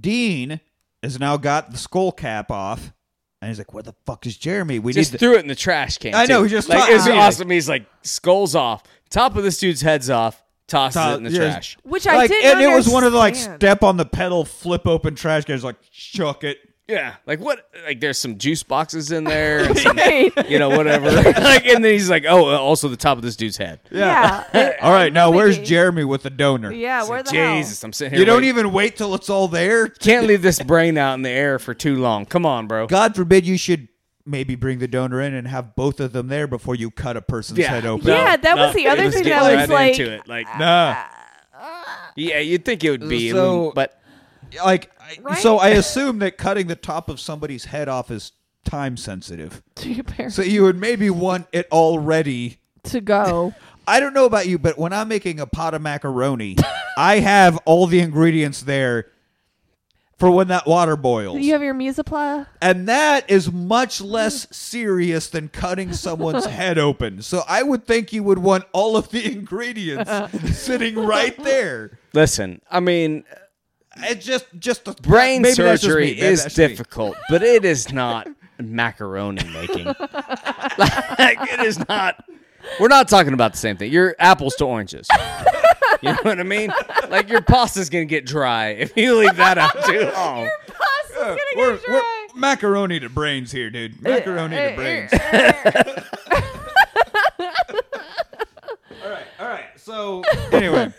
Dean has now got the skull cap off, and he's like, "Where the fuck is Jeremy? We just need." threw it in the trash can. I know, too. he just like tossed- it was like- awesome. He's like skulls off, top of this dude's head's off, tosses To- it in the yeah. trash. Which I like, didn't and it was one of the like step on the pedal, flip open trash cans, like <laughs> chuck it. Yeah, like what? Like there's some juice boxes in there, and some, <laughs> you know, whatever. <laughs> like, and then he's like, oh, uh, also the top of this dude's head. Yeah. <laughs> It- All right, now where's Jeremy with the donor? Yeah, where the Jesus, I'm sitting here. You don't waiting. even wait till it's all there. can't leave this brain out in the air for too long. Come on, bro. God forbid you should maybe bring the donor in and have both of them there before you cut a person's Yeah. head open. Yeah, that was the it other thing getting that was right like. into it. Like, Nah. yeah, you'd think it would be, a So- little- but like Right? so I assume that cutting the top of somebody's head off is time sensitive. <laughs> to your parents So you would maybe want it already to go. <laughs> I don't know about you, but when I'm making a pot of macaroni, <laughs> I have all the ingredients there for when that water boils. You have your mise en place. And that is much less serious than cutting someone's head open. So I would think you would want all of the ingredients sitting right there. Listen, I mean, It's just just a brain maybe that's just surgery me. Maybe is that's just me. difficult, but it is not macaroni making. <laughs> like it is not. We're not talking about the same thing. You're apples to oranges. You know what I mean? Like your pasta's gonna get dry if you leave that out too long. <laughs> Your oh. Pasta's gonna We're, get we're dry. macaroni to brains here, dude. Eh, macaroni to eh, brains. Eh, <laughs> all right, all right. So anyway,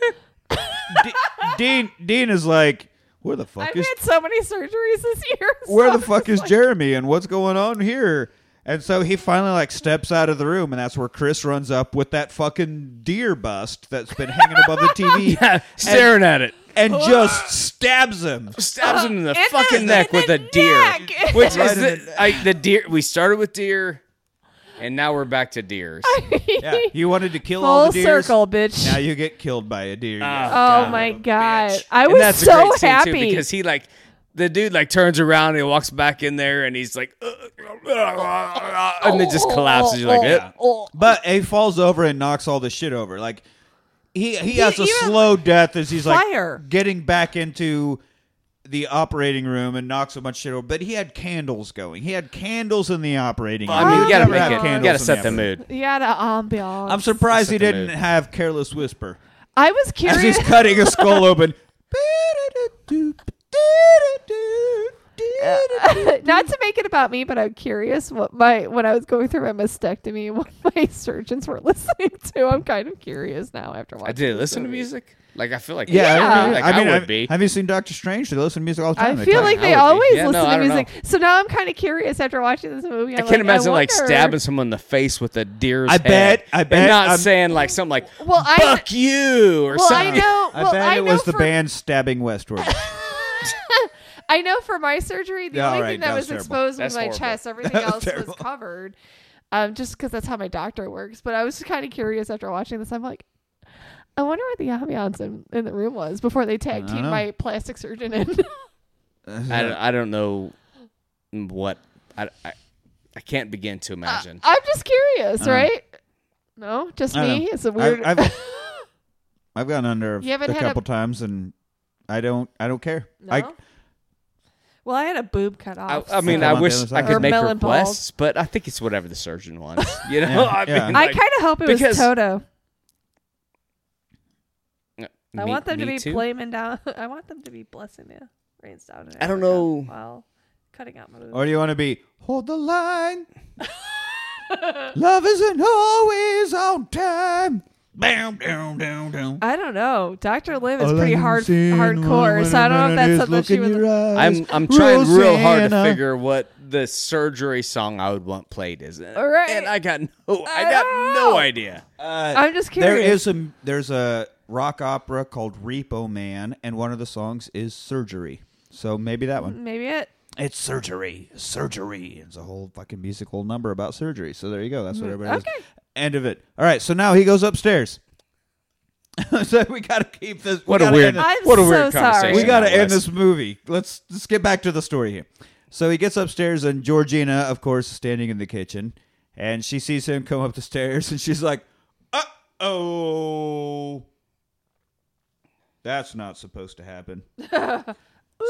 D- Dean Dean is like, where the fuck I've is had so many surgeries this year. <laughs> where so the fuck it's is like- Jeremy and what's going on here? And so he finally like steps out of the room, and that's where Chris runs up with that fucking deer bust that's been hanging above the TV, <laughs> Staring at it. and just stabs him. Stabs him in the In the- fucking neck in with the a deer. neck. Which Right is in the, the- I, the deer. We started with deer, and now we're back to deers. <laughs> Yeah, you wanted to kill all Full the deers. circle, bitch. Now you get killed by a deer. oh my god, bitch. I And was that's a so great scene, happy. too, because he like the dude like turns around and he walks back in there and he's like, "Uh, <laughs> and then just collapses. You're like, Yeah. "Eh." But he falls over and knocks all the shit over. Like he he has a even- slow death as he's Fire. like getting back into the operating room and knocks so much shit over. But he had candles going. He had candles in the operating room. I mean, you gotta make had it. You gotta in set the operating mood. you had an ambiance. I'm surprised he didn't mood. have careless whisper I was curious as curious. he's cutting a skull <laughs> open. Uh, <laughs> not to make it about me, but I'm curious what my when I was going through my mastectomy, <laughs> what my surgeons were listening to. I'm kind of curious now after watching. I did this listen to movie. music. Like I feel like Yeah, Yeah. like, I I, mean, would have- be. Have you seen Doctor Strange? They listen to music all the time. I feel like they would always Yeah, listen I to music. know. So now I'm kind of curious after watching this movie. I I'm can't like, imagine like wonder- stabbing someone in the face with a deer's I head bet- I bet not I'm- saying like something like Well, I "fuck you" or well, I something. know. I well, bet I it know was the band stabbing westward. <laughs> I know for my surgery, the Yeah, only all right, thing that, that was was terrible. exposed That's was my horrible. chest. Everything <laughs> else was covered. Um, just because that's how my doctor works. But I was kind of curious after watching this. I'm like, I wonder what the ambiance in, in the room was before they tag I teamed know. my plastic surgeon in. <laughs> I don't, I don't know what I, I I can't begin to imagine. I'm just curious, I right? No, just me. It's a weird. I've, I've, <laughs> I've gone under You haven't a had a- couple times, and I don't. I don't care. I, No? well, I had a boob cut off. I mean, Come I wish I I could Or make melon requests, but I think it's whatever the surgeon wants. You <laughs> know, Yeah, I yeah. mean, I kind of hope it was Toto. I me- want them to be too. blaming down. <laughs> I want them to be blessing the rains down. I don't know. While cutting out my or do you want to be hold the line? <laughs> Love isn't always on time. Bam, down, down, down. I don't know. Doctor Lim is All I pretty hard, hardcore. So I don't know if that's something look she in was. your eyes. I'm I'm trying real hard to figure what the surgery song I would want played is. All right. And I got no I I got don't no idea. Uh, I'm just there curious. is a there's a rock opera called Repo Man, and one of the songs is Surgery. So maybe that one. Maybe it. It's surgery, surgery. It's a whole fucking musical number about surgery. So there you go. That's what everybody Okay. does. End of it. All right. So now he goes upstairs. <laughs> so we got to keep this. we What a gotta weird this- I'm what a so weird sorry. we got to end this movie. Let's let's get back to the story here. So he gets upstairs, and Georgina, of course, is standing in the kitchen, and she sees him come up the stairs, and she's like, "Uh oh, that's not supposed to happen." <laughs>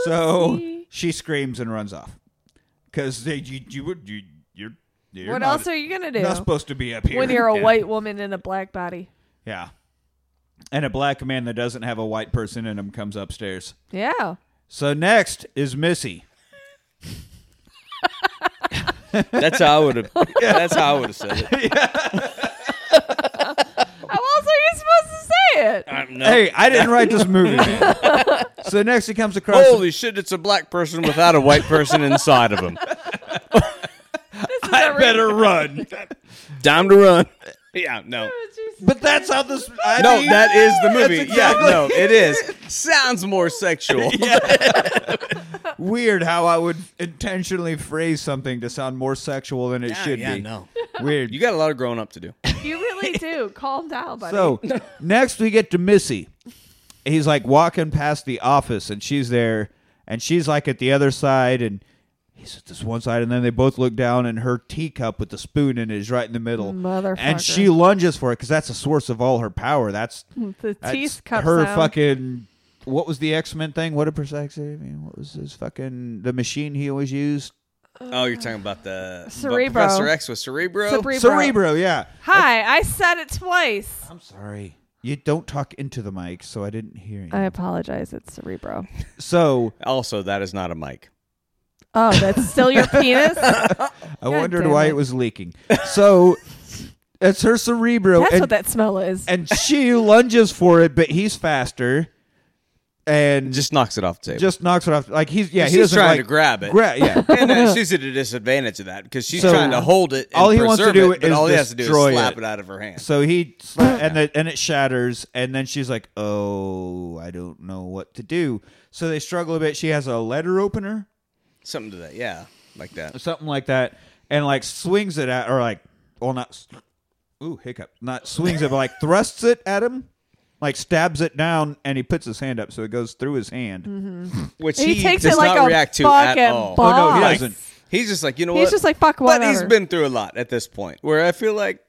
so she screams and runs off because you you would you you're, you're what not, else are you gonna do not supposed to be up here when you're a <laughs> Yeah. white woman in a black body? Yeah. And a black man that doesn't have a white person in him comes upstairs. Yeah. So next is Missy. <laughs> That's how I would have that's how I would have said it. How else are you supposed to say it? I'm no. Hey, I didn't write this movie, man. <laughs> so next he comes across. Holy shit, it's a black person without a white person inside of him. I better run. <laughs> Time to run. Yeah, no. But that's how this. I No, mean, that is the movie. That's Yeah, no, it is. <laughs> Sounds more sexual. weird how I would intentionally phrase something to sound more sexual than it Yeah, should yeah, be. no. Weird. You got a lot of growing up to do. You really do. <laughs> Calm down, buddy. So next we get to Missy. He's like walking past the office and she's there and she's like at the other side and he's at this one side and then they both look down and her teacup with the spoon in it is right in the middle. Motherfucker. And she lunges for it because that's the source of all her power. That's, <laughs> the teacup. her sound. fucking. What was the X Men thing? What did Persex mean, what was his fucking the machine he always used? Oh, you're talking about the Cerebro. Professor X with Cerebro. Cerebro. Cerebro, yeah. Hi, I said it twice. I'm sorry. You don't talk into the mic, so I didn't hear you. I apologize. It's Cerebro. so also, that is not a mic. Oh, that's still your penis? <laughs> I wondered damn why it. it was leaking. So it's her cerebro, That's and, what that smell is. and she lunges for it, but he's faster, and just Just knocks it off the table. just knocks it off. Like he's yeah, he she's doesn't trying like, to grab it. Gra- yeah, <laughs> and then <laughs> she's at a disadvantage of that because she's So- trying to hold it. And All he wants to preserve do it, but is all he has to do destroy is slap it. it. out of her hand. So he sla- and it, and it shatters, and then she's like, "Oh, I don't know what to do." So they struggle a bit. She has a letter opener, Something to that, yeah, like that. something like that, and like swings it at, or like, well, not, s- ooh, hiccup, not swings it, but like thrusts it at him, like stabs it down, and he puts his hand up, so it goes through his hand. Mm-hmm. Which he, he, takes does it like not a react to fucking at all. boss. Oh, no, he Like, doesn't. he's just like, you know He's what? just like, fuck but whatever. he's been through a lot at this point. Where I feel like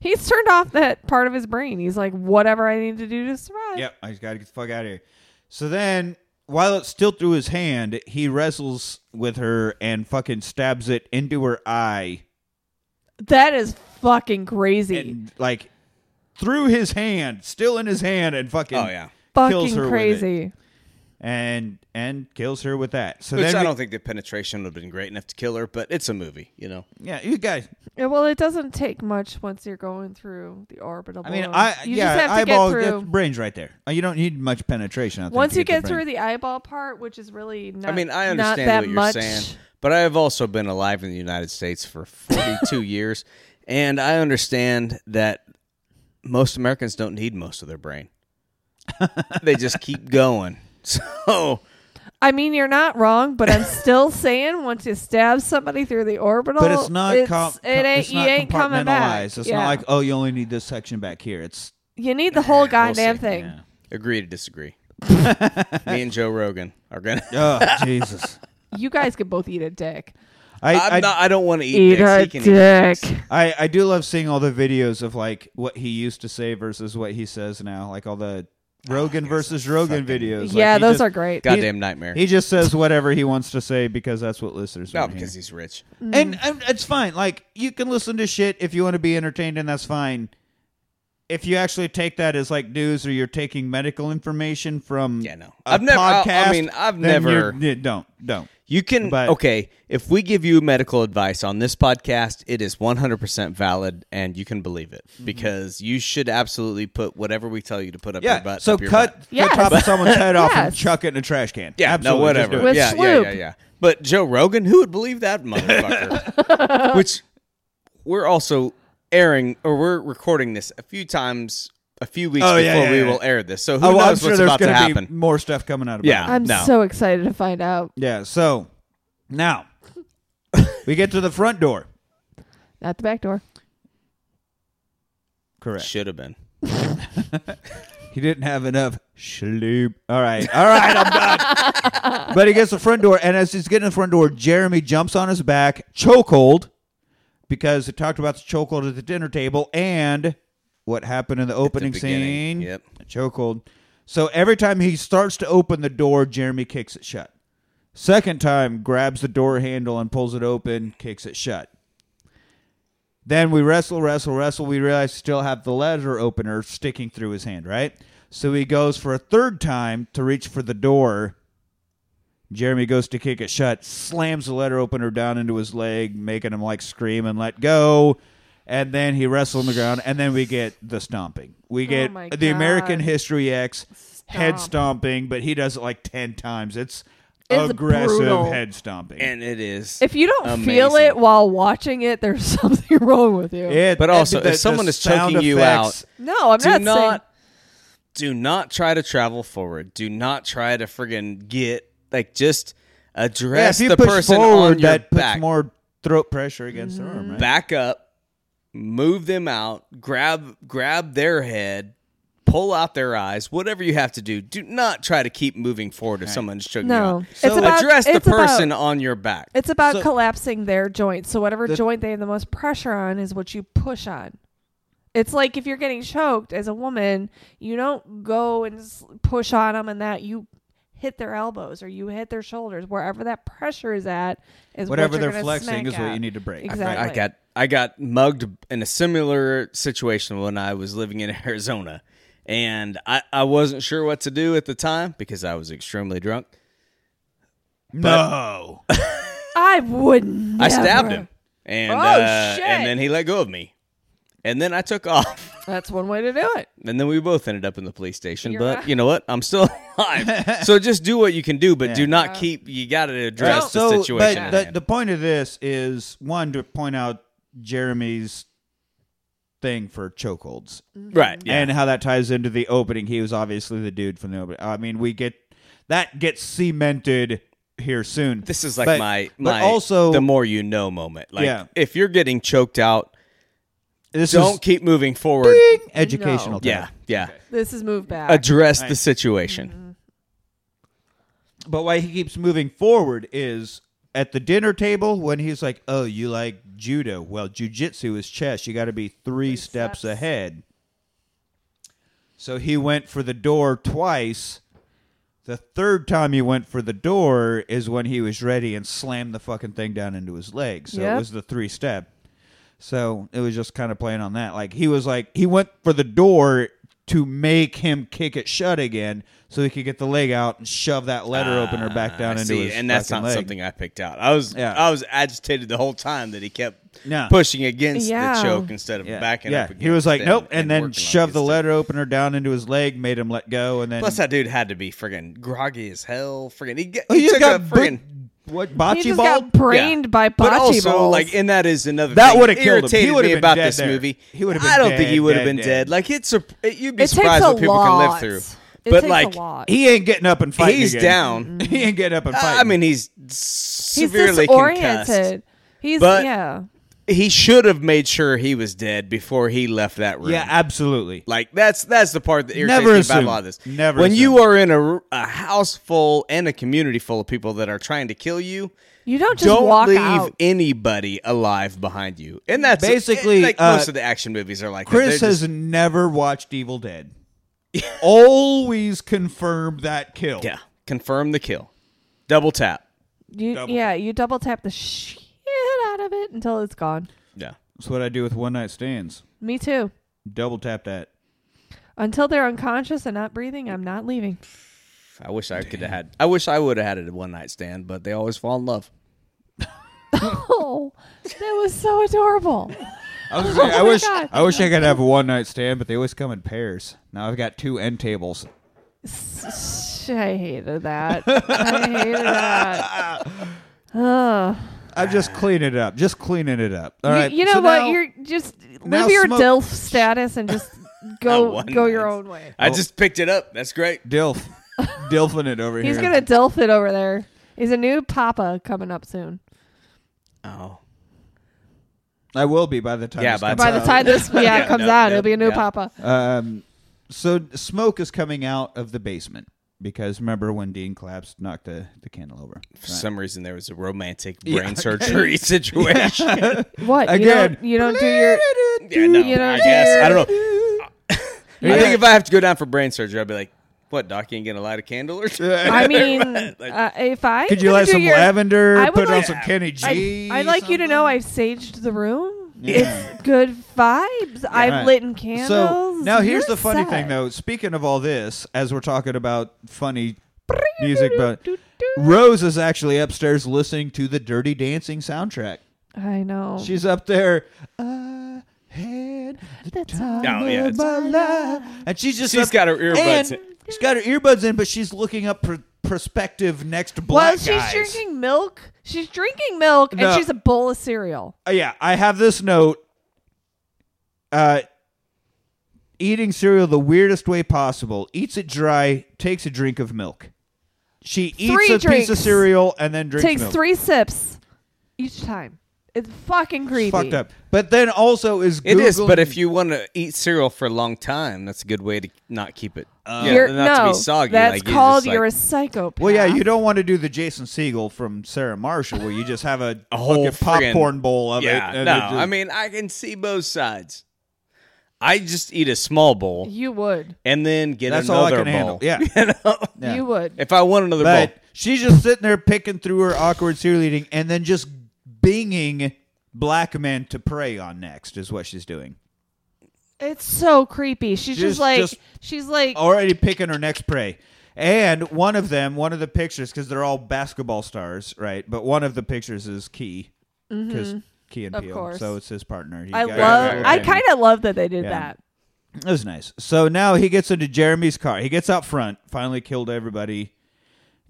He's turned off that part of his brain. He's like, whatever I need to do to survive. Yep, I just got to get the fuck out of here. So then, while it's still through his hand, he wrestles with her and fucking stabs it into her eye. That is fucking crazy. and like through his hand, still in his hand, and fucking Oh, yeah. kills fucking her with it. crazy. and and kills her with that. So which then I we- don't think the penetration would have been great enough to kill her, but it's a movie, you know. yeah, you guys. Yeah, well, it doesn't take much once you're going through the orbital. I mean, balloon. I you yeah, just have to eyeball get that's through. brains right there. Uh, You don't need much penetration. I think, Once to you get the through brain. the eyeball part, which is really not. I mean, I not understand that what you're much. saying, but I have also been alive in the United States for 42 <laughs> years, and I understand that most Americans don't need most of their brain. they just keep going. <laughs> So, I mean, you're not wrong, but I'm still saying once you stab somebody through the orbital, but it's not it's, com- it ain't it's you ain't coming back. compartmentalized. It's yeah. not like oh, you only need this section back here. It's you need the whole We'll goddamn see. thing. yeah. agree to disagree. <laughs> Me and Joe Rogan are gonna. oh Jesus. You guys could both eat a dick. I, I'm I, not, I don't want to eat, Eat dicks. a He can eat dicks. dick. I, I do love seeing all the videos of like what he used to say versus what he says now, like all the oh, Rogan versus Rogan fucking- videos. Like, yeah, he those just- are great. Goddamn nightmare. He just says whatever he wants to say because that's what listeners no, want to because hear. he's rich. Mm. And, and it's fine. Like you can listen to shit if you want to be entertained, and that's fine. If you actually take that as like news, or you're taking medical information from Yeah, no. a I've never- I- I podcast, mean, I've then never- you're- yeah, don't don't. You can But- okay. If we give you medical advice on this podcast, it is 100% valid, and you can believe it Mm-hmm. because you should absolutely put whatever we tell you to put up Yeah. your butt. so up your cut butt. the Yes. top of someone's head off and <laughs> chuck it in a trash can. Yeah, Absolutely, no, whatever. With yeah, yeah, yeah, yeah. But Joe Rogan, who would believe that motherfucker? <laughs> Which we're also airing, or we're recording this a few times, a few weeks Oh, before yeah, yeah, we yeah. will air this. So who Oh, well, I'm knows sure what's there's about to gonna happen? be more stuff coming out about Yeah. it. I'm No. so excited to find out. Yeah. So now <laughs> we get to the front door. not the back door. Correct. Should have been. <laughs> He didn't have enough sleep. All right. All right. I'm done. <laughs> but he gets the front door, and as he's getting the front door, Jeremy jumps on his back, chokehold, because it talked about the chokehold at the dinner table and what happened in the opening scene. Yep. Chokehold. So every time he starts to open the door, Jeremy kicks it shut. Second time, grabs the door handle and pulls it open, kicks it shut. Then we wrestle, wrestle, wrestle. We realize still have the letter opener sticking through his hand, right? So he goes for a third time to reach for the door. Jeremy goes to kick it shut, slams the letter opener down into his leg, making him like scream and let go. And then he wrestles on the ground, and then we get the stomping. We get oh my the American History X head stomping, but he does it like 10 times. It's, It's aggressive brutal. head stomping. And it is. If you don't feel it while watching it, there's <laughs> something wrong with you. It- But also, the- if someone the is choking sound you out, No, I'm do not, not, saying. do not try to travel forward. Do not try to friggin' get like just Yeah, address if you the push person forward, on your that puts more throat pressure against the arm, right? Back up, move them out, grab grab their head, pull out their eyes, whatever you have to do. Do not try to keep moving forward if someone's choking No. you out. It's about- Address the it's about- person on your back. It's about So- collapsing their joints. So whatever The- joint they have the most pressure on is what you push on. It's like if you're getting choked as a woman, you don't go and push on them and that you hit their elbows or you hit their shoulders wherever that pressure is at is what Whatever you're they're flexing smack is what you need to break. Exactly. I got I got mugged in a similar situation when I was living in <laughs> Arizona. And I, I wasn't sure what to do at the time because I was extremely drunk. No. <laughs> I wouldn't. I stabbed him. And Oh, uh, shit. and then he let go of me. And then I took off. <laughs> That's one way to do it. And then we both ended up in the police station. You're but right. you know what? I'm still alive. so just do what you can do, but do Yeah. not keep. You got to address Right, the so, situation. but the, the point of this is one to point out Jeremy's thing for chokeholds mm-hmm. right. Yeah. and how that ties into the opening. He was obviously the dude from the opening. I mean, we get that gets cemented here soon. this is like But- my but my also the more you know moment. Like Yeah. if you're getting choked out, this don't is keep moving forward. educational. No. time. Yeah. Yeah. This is move back. Address Right. the situation. Mm-hmm. But why he keeps moving forward is at the dinner table when he's like, "Oh, you like judo? Well, jujitsu is chess. You got to be three, steps, steps. ahead." So he went for the door twice. The third time he went for the door is when he was ready and slammed the fucking thing down into his leg. So it was the three step. So it was just kind of playing on that. Like he was like he went for the door to make him kick it shut again, so he could get the leg out and shove that letter opener ah, back down I into see, his and that's not leg. something I picked out. I was Yeah. I was agitated the whole time that he kept Yeah. pushing against Yeah. the choke instead of Yeah, backing yeah. up. Against he was like, nope, and, then shoved the against it. letter opener down into his leg, made him let go, and then Plus, that dude had to be friggin' groggy as hell. Friggin' he, get, Oh, he took got a friggin' what he bocce just ball? got brained by bocce but also, balls. like, and that is another That thing would've killed him. He irritated me been about dead this there. movie. He would've been I don't think dead, he would have dead, been dead. dead. Like it's a, you'd be it takes surprised a what people can live through. It but takes like, a lot. he ain't getting up and fighting. he's again. down. <laughs> he ain't getting up and fighting. I mean, he's He's severely concussed. disoriented. He's But- yeah. He should have made sure he was dead before he left that room. yeah, absolutely. Like that's that's the part that irritates Never me about assume. a lot of this. Never when you are in a, a house full and a community full of people that are trying to kill you, You don't just don't walk leave out. anybody alive behind you. And that's Basically, like uh, most of the action movies are like that. Chris They're has just- never watched Evil Dead. <laughs> Always confirm that kill. yeah confirm the kill, double tap. You, Double. yeah, you double tap the shit out of it until it's gone. Yeah, That's what I do with one night stands. Me too. Double tap that. Until they're unconscious and not breathing, I'm not leaving. I wish I could have had. I wish I would have had a one night stand, but they always fall in love. <laughs> Oh, that was so adorable. <laughs> I, was gonna say, oh I Oh wish God. I wish I could have a one night stand, but they always come in pairs. Now I've got two end tables. S- I hated that. I hated that. <laughs> Ugh. I'm just cleaning it up. Just cleaning it up. All you, right. you know so what? now- You're just now live your smoke- DILF status and just <laughs> go go your own way. I just picked it up. That's great. Dilf, <laughs> Dilfing it over here. He's here. gonna DILF it over there. He's a new Papa coming up soon. Oh, I will be by the time. Yeah, this by comes By the out. time this <laughs> yeah, Yeah, comes no, out, no, it'll be a new yeah. Papa. Um, so smoke is coming out of the basement because remember when Dean collapsed, knocked the, the candle over. for some reason there was a romantic Yeah. brain surgery <laughs> <laughs> situation. What? You Again. don't, you don't do your <laughs> yeah, no, You know, I guess I don't know. Yeah. I think if I have to go down for brain surgery, I'd be like, "What, doc? You ain't gonna light a candle or something?" I mean, uh, if I Could you light some your, lavender? I would Put on some Kenny G. I, I'd like you to know I've saged the room. It's good vibes. I've Right. lit candles. So now here's You're the funny set. thing, though. Speaking of all this, as we're talking about funny music, but Rose is actually upstairs listening to the Dirty Dancing soundtrack. I know. She's up there. I had the The time Oh, yeah, of my life, and she's just She's up- got her earbuds and in. She's got her earbuds in, but she's looking up pr- prospective next black well, she's guys. drinking milk. She's drinking milk, No. and she's a bowl of cereal. Uh, yeah, I have this note. Uh, eating cereal the weirdest way possible. Eats it dry. Takes a drink of milk. She eats Three a piece drinks. of cereal and then drinks Takes milk. three sips each time. It's fucking creepy. It's fucked up. But then also is It is, but if you want to eat cereal for a long time, that's a good way to not keep it. Uh, yeah, You're, not no, to be soggy. that's like, you called just, like, you're a psychopath. Well, yeah, you don't want to do the Jason Segel from Sarah Marshall, where you just have a, <laughs> A whole fucking friggin- popcorn bowl of Yeah, it. and no, it just- I mean I can see both sides. I just eat a small bowl You would. and then get that's all I another can handle. bowl. Yeah, <laughs> You know? Yeah. You would. If I want another but bowl, she's just sitting there picking through her awkward cereal eating, and then just binging black men to prey on next is what she's doing. It's so creepy. She's just, Just- like just- she's like Already picking her next prey. And one of them, one of the pictures, because they're all basketball stars, right? But one of the pictures is Key, because mm-hmm. Key and Of Peele, course. so it's his partner. He I love I kind of love that they did Yeah. that. It was nice. So now he gets into Jeremy's car. He gets out front, finally killed everybody.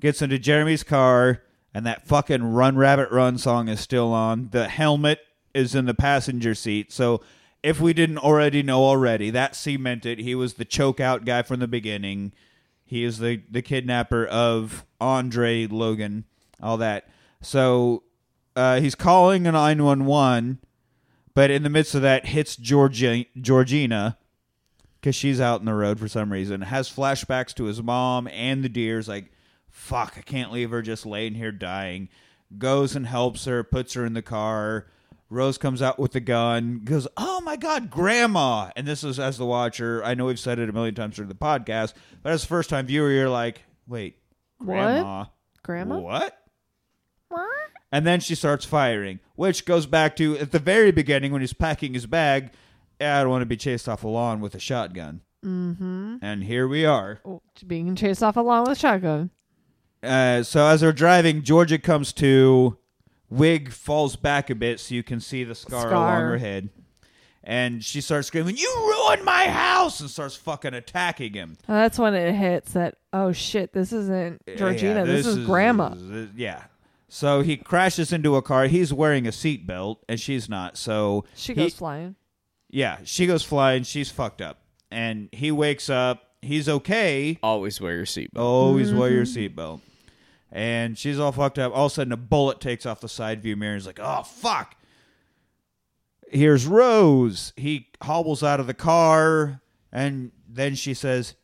Gets into Jeremy's car, and that fucking Run Rabbit Run song is still on. The helmet is in the passenger seat. So if we didn't already know already, that cemented he was the choke out guy from the beginning. He is the, the kidnapper of Andre Logan, all that. So uh, he's calling a 911 but in the midst of that hits Georgi- Georgina because she's out in the road for some reason has flashbacks to his mom and the deer's like fuck i can't leave her just laying here dying goes and helps her puts her in the car rose comes out with the gun goes oh my god grandma and this is as the watcher i know we've said it a million times during the podcast but as a first time viewer you're like wait grandma Grandma? what and then she starts firing, which goes back to at the very beginning when he's packing his bag. "Yeah, I don't want to be chased off a lawn with a shotgun. Mm-hmm. And here we are. Oh, being chased off a lawn with a shotgun. Uh, so as they're driving, Georgia comes to. Wig falls back a bit so you can see the scar, Scar. along her head. And she starts screaming, You ruined my house! And starts fucking attacking him. Oh, that's when it hits that. Oh shit! This isn't Georgina. Yeah, this, is, Grandma. Yeah. So he crashes into a car. He's wearing a seatbelt, and she's not. So She he- goes flying. Yeah, she goes flying. She's fucked up, and he wakes up. He's okay. always wear your seatbelt. Always wear your Mm-hmm. seatbelt. And she's all fucked up. All of a sudden, a bullet takes off the side view mirror. He's like, "Oh fuck!" Here's Rose. He hobbles out of the car, and then she says,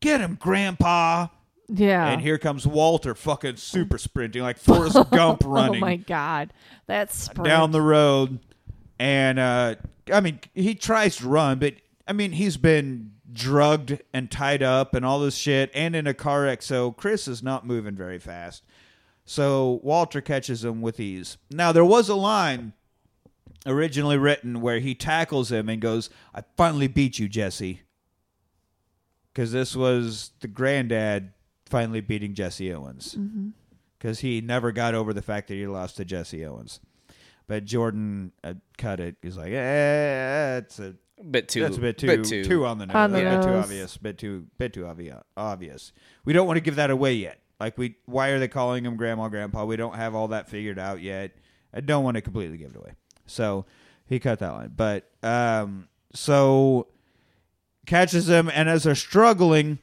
"Get him, Grandpa!" Yeah. And here comes Walter, fucking super sprinting like Forrest <laughs> Gump running Oh my god, that's sprint. down the road. And uh, I mean, he tries to run, but I mean, he's been drugged and tied up and all this shit, and in a car wreck. So Chris is not moving very fast. So Walter catches him with ease. Now there was a line originally written where he tackles him and goes, "I finally beat you, Jesse." Because this was the granddad finally beating Jesse Owens. Because he never got over the fact that he lost to Jesse Owens. But Jordan uh, cut it. He's like, eh, it's a bit too. that's a bit too bit too. too on the nose. On the a bit too nose. obvious. Bit too bit too obvious. Obvious. We don't want to give that away yet. Like we, why are they calling him grandma, grandpa? We don't have all that figured out yet. I don't want to completely give it away. So he cut that line. But um, so catches him, and as they're struggling,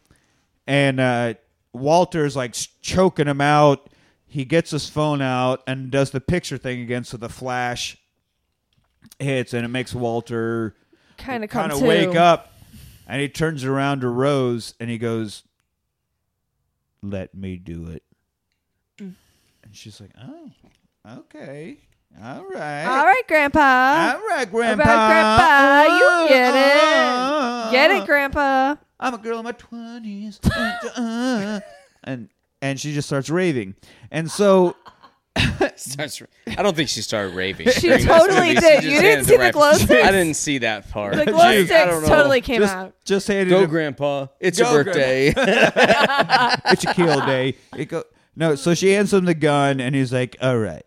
and uh, Walter's like choking him out. He gets his phone out and does the picture thing again, so the flash hits, and it makes Walter kind of come kind of wake up, and he turns around to Rose and he goes, "Let me do it." Mm. And she's like, "Oh, okay, all right, All right, Grandpa. all right, Grandpa, About Grandpa, you get it. Uh, Get it, Grandpa. I'm a girl in my twenties, <laughs> and and she just starts raving, and so <laughs> Starts- I don't think she started raving. She during this totally movie. She did. just You didn't handed see the rap- glow sticks? I didn't see that part. The glow Jeez, I sticks don't know. totally came just out. just handed Go, him- Grandpa! It's Go, your birthday. <laughs> <laughs> it's a kill day. It go no. So she hands him the gun, and he's like, "All right,"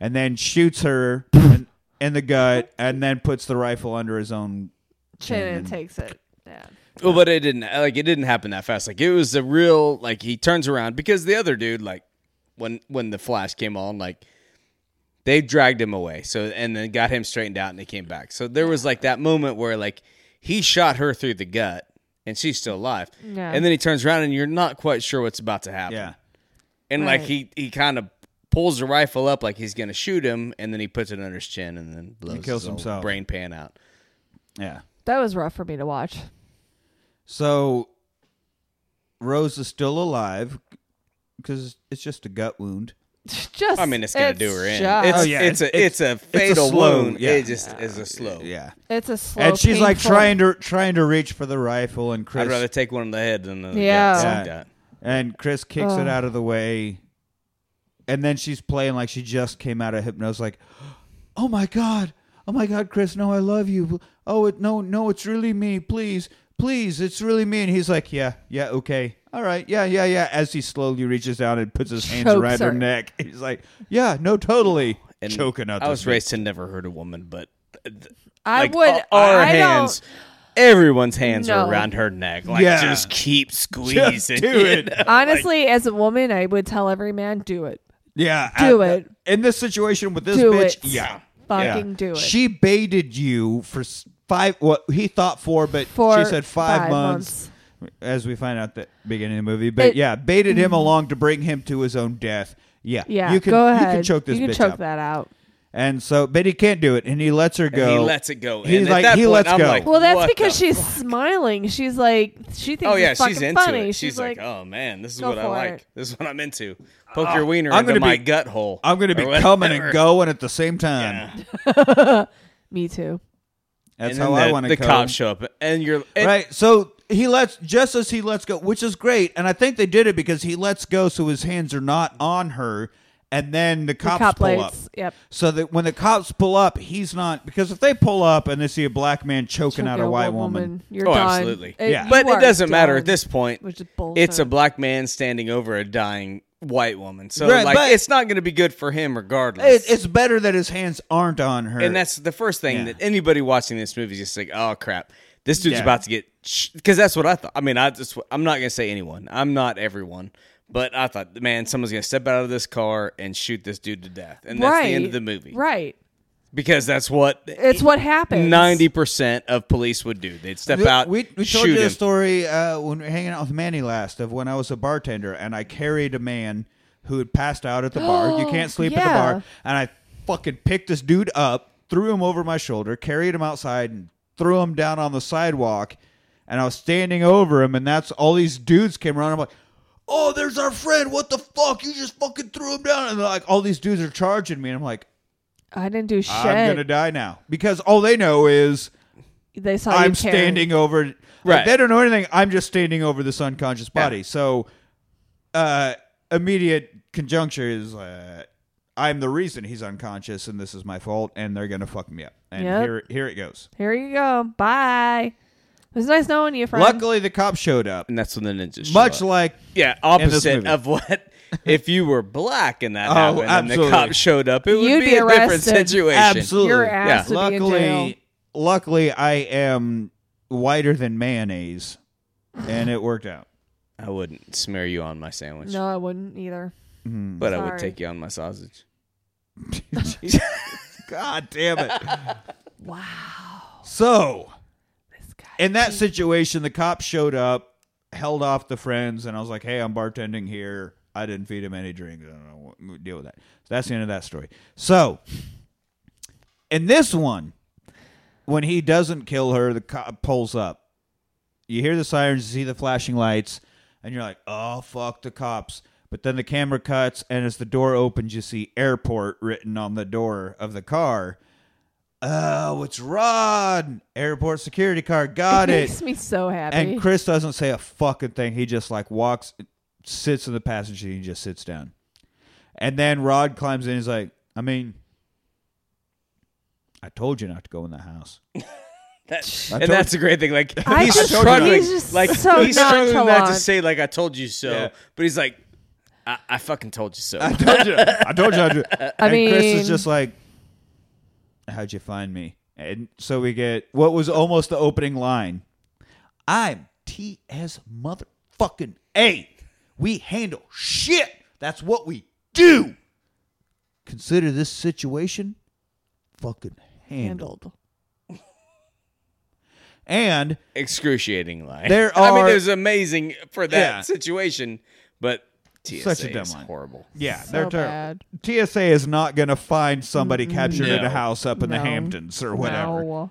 and then shoots her in, in the gut, and then puts the rifle under his own. Chin and and- takes it. Yeah. well, but it didn't. Like it didn't happen that fast. Like it was a real. Like he turns around because the other dude, like when when the flash came on, like they dragged him away. So and then got him straightened out, and they came back. So there was like that moment where like he shot her through the gut, and she's still alive. Yeah. And then he turns around, and you're not quite sure what's about to happen. Yeah, and like he he kind of pulls the rifle up like he's gonna shoot him, and then he puts it under his chin and then blows kills his old himself. brain pan out. Yeah. That was rough for me to watch. So Rose is still alive because it's just a gut wound. <laughs> Just I mean, it's gonna do her in. just- It's, Oh, yeah, it's, a it's- it's a it's a fatal slow, wound. yeah. It just is a slow. Yeah. It's a slow. and she's like painful- trying to trying to reach for the rifle and Chris I'd rather take one in the head than the Yeah. Yeah. like that. and Chris kicks it out of the way. And then she's playing like she just came out of hypnosis like <gasps> Oh my god. Oh my god, Chris, no, I love you. Oh, it, no, no, it's really me. Please. Please, it's really me. And he's like, "Yeah, yeah, okay. All right. Yeah, yeah, yeah." As he slowly reaches down and puts his hands Chokes around her her. neck. He's like, "Yeah, no, totally." Oh, and choking out I this was raised to never hurt a woman, but th- I like, would. a- our I hands, don't. everyone's hands No. are around her neck. Like, Yeah. just keep squeezing. <laughs> Just do it. you know? Honestly, as a woman, I would tell every man, do it. Yeah, Do I- it. In this situation with this Do bitch, it. yeah. Fucking Yeah. do it. She baited you for s- five. What he thought four, but For she said five, five months, as we find out at the beginning of the movie. But It- yeah, baited him mm-hmm. along to bring him to his own death. Yeah, Yeah, You can, go You ahead. can choke this You can bitch choke out. that out. And so, but he can't do it, and he lets her And go. he lets it go. He's and like- at that he point, lets I'm go. Like, Well, that's because she's fuck? smiling. She's like, she thinks Oh yeah, it's she's into funny. it. She's, like, like, oh man, this is what I like. it. This is what I'm into. Poke uh, your wiener I'm into gonna my be- gut hole. I'm going to be coming and going at the same time. Yeah. <laughs> me too. That's and how then I want to The come. cops show up, and you're and right. So he lets just as he lets go, which is great, and I think they did it because he lets go so his hands are not on her, and then the The cops cop pull lights. up. Yep. So that when the cops pull up, he's not because if they pull up and they see a black man choking out Choke a white woman, You're Oh, done. absolutely. Yeah. But it doesn't matter at this point. Which is bullshit. It's a black man standing over a dying white woman, so Right, like but- it's not going to be good for him regardless. it, it's better that his hands aren't on her. and that's the first thing Yeah. that anybody watching this movie is just like, oh crap, this dude's Yeah. about to get because that's what I thought. I mean, I just I'm not gonna say anyone. I'm not everyone, but I thought, man, someone's gonna step out of this car and shoot this dude to death, and that's right. the end of the movie Right. Because that's what It's what happens. ninety percent of police would do. They'd step out, we, we told shoot you the story uh, when we were hanging out with Manny last of when I was a bartender and I carried a man who had passed out at the bar. You <gasps> can't sleep at the bar, and I fucking picked this dude up, threw him over my shoulder, carried him outside, and threw him down on the sidewalk. And I was standing over him, and that's all these dudes came around. I'm like, "Oh, there's our friend! What the fuck? You just fucking threw him down!" And they're like, all these dudes are charging me, and I'm like, I didn't do shit. "I'm gonna die now," because all they know is They saw I'm you carrying- standing over. Like, Right. they don't know anything. I'm just standing over this unconscious body. So, uh, immediate conjuncture is uh, I'm the reason he's unconscious, and this is my fault, and they're gonna fuck me up. And Yep. here, here it goes. Here you go. Bye. It was nice knowing you, friend. Luckily, the cops showed up. and that's when the ninjas show Much up. like yeah, opposite movie. of what if you were black and that Oh, happened and the absolutely. cops showed up, it would You'd be, be a different situation. absolutely, Your ass would be in jail. luckily, luckily, I am whiter than mayonnaise, and it worked out. I wouldn't smear you on my sandwich, No, I wouldn't either. Hmm. but I would take you on my sausage. <laughs> God damn it! <laughs> Wow. So. This guy. in that situation, the cop showed up, held off the friends, and I was like, "Hey, I'm bartending here. I didn't feed him any drinks. I don't know what deal with that." So that's the end of that story. So, in this one, when he doesn't kill her, the cop pulls up. You hear the sirens, you see the flashing lights, and you're like, "Oh fuck the cops!" But then the camera cuts, and as the door opens, you see "airport" written on the door of the car. Oh, it's Rod. Airport security card. Got it it. makes me so happy. And Chris doesn't say a fucking thing. He just like walks, sits in the passenger seat, and just sits down. And then Rod climbs in. He's like, I mean, I told you not to go in the house. <laughs> That, and told that's a great thing. Like I he's just- struggling, he's just like so he's struggling not to say like I told you so, Yeah. but he's like, I, I fucking told you so. I told you. I told you. Not to. <laughs> I and Chris is just like, how'd you find me? And so we get what was almost the opening line. I'm T.S. motherfucking A. We handle shit. That's what we do. Consider this situation fucking handled. handled. <laughs> And Excruciating line. <laughs> There I mean, it was amazing for that Yeah. situation, but TSA Such a dumb is line. horrible. Yeah, So they're ter- bad. TSA is not going to find somebody captured in a house up in the Hamptons or whatever. No.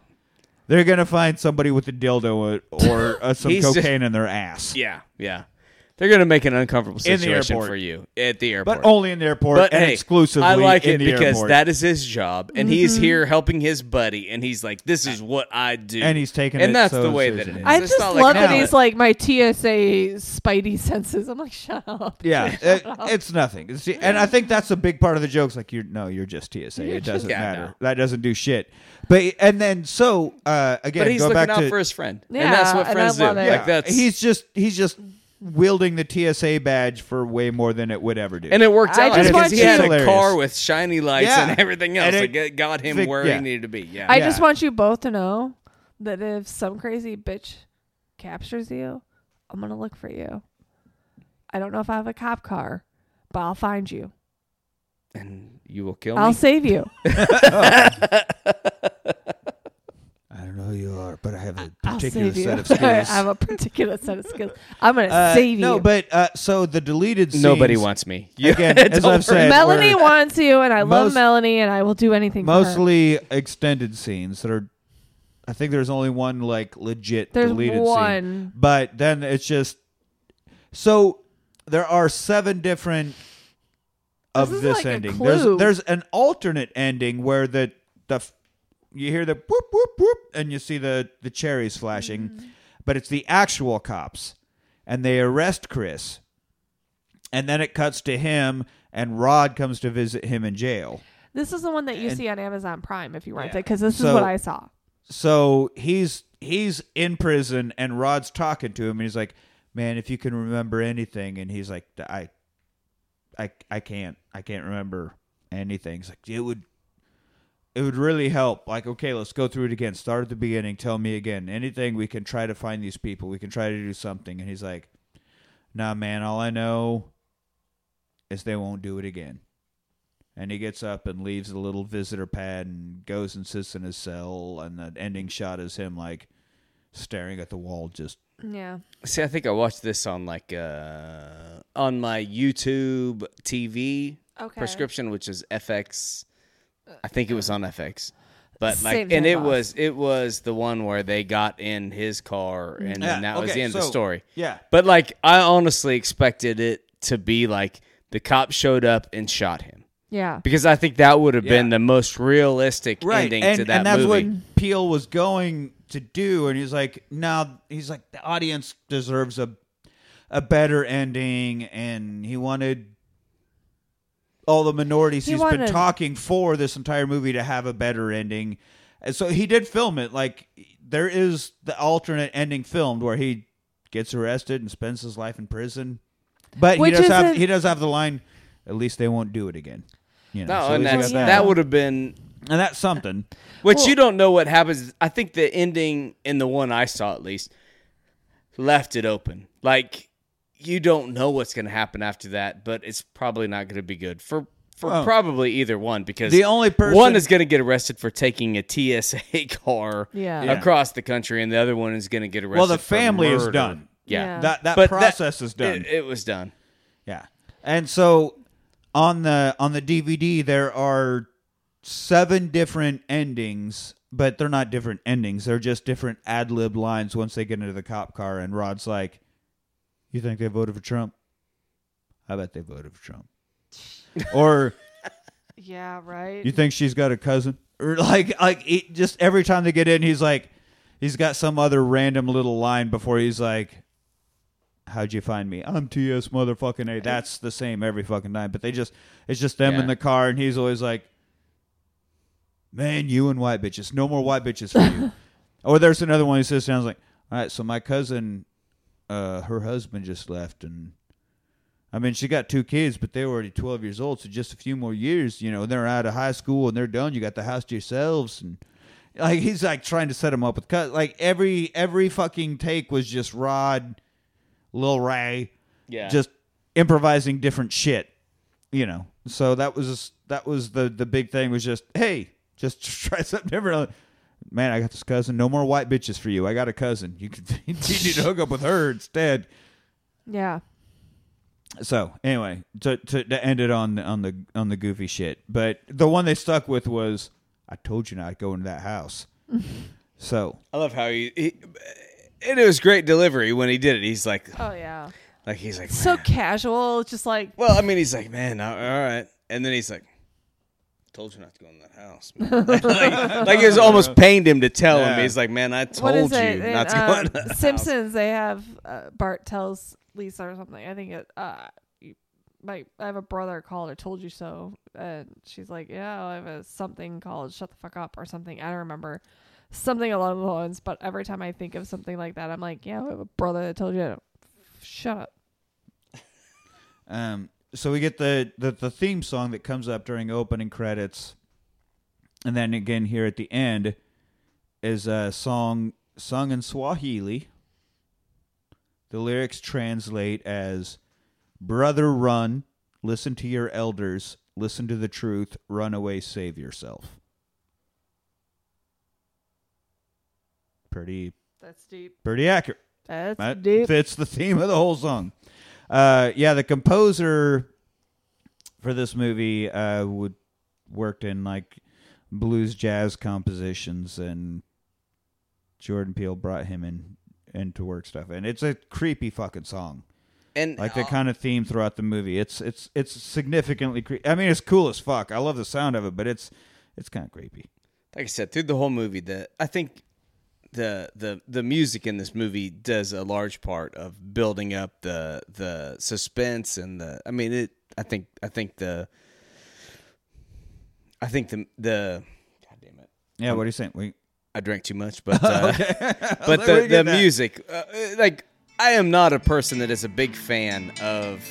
They're going to find somebody with a dildo or uh, some <laughs> He's just- cocaine in their ass. Yeah, yeah. They're gonna make an uncomfortable In the situation airport. for you at the airport. But only in the airport But and hey, exclusively I like in it the because airport. that is his job, and he's Mm-hmm. here helping his buddy, and he's like, "This is what I do," and he's taking and it that's so the way that it is. I It's just love like that he's like my TSA spidey <laughs> senses. I'm like, shut up. Yeah, <laughs> it, it's nothing. See, and I think that's a big part of the jokes. Like, you're no, you're just TSA. You're it doesn't just- Yeah, matter. no. That doesn't do shit. But and then so uh, again, but he's go looking back out to for his friend, Yeah, and that's what friends do. love it. yeah, Like that's he's just he's just wielding the TSA badge for way more than it would ever do. and it worked I out just because want he you- had a Hilarious. car with shiny lights Yeah. and everything else. And it- Like it got him Vic- where yeah. he needed to be. Yeah, I Yeah. just want you both to know that if some crazy bitch captures you, I'm gonna look for you. I don't know if I have a cop car, but I'll find you. and you will kill me. I'll me. save you. <laughs> <laughs> I don't know who you are, but I have a I'll particular save you. set of <laughs> I skills. have a particular set of skills. I'm gonna Uh, save you. No, but uh, so the deleted scenes, Nobody wants me. <laughs> You- Again, as don't I've worry. said, Melanie where wants you, and I love most- Melanie, and I will do anything for her. mostly extended scenes that are. I think there's only one like legit There's deleted scene. one. but then it's just so there are seven different of This is this, like a ending. clue. There's there's an alternate ending where the the f- you hear the whoop whoop whoop and you see the the cherries flashing, Mm-hmm. but it's the actual cops and they arrest Chris, and then it cuts to him and Rod comes to visit him in jail. This is the one that you And- see on Amazon Prime if you rent Yeah. it, because this is what I saw. so he's he's in prison and Rod's talking to him and he's like, "Man, if you can remember anything," and he's like, "I, I, I can't, I can't remember anything." He's like, "It would, it would really help. Like, okay, let's go through it again. Start at the beginning. Tell me again. Anything we can try to find these people. We can try to do something." And he's like, "Nah, man. All I know is they won't do it again." And he gets up and leaves the little visitor pad and goes and sits in his cell. And the ending shot is him like staring at the wall, just Yeah. See, I think I watched this on like uh on my YouTube TV Okay. prescription, which is FX. I think it was on FX. But like, and it was it was the one where they got in his car, mm-hmm. and then that was the end of the so- story. Yeah, But like, I honestly expected it to be like the cop showed up and shot him Yeah. because I think that would have been Yeah. the most realistic right. ending and, to that and that's movie. what Peele was going to do. And he's like, now he's like, the audience deserves a a better ending, and he wanted all the minorities He he's been talking for this entire movie to have a better ending. And so he did film it. Like there is the alternate ending filmed where he gets arrested and spends his life in prison. But Which he does have isn't- he does have the line. At least they won't do it again. You know, No, so and he's that's, yeah. that would have been and that's something. Which Well- you don't know what happens. I think the ending in the one I saw at least left it open. Like you don't know what's going to happen after that, but it's probably not going to be good for for Oh. probably either one because The only person one is going to get arrested for taking a TSA <laughs> car Yeah. Yeah. across the country, and the other one is going to get arrested. Well, the for family is done. Yeah, Yeah. that that But process is done. It, it was done. yeah, and so on the on the DVD there are seven different endings, but they're not different endings. They're just different ad lib lines. Once they get into the cop car, and Rod's like, "You think they voted for Trump? I bet they voted for Trump." <laughs> or Yeah. Right. you think she's got a cousin? Or like like it, just every time they get in, he's like, he's got some other random little line before he's like, "How'd you find me? I'm TS motherfucking A." <laughs> That's the same every fucking time. But they just it's just them Yeah. in the car, and he's always like, "Man, you and white bitches, no more white bitches for you." <laughs> or there's another one who sits down, and is like, "All right, so my cousin, uh, her husband just left, and." I mean, she got two kids, but they were already 12 years old, so just a few more years, you know, and they're out of high school and they're done. You got the house to yourselves, and like he's like trying to set him up with cut. Like every every fucking take was just Rod, Lil Rel, Yeah, just improvising different shit, you know. So that was that was the the big thing was just hey, just <laughs> try something different. Man, I got this cousin. No more white bitches for you. I got a cousin. You could you need to hook up with her instead. yeah. So anyway, to, to to end it on the on the on the goofy shit, but the one they stuck with was, "I told you not to go into that house." <laughs> so I love how he, he and it was great delivery when he did it. He's like, Oh yeah. like he's like, So "Man." casual, just like well, I mean, he's like, man, all all right, and then he's like, told you not to go in that house. <laughs> like, like it was almost pained him to tell him. He's like, man, I told you it? not In, to go in that house. Simpsons, they have uh, Bart tells Lisa or something. I think it. Uh, my I have a brother called. I told you so. And she's like, yeah, I have a something called "Shut the fuck up" or something. I don't remember something along those lines. But every time I think of something like that, I'm like, yeah, I have a brother that told you shut up. Um, so we get the, the the theme song that comes up during opening credits, and then again here at the end is a song sung in Swahili. The lyrics translate as "Brother, run, listen to your elders, listen to the truth, run away, save yourself." Pretty That's deep. pretty accurate. That's That deep. fits the theme of the whole song. Uh, yeah, the composer for this movie uh, would worked in like blues jazz compositions, and Jordan Peele brought him in in to work stuff. And it's a creepy fucking song, and like the uh, kind of theme throughout the movie. It's it's it's significantly creepy. I mean, it's cool as fuck. I love the sound of it, but it's it's kind of creepy. like I said, through the whole movie, the I think the the the music in this movie does a large part of building up the the suspense and the. I mean, it. I think I think the. I think the the. God damn it! Yeah, what are you saying? We, I drank too much, <laughs> but uh, but the the music, uh, uh, like I am not a person that is a big fan of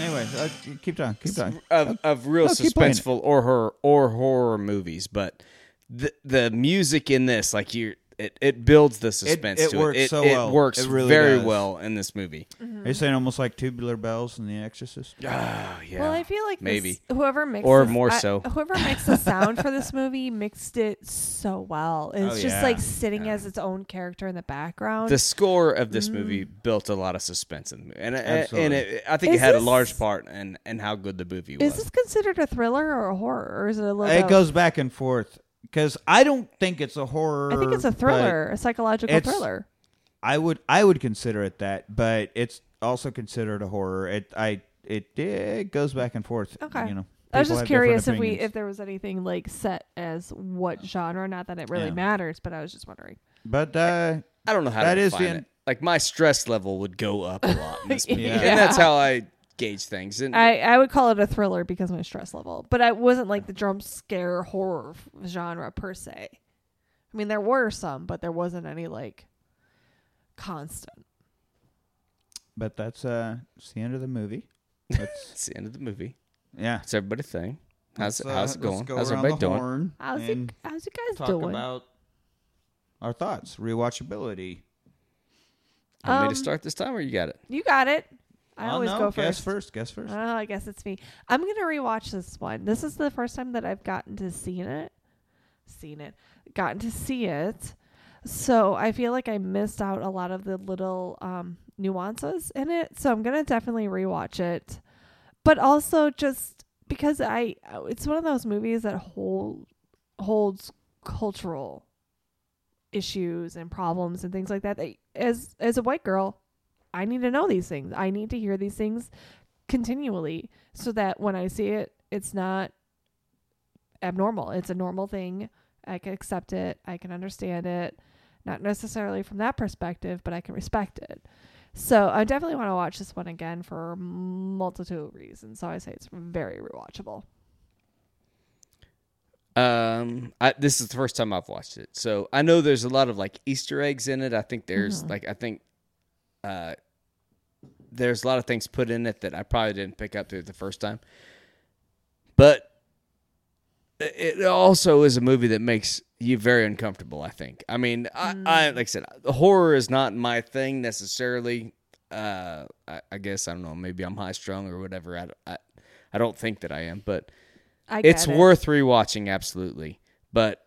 anyway, uh, keep talking. Keep talking. of, of real no, keep playing it. suspenseful or horror or horror movies, but the the music in this, like you, it, it builds the suspense. it to works it. It, so it well. works It really very does. well in this movie. Are you saying almost like tubular bells in The Exorcist? Oh yeah. Well, I feel like maybe. this, whoever makes Or this- more I- so. whoever makes the sound for this movie <laughs> mixed it so well. It's Oh, just yeah. like sitting Yeah. as its own character in the background. the score of this Mm. movie built a lot of suspense in the movie, and and it, I think Is it had a large part in and how good the movie was. is this considered a thriller or a horror, or is it a little? It goes back and forth because I don't think it's a horror. I think it's a thriller, a psychological thriller. I would I would consider it that, but it's also considered a horror. It I it, it goes back and forth. Okay. you know. I was just curious if we if there was anything like set as what genre. Not that it really Yeah. matters, but I was just wondering. But uh, I don't know how That to is the- it. Like my stress level would go up a lot in this <laughs> movie, Yeah. and that's how I gauge things. And I, I would call it a thriller because of my stress level, but I wasn't like the jump scare horror genre per se. I mean, there were some, but there wasn't any like constant. but that's uh it's the end of the movie. <laughs> Let's it's the end of the movie. yeah. It's everybody thing. How's Let's, uh, how's it going? go How's everybody doing? How's it? How's you guys talk doing? about our thoughts, rewatchability. Want me Um, to start this time, or you got it? you got it. I Oh, always go Guess first. first. Guess first. Oh, I guess it's me. I'm gonna rewatch this one. This is the first time that I've gotten to see it. Seen it. Gotten to see it. So I feel like I missed out a lot of the little um, nuances in it. So I'm gonna definitely rewatch it. But also just because I, it's one of those movies that hold holds cultural issues and problems and things like that. that as as a white girl, I need to know these things. I need to hear these things continually so that when I see it, it's not abnormal. It's a normal thing. I can accept it. I can understand it. Not necessarily from that perspective, but I can respect it. So I definitely want to watch this one again for multitude of reasons. So I say it's very rewatchable. Um, I, this is the first time I've watched it, so I know there's a lot of like Easter eggs in it. I think there's Mhm. like I think, uh, there's a lot of things put in it that I probably didn't pick up through the first time. But it also is a movie that makes you very uncomfortable. I think. I mean, I, I like I said, horror is not my thing necessarily. Uh, I, I guess I don't know. Maybe I'm high strung or whatever. I, I, I don't think that I am, but I it's it. worth rewatching absolutely but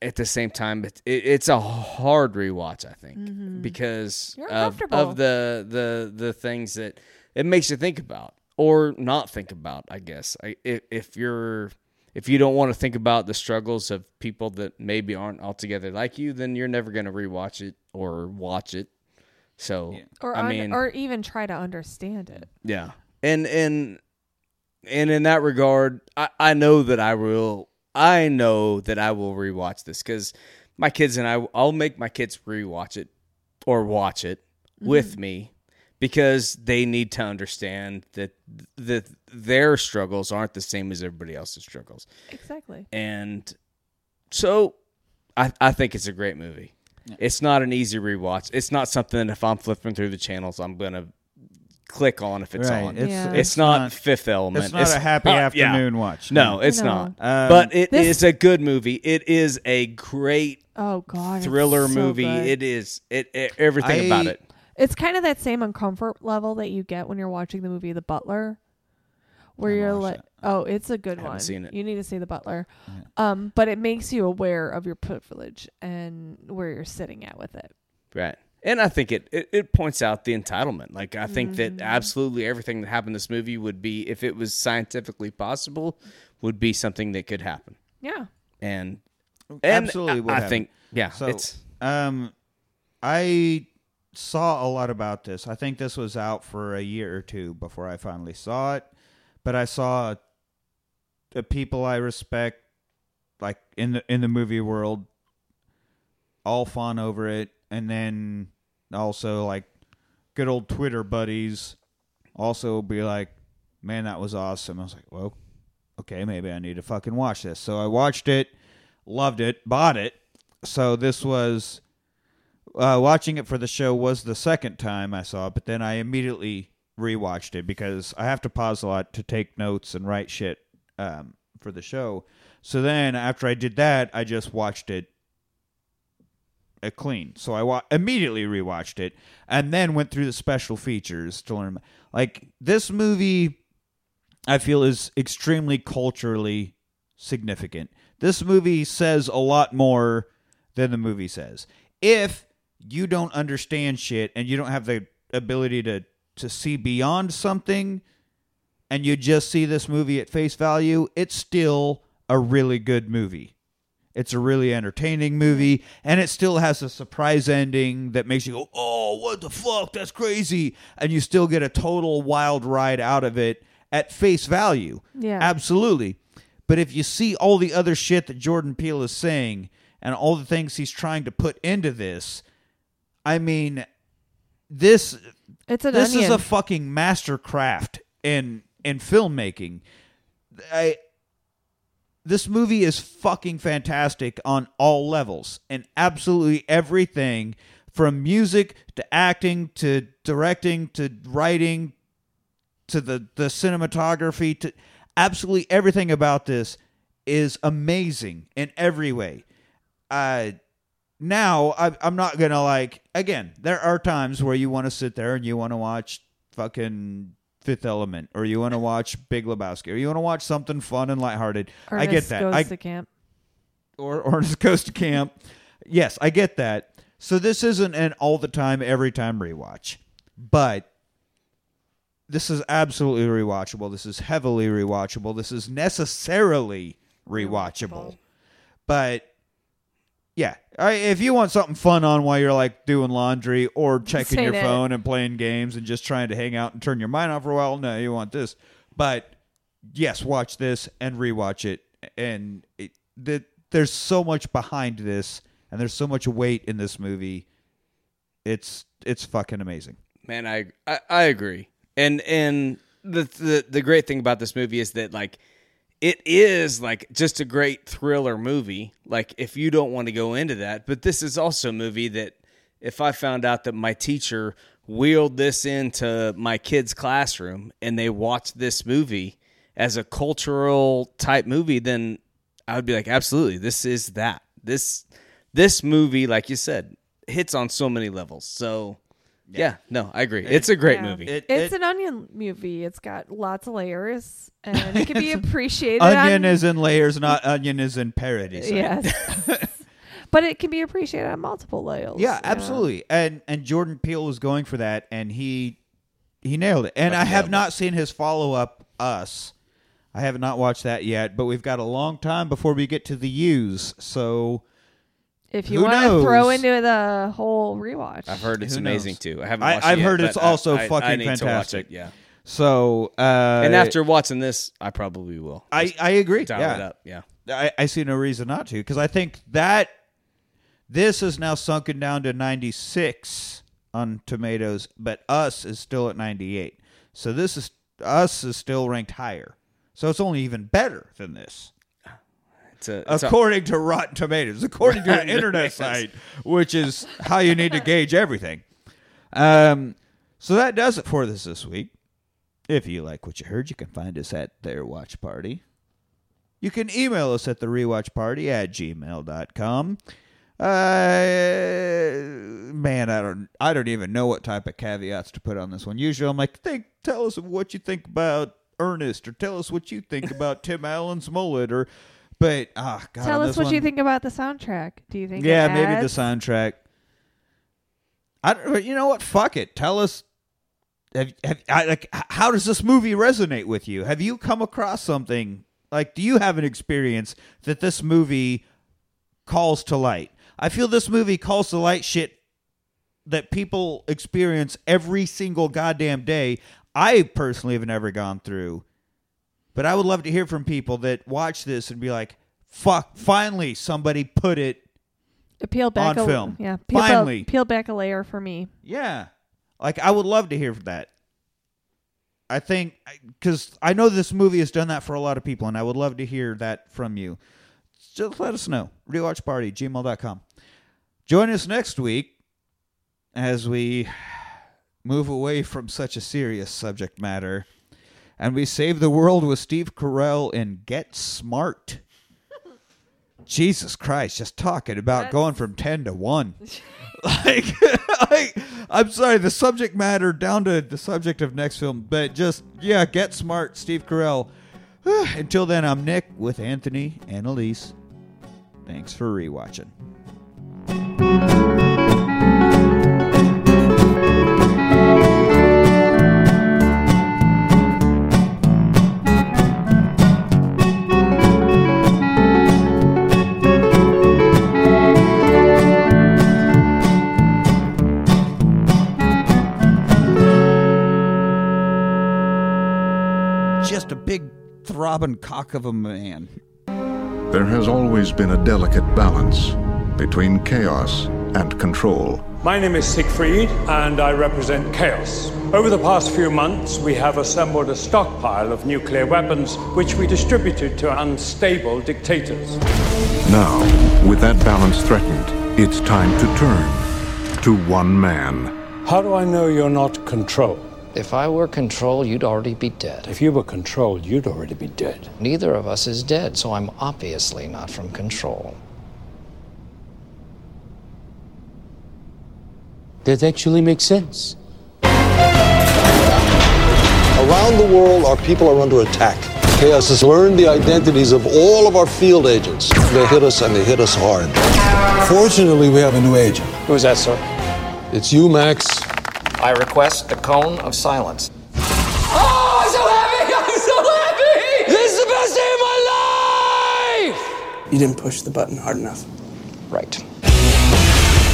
at the same time, it, it, it's a hard rewatch. I think mm-hmm. because You're of, of the the the things that it makes you think about or not think about. I guess I, if, if you're if you don't want to think about the struggles of people that maybe aren't altogether like you, then you're never going to rewatch it or watch it. So or I un- mean, or even try to understand it. yeah, and and and in that regard, I, I know that I will. I know that I will rewatch this because my kids and I. I'll make my kids rewatch it or watch it with mm-hmm. me because they need to understand that that their struggles aren't the same as everybody else's struggles, Exactly. and so I I think it's a great movie. It's not an easy rewatch. It's not something that if I'm flipping through the channels, I'm gonna click on if it's Right. on. It's, Yeah. It's, not, Fifth Element. It's not a happy not- yeah. afternoon watch. No, it's No. not. Um, but it is This- a good movie. It is a great Oh god, it's thriller so movie. good. It is it, it everything about it. It's kind of that same uncomfort level that you get when you're watching the movie The Butler, where you're watched like, "Oh, it's a good Haven't one." seen it. You need to see The Butler, um, but it makes you aware of your privilege and where you're sitting at with it. Right. And I think it, it, it points out the entitlement. Like I think Mm-hmm. that absolutely everything that happened in this movie would be if it was scientifically possible, would be something that could happen. Yeah, And, and Absolutely I, would I think yeah, So, it's um, I saw a lot about this. I think this was out for a year or two before I finally saw it. But I saw the people I respect, like in the in the movie world, all fawn over it, and then also like good old Twitter buddies also be like, "Man, that was awesome." I was like, "Well, okay, maybe I need to fucking watch this." So I watched it, loved it, bought it. So this was uh, watching it for the show was the second time I saw it, but then I immediately rewatched it because I have to pause a lot to take notes and write shit um, for the show. So then after I did that, I just watched it clean. So I wa- immediately rewatched it and then went through the special features to learn. Like this movie, I feel is extremely culturally significant. This movie says a lot more than the movie says. If you don't understand shit and you don't have the ability to to see beyond something and you just see this movie at face value, it's still a really good movie. It's a really entertaining movie, and it still has a surprise ending that makes you go, "Oh, what the fuck? That's crazy!" And you still get a total wild ride out of it at face value. Yeah. absolutely. But if you see all the other shit that Jordan Peele is saying and all the things he's trying to put into this, I mean, this it's an this onion. is a fucking mastercraft in in filmmaking. I this movie is fucking fantastic on all levels and absolutely everything from music to acting to directing to writing to the the cinematography to absolutely everything about this is amazing in every way. Uh now I, I'm not gonna like again. There are times where you want to sit there and you want to watch fucking Fifth Element, or you want to watch Big Lebowski, or you want to watch something fun and lighthearted. I get Ernest that. Goes I, to camp. or or just <laughs> goes to camp. Yes, I get that. So this isn't an all the time, every time rewatch, but this is absolutely rewatchable. This is heavily rewatchable. This is necessarily rewatchable. But I, if you want something fun on while you're like doing laundry or checking Say your that. phone and playing games and just trying to hang out and turn your mind off for a while, no, you want this. But yes, watch this and rewatch it. And it, the, there's so much behind this, and there's so much weight in this movie. It's it's fucking amazing. Man, I, I I agree. And and the the the great thing about this movie is that like it is like just a great thriller movie. Like if you don't want to go into that, but this is also a movie that if I found out that my teacher wheeled this into my kids' classroom and they watched this movie as a cultural type movie, then I would be like, absolutely, this is that. This this movie, like you said, hits on so many levels. So yeah, no, I agree. It's a great Yeah. movie. It, It's it- an onion movie. It's got lots of layers, and it can be <laughs> appreciated. onion on- is in layers, not onion is in parody. So yes. <laughs> but it can be appreciated on multiple levels. Yeah, you know? absolutely. And and Jordan Peele was going for that, and he he nailed it. And I have not seen his follow up, Us. I have not watched that yet, but we've got a long time before we get to the U's. So If you Who want to throw into the whole rewatch, I've heard it's Who amazing knows? too. I haven't. I- Watched I've yet, heard it's but I- also I- I fucking need to watch fantastic. it, Yeah. so uh, And after watching this, I probably will. I I agree. dial yeah. it up. Yeah. I, I see no reason not to because I think that this is now sunken down to 96 on tomatoes, but us is still at 98. So this is us is still ranked higher. So it's only even better than this, It's a, it's a- according to Rotten Tomatoes, according to an <laughs> internet site, which is how you need to gauge everything. Um, so that does it for this this week. If you like what you heard, you can find us at their watch party. You can email us at the rewatch party at gmail.com. Uh, man, I don't, I don't even know what type of caveats to put on this one. Usually, I'm like, think, tell us what you think about Ernest, or tell us what you think about Tim Allen's mullet, or, but ah, God, tell us what you think about the soundtrack. Do you think? yeah, maybe the soundtrack. I you know what? Fuck it. Tell us. Have, have, I, like, how does this movie resonate with you? Have you come across something like? Do you have an experience that this movie calls to light? I feel this movie calls to light shit that people experience every single goddamn day. I personally have never gone through, but I would love to hear from people that watch this and be like, "Fuck! Finally, somebody put it Peel back on a, film. Yeah, peel, Finally. peel back a layer for me. Yeah. Like I would love to hear that. I think cuz I know this movie has done that for a lot of people and I would love to hear that from you. Just let us know. Rewatchparty gmail.com. Join us next week as we move away from such a serious subject matter and we save the world with Steve Carell in Get Smart. Jesus Christ, just talking about That's- going from 10 to 1. <laughs> like, <laughs> like, I'm sorry, the subject matter down to the subject of next film, but just, yeah, Get Smart, Steve Carell. <sighs> Until then, I'm Nick with Anthony and Elise. Thanks for rewatching. Throbbing cock of a man. There has always been a delicate balance between chaos and control. My name is Siegfried, and I represent Chaos. Over the past few months, we have assembled a stockpile of nuclear weapons, which we distributed to unstable dictators. Now, with that balance threatened, it's time to turn to one man. How do I know you're not control? If I were control, you'd already be dead. If you were controlled, you'd already be dead. Neither of us is dead, so I'm obviously not from control. That actually makes sense. Around the world, our people are under attack. Chaos has learned the identities of all of our field agents. They hit us and they hit us hard. Fortunately, we have a new agent. Who's that, sir? It's you, Max. I request a cone of silence. Oh, I'm so happy! <laughs> I'm so happy! This is the best day of my life! You didn't push the button hard enough. Right.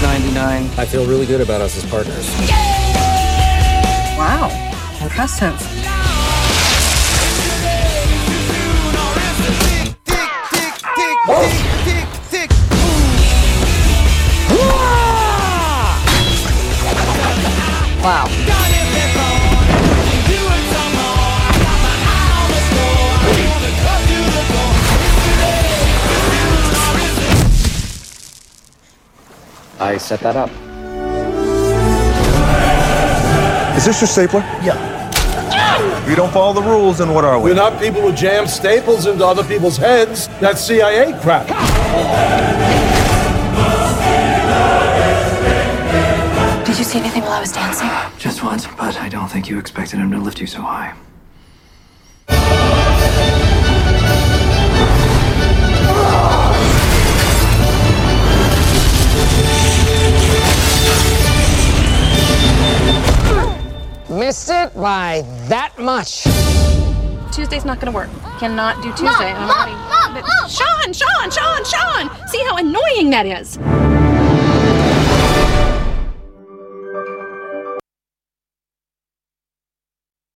99. I feel really good about us as partners. Wow, impressive. Wow. I set that up. Is this your stapler? Yeah. If you don't follow the rules, then what are we? We're not people who jam staples into other people's heads. That's CIA crap. see anything while I was dancing? Just once, but I don't think you expected him to lift you so high. Missed it by that much. Tuesday's not gonna work. Cannot do Tuesday. Mom, I'm mom, already... mom, mom, Sean, Sean, Sean, Sean! See how annoying that is.